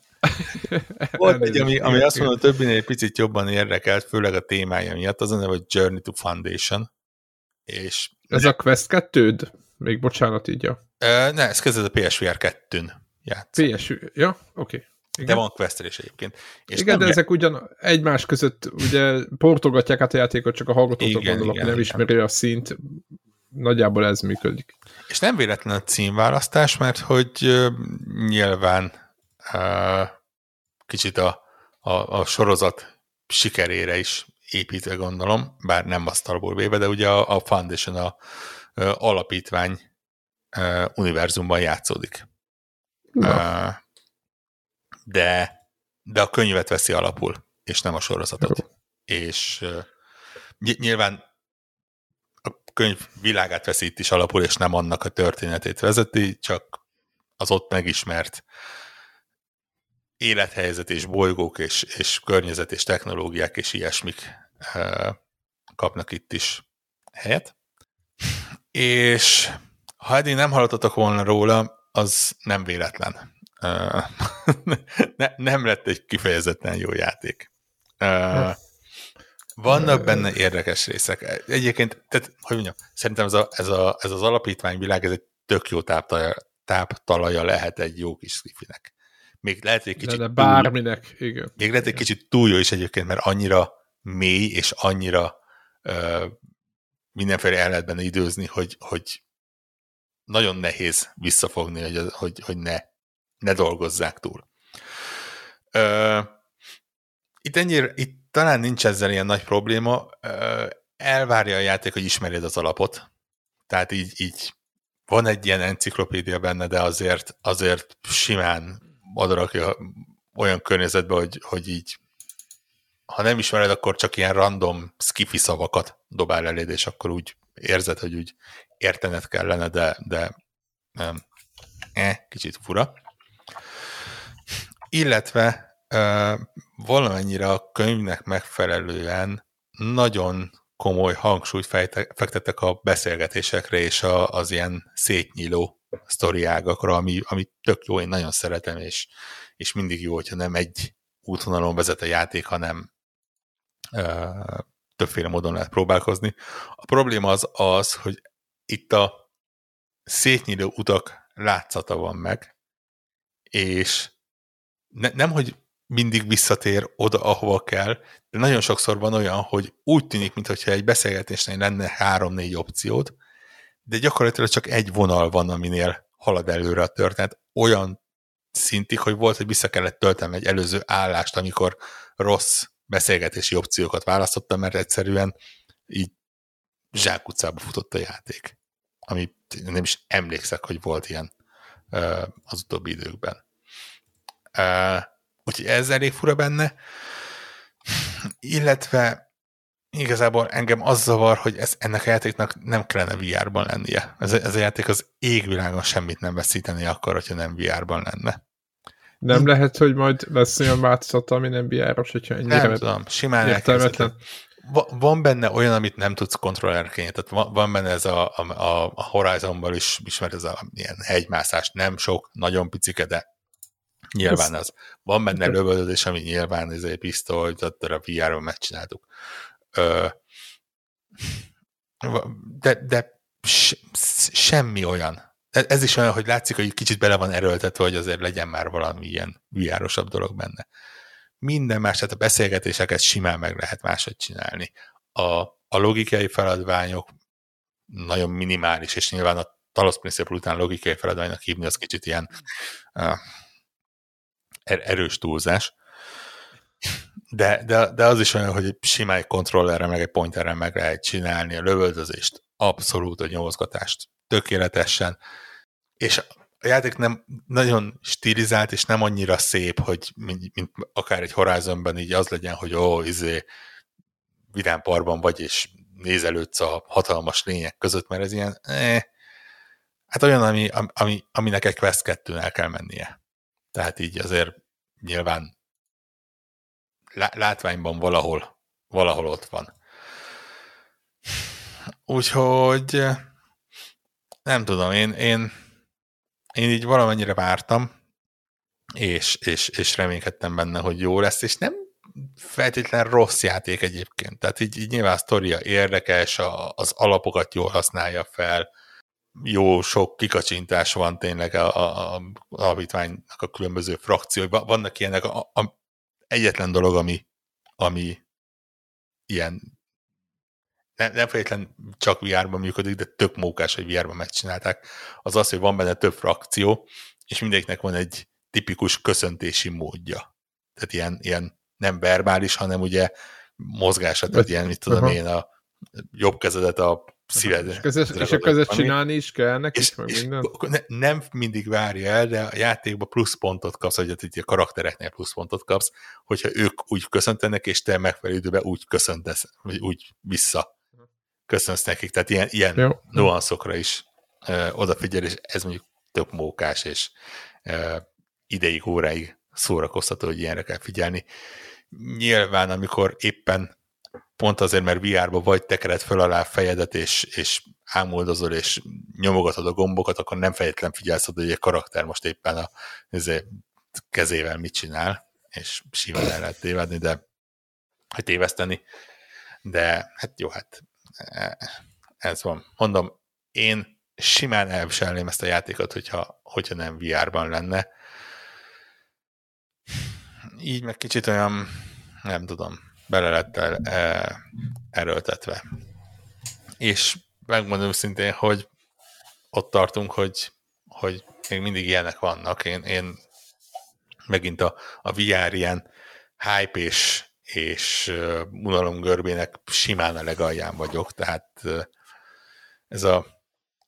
[laughs] Volt egy, ami, ami azt mondom, többinél egy picit jobban érdekelt, főleg a témája miatt, az a neve, hogy Journey to Foundation. És ez a Quest 2 Még bocsánat így, ja. Ne, ez kezdett a PSVR 2-n játsz. PSVR, ja, oké. Okay. Igen. De van quest is egyébként. És igen, de ezek ugyan egymás között ugye portogatják át a játékot, csak a hallgatókra gondolok, igen, nem igen. ismeri a szint, nagyjából ez működik. És nem véletlen a címválasztás, mert hogy uh, nyilván uh, kicsit a, a, a sorozat sikerére is építve gondolom, bár nem asztalból véve, de ugye a, a Foundation, a, a alapítvány uh, univerzumban játszódik. Uh, de, de a könyvet veszi alapul, és nem a sorozatot. Jó. És nyilván könyv világát veszi itt is alapul, és nem annak a történetét vezeti, csak az ott megismert élethelyzet és bolygók és, és környezet és technológiák és ilyesmik kapnak itt is helyet. És ha eddig nem hallottatok volna róla, az nem véletlen. [laughs] Ne, nem lett egy kifejezetten jó játék. Vannak benne érdekes részek. Egyébként, tehát, hogy mondjam, szerintem ez, a, ez, a, ez az alapítványvilág, ez egy tök jó táptalaja, táptalaja lehet egy jó kis skifinek. Még lehet egy kicsit... De, de bárminek, túl, igen. Még lehet egy kicsit túl jó is egyébként, mert annyira mély, és annyira ö, mindenféle el lehet benne időzni, hogy, hogy nagyon nehéz visszafogni, hogy, hogy, hogy ne, ne dolgozzák túl. Ö, itt ennyire, itt talán nincs ezzel ilyen nagy probléma. Elvárja a játék, hogy ismerjed az alapot. Tehát így, így van egy ilyen enciklopédia benne, de azért, azért simán odarakja olyan környezetbe, hogy, hogy így ha nem ismered, akkor csak ilyen random skifi szavakat dobál eléd, és akkor úgy érzed, hogy úgy értened kellene, de, de nem, eh, kicsit fura. Illetve valamennyire a könyvnek megfelelően nagyon komoly hangsúlyt fektettek a beszélgetésekre és a, az ilyen szétnyíló sztoriágakra, ami, ami tök jó, én nagyon szeretem, és, és mindig jó, hogyha nem egy útvonalon vezet a játék, hanem ö, többféle módon lehet próbálkozni. A probléma az az, hogy itt a szétnyíló utak látszata van meg, és ne, nem, hogy mindig visszatér oda, ahova kell, de nagyon sokszor van olyan, hogy úgy tűnik, mintha egy beszélgetésnél lenne három-négy opciód, de gyakorlatilag csak egy vonal van, aminél halad előre a történet. Olyan szintig, hogy volt, hogy vissza kellett töltenem egy előző állást, amikor rossz beszélgetési opciókat választottam, mert egyszerűen így zsákutcába futott a játék. Ami nem is emlékszek, hogy volt ilyen az utóbbi időkben. Úgyhogy ez elég fura benne, illetve igazából engem az zavar, hogy ez, ennek a játéknak nem kellene VR-ban lennie. Ez, ez a játék az égvilágon semmit nem veszíteni akar, hogyha nem VR-ban lenne. Nem lehet, hogy majd lesz olyan változata, ami nem VR-os, hogyha ennyire Nem tudom, simán értelmetlen. Van benne olyan, amit nem tudsz kontrollerként, tehát van, benne ez a, a, a Horizonban is ismert ez a ilyen hegymászás, nem sok, nagyon picike, de nyilván az. Van benne lövöldözés, ami nyilván ez egy pisztoly, tehát a VR-ban megcsináltuk. Ö, de, de se, semmi olyan. Ez is olyan, hogy látszik, hogy kicsit bele van erőltetve, hogy azért legyen már valami ilyen vr dolog benne. Minden más, tehát a beszélgetéseket simán meg lehet máshogy csinálni. A, a logikai feladványok nagyon minimális, és nyilván a Talos Principle után logikai feladványnak hívni, az kicsit ilyen uh, erős túlzás. De, de, de az is olyan, hogy simán egy kontrollerre, meg egy pointerre meg lehet csinálni a lövöldözést, abszolút a nyomozgatást tökéletesen, és a játék nem nagyon stilizált, és nem annyira szép, hogy mint, mint akár egy Horizonban így az legyen, hogy ó, izé, vidámparban vagy, és nézelődsz a hatalmas lények között, mert ez ilyen, eh, hát olyan, ami, ami, aminek egy Quest 2 el kell mennie. Tehát így azért nyilván látványban valahol, valahol ott van. Úgyhogy nem tudom, én, én, én így valamennyire vártam, és, és, és reménykedtem benne, hogy jó lesz, és nem feltétlen rossz játék egyébként. Tehát így, így nyilván a sztoria érdekes, a, az alapokat jól használja fel, jó sok kikacsintás van tényleg a, a, a alapítványnak a különböző frakcióiban. Vannak ilyenek, a, a, egyetlen dolog, ami, ami ilyen nem, nem feltétlenül csak VR-ban működik, de tök mókás, hogy VR-ban megcsinálták, az az, hogy van benne több frakció, és mindegyiknek van egy tipikus köszöntési módja. Tehát ilyen, ilyen nem verbális, hanem ugye mozgása, tehát ilyen, mit tudom uh-huh. én, a jobb kezedet a szíved. És, közös, és akkor ezt csinálni is kell neki, és, meg és minden? Ne, nem mindig várja el, de a játékban pluszpontot kapsz, vagy hát a karaktereknél pluszpontot kapsz, hogyha ők úgy köszöntenek, és te megfelelő időben úgy köszöntesz, vagy úgy vissza köszönsz nekik. Tehát ilyen, ilyen Jó. nuanszokra is ö, odafigyel, és ez mondjuk tök mókás, és ö, ideig, óráig szórakoztató, hogy ilyenre kell figyelni. Nyilván, amikor éppen pont azért, mert VR-ba vagy tekered föl alá fejedet, és, és ámuldozol, és nyomogatod a gombokat, akkor nem fejletlen figyelsz hogy egy karakter most éppen a ezért, kezével mit csinál, és simán el lehet tévedni, de hogy téveszteni. De hát jó, hát ez van. Mondom, én simán elviselném ezt a játékot, hogyha, hogyha nem VR-ban lenne. Így meg kicsit olyan, nem tudom, bele lett el, e, erőltetve. És megmondom szintén, hogy ott tartunk, hogy, hogy még mindig ilyenek vannak. Én, én megint a, a VR ilyen hype és, és unalom görbének simán a legalján vagyok, tehát ez a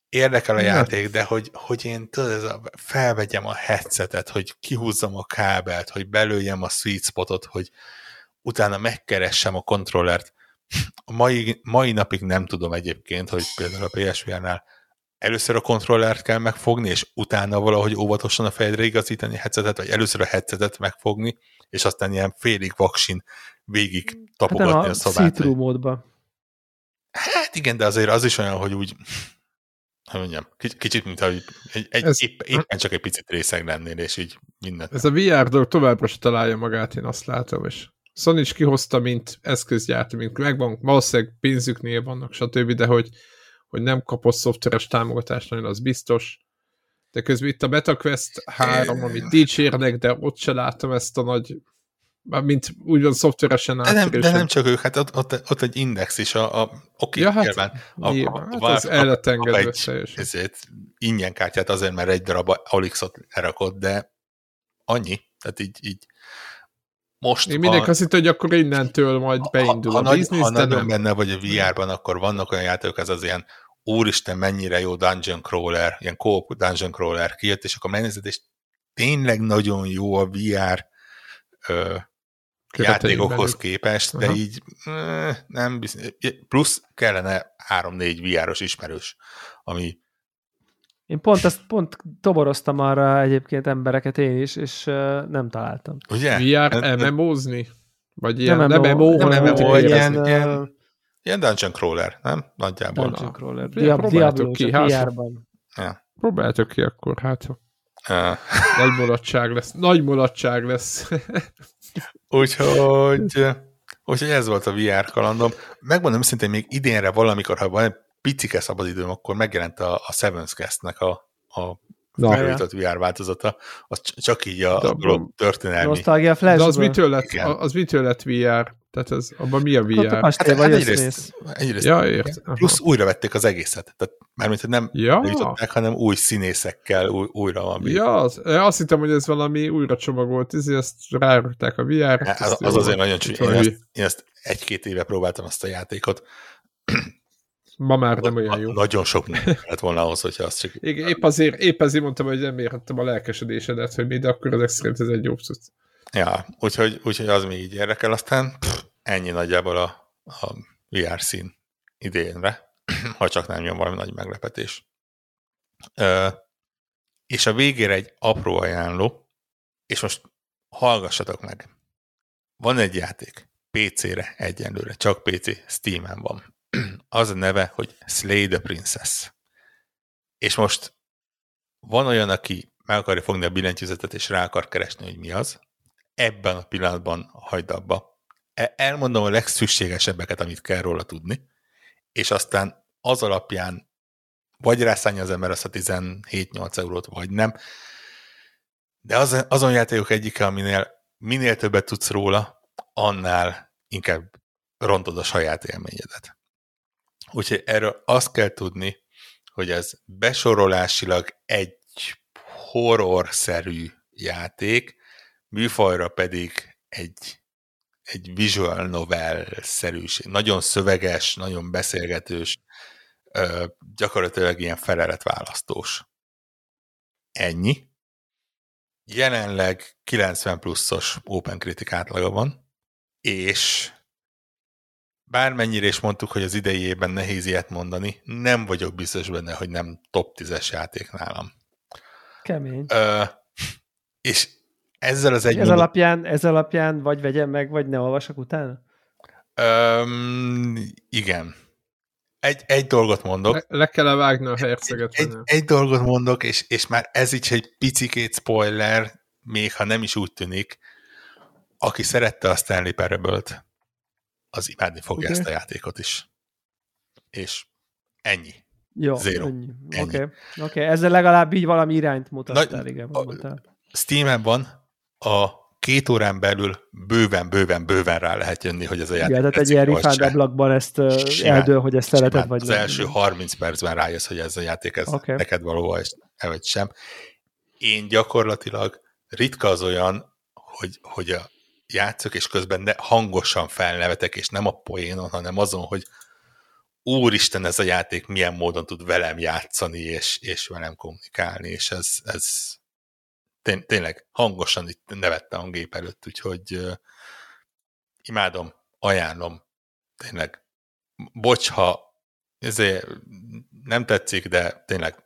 érdekel a játék, de hogy, hogy én tudod, ez a, felvegyem a headsetet, hogy kihúzzam a kábelt, hogy belőjem a sweet spotot, hogy utána megkeressem a kontrollert. A mai, mai napig nem tudom egyébként, hogy például a PSVR-nál először a kontrollert kell megfogni, és utána valahogy óvatosan a fejedre igazítani a headsetet, vagy először a headsetet megfogni, és aztán ilyen félig vaksin végig tapogatni hát a, a szobát. Hát módba. Hát igen, de azért az is olyan, hogy úgy, hogy mondjam, kicsit, mint hogy egy, egy, ez, épp, éppen csak egy picit részeg lennél, és így mindent. Ez a VR dolog továbbra se találja magát, én azt látom, és Sony is kihozta, mint eszközgyártó, mint megvan, valószínűleg pénzüknél vannak, stb., de hogy, hogy nem kapott szoftveres támogatást, nagyon az biztos. De közben itt a MetaQuest 3, amit dicsérnek, de ott se látom ezt a nagy mint úgymond szoftveresen de nem, de nem csak ők, hát ott, ott, ott egy index is, a, a oké, ja, hát, nyilván, a, nyilván, a, a, hát az el lett engedve ezért ingyen kártyát azért, mert egy darab Olixot lerakott, de annyi, tehát így, így most Én mindenki azt hitt, hogy akkor innentől majd beindul a, a, a, biznisz, ha de nagyon nem. benne vagy a VR-ban, akkor vannak olyan játékok, ez az ilyen úristen, mennyire jó dungeon crawler, ilyen co dungeon crawler kijött, és akkor megnézed, és tényleg nagyon jó a VR ö, játékokhoz képest, de Aha. így nem biztos. Plusz kellene 3-4 VR-os ismerős, ami én pont ezt pont toboroztam arra egyébként embereket én is, és uh, nem találtam. Ugye? VR MMO-zni? Vagy ilyen nem MMO, hanem MMO, ilyen, ilyen, ilyen dungeon crawler, nem? Nagyjából. Dungeon crawler. Diab Diablo ki, VR-ban. Ja. Próbáltok ki akkor, hát uh. [laughs] Nagy mulatság lesz. Nagy mulatság lesz. [laughs] úgyhogy, úgyhogy ez volt a VR kalandom. Megmondom szintén még idénre valamikor, ha van egy picike szabadidőm, akkor megjelent a, a Seven's Cast-nek a, a felújított VR változata, az csak így a, a dolog történelmi. Nostalgia Flash. De az mitől lett, Igen. az mitől lett VR? Tehát az, abban mi a VR? Hát, hát, hát egyrészt, egyrészt ja, ért. plusz újra vették az egészet. Tehát mármint, hogy nem ja. meg, hanem új színészekkel új, újra van. Ja, az, azt hittem, hogy ez valami újra csomagolt, ezért ezt rárakták a VR-t. Hát, az, az azért nagyon csúnya. Én, ezt, én ezt egy-két éve próbáltam azt a játékot. Ma már nem olyan jó. Nagyon sok lett volna ahhoz, hogyha azt csak... Igen, épp azért, épp azért mondtam, hogy nem érhettem a lelkesedésedet, hogy mi, de akkor ezek szerint ez egy jobb cucc. Ja, úgyhogy, úgyhogy az még így érdekel, aztán pff, ennyi nagyjából a, a VR szín idénre, [clears throat] ha csak nem jön valami nagy meglepetés. Ö, és a végére egy apró ajánló, és most hallgassatok meg. Van egy játék, PC-re egyenlőre, csak PC, Steam-en van. [clears throat] Az a neve, hogy Slay the Princess. És most van olyan, aki meg akarja fogni a billentyűzetet, és rá akar keresni, hogy mi az, ebben a pillanatban hagyd abba. E, elmondom a legszükségesebbeket, amit kell róla tudni, és aztán az alapján vagy rászállja az ember azt a 17-8 eurót, vagy nem. De az, azon játékok egyike, aminél minél többet tudsz róla, annál inkább rontod a saját élményedet. Úgyhogy erről azt kell tudni, hogy ez besorolásilag egy horror-szerű játék, műfajra pedig egy, egy visual novel-szerűség. Nagyon szöveges, nagyon beszélgetős, gyakorlatilag ilyen feleletválasztós. Ennyi. Jelenleg 90 pluszos Open Critic átlaga van, és bármennyire is mondtuk, hogy az idejében nehéz ilyet mondani, nem vagyok biztos benne, hogy nem top 10-es játék nálam. Kemény. Ö, és ezzel az egy... Ez alapján, ez alapján vagy vegyem meg, vagy ne olvasok utána? Öm, igen. Egy, egy dolgot mondok. Le, le kell -e vágni a herceget. Egy, egy, egy dolgot mondok, és, és már ez is egy picikét spoiler, még ha nem is úgy tűnik, aki szerette a Stanley parable az imádni fogja okay. ezt a játékot is. És ennyi. Jó, Zero. Oké, okay. okay. ezzel legalább így valami irányt mutattál, igen, Steam-en van, a két órán belül bőven, bőven, bőven rá lehet jönni, hogy ez a játék. Igen, tehát egy ilyen refund ablakban ezt simán, eldől, hogy ezt szereted, vagy Az nem. első 30 percben rájössz, hogy ez a játék ez okay. neked való, és vagy sem. Én gyakorlatilag ritka az olyan, hogy, hogy a játszok, és közben ne, hangosan felnevetek, és nem a poénon, hanem azon, hogy úristen, ez a játék milyen módon tud velem játszani, és, és velem kommunikálni, és ez, ez tény, tényleg hangosan itt nevettem a gép előtt, úgyhogy uh, imádom, ajánlom, tényleg. Bocs, ha ezért nem tetszik, de tényleg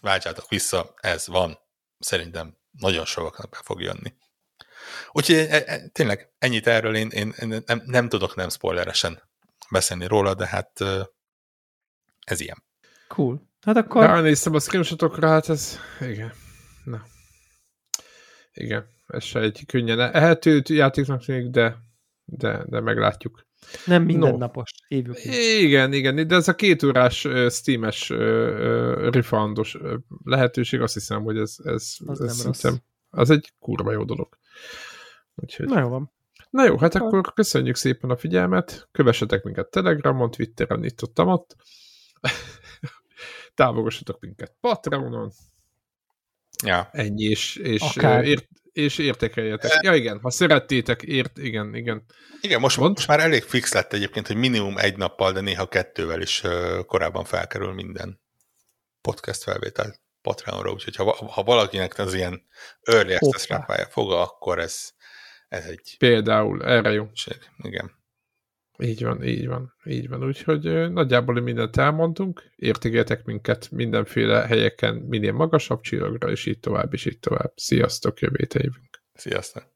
váltsátok vissza, ez van. Szerintem nagyon sokaknak be fog jönni. Úgyhogy e, e, tényleg ennyit erről én, én, én nem, nem tudok nem spoileresen beszélni róla, de hát ez ilyen. Cool. Hát akkor... Ránéztem a screenshotokra, hát ez... Igen. Na. Igen, ez se egy könnyen ehető játéknak tűnik, de, de, de meglátjuk. Nem mindennapos, no. hívjuk Igen, igen, de ez a két órás Steam-es refundos lehetőség, azt hiszem, hogy ez, ez, az, ez rossz. az egy kurva jó dolog. Úgyhogy... Na jó van. Na jó, hát akkor köszönjük szépen a figyelmet, kövessetek minket Telegramon, Twitteren, itt ott, ott. [laughs] Támogassatok minket Patreonon. Ja. Ennyi, és, és ért, és értékeljetek. Ja igen, ha szerettétek, ért, igen, igen. Igen, most, most már elég fix lett egyébként, hogy minimum egy nappal, de néha kettővel is korábban felkerül minden podcast felvétel Patreonra, úgyhogy ha, ha valakinek az ilyen early access foga, akkor ez, ez egy... Például, erre jó. Igen. Így van, így van, így van. Úgyhogy nagyjából mindent elmondtunk, értékeltek minket mindenféle helyeken, minél magasabb csillagra, és így tovább, és így tovább. Sziasztok, jövő évünk. Sziasztok.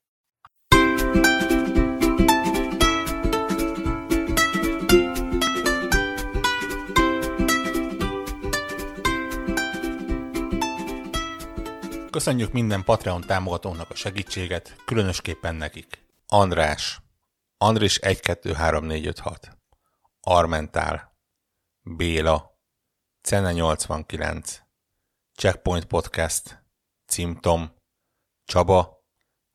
Köszönjük minden Patreon támogatónak a segítséget, különösképpen nekik. András, Andris 1, 2, 3, 4, 5, 6. Armentál. Béla. Cene 89. Checkpoint Podcast. Cimtom. Csaba.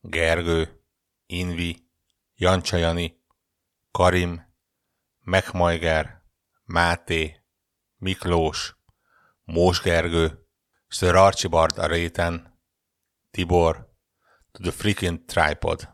Gergő. Invi. Jancsajani. Karim. Megmajger. Máté. Miklós. Mós Gergő. Sir Archibald a réten. Tibor. To the freaking tripod.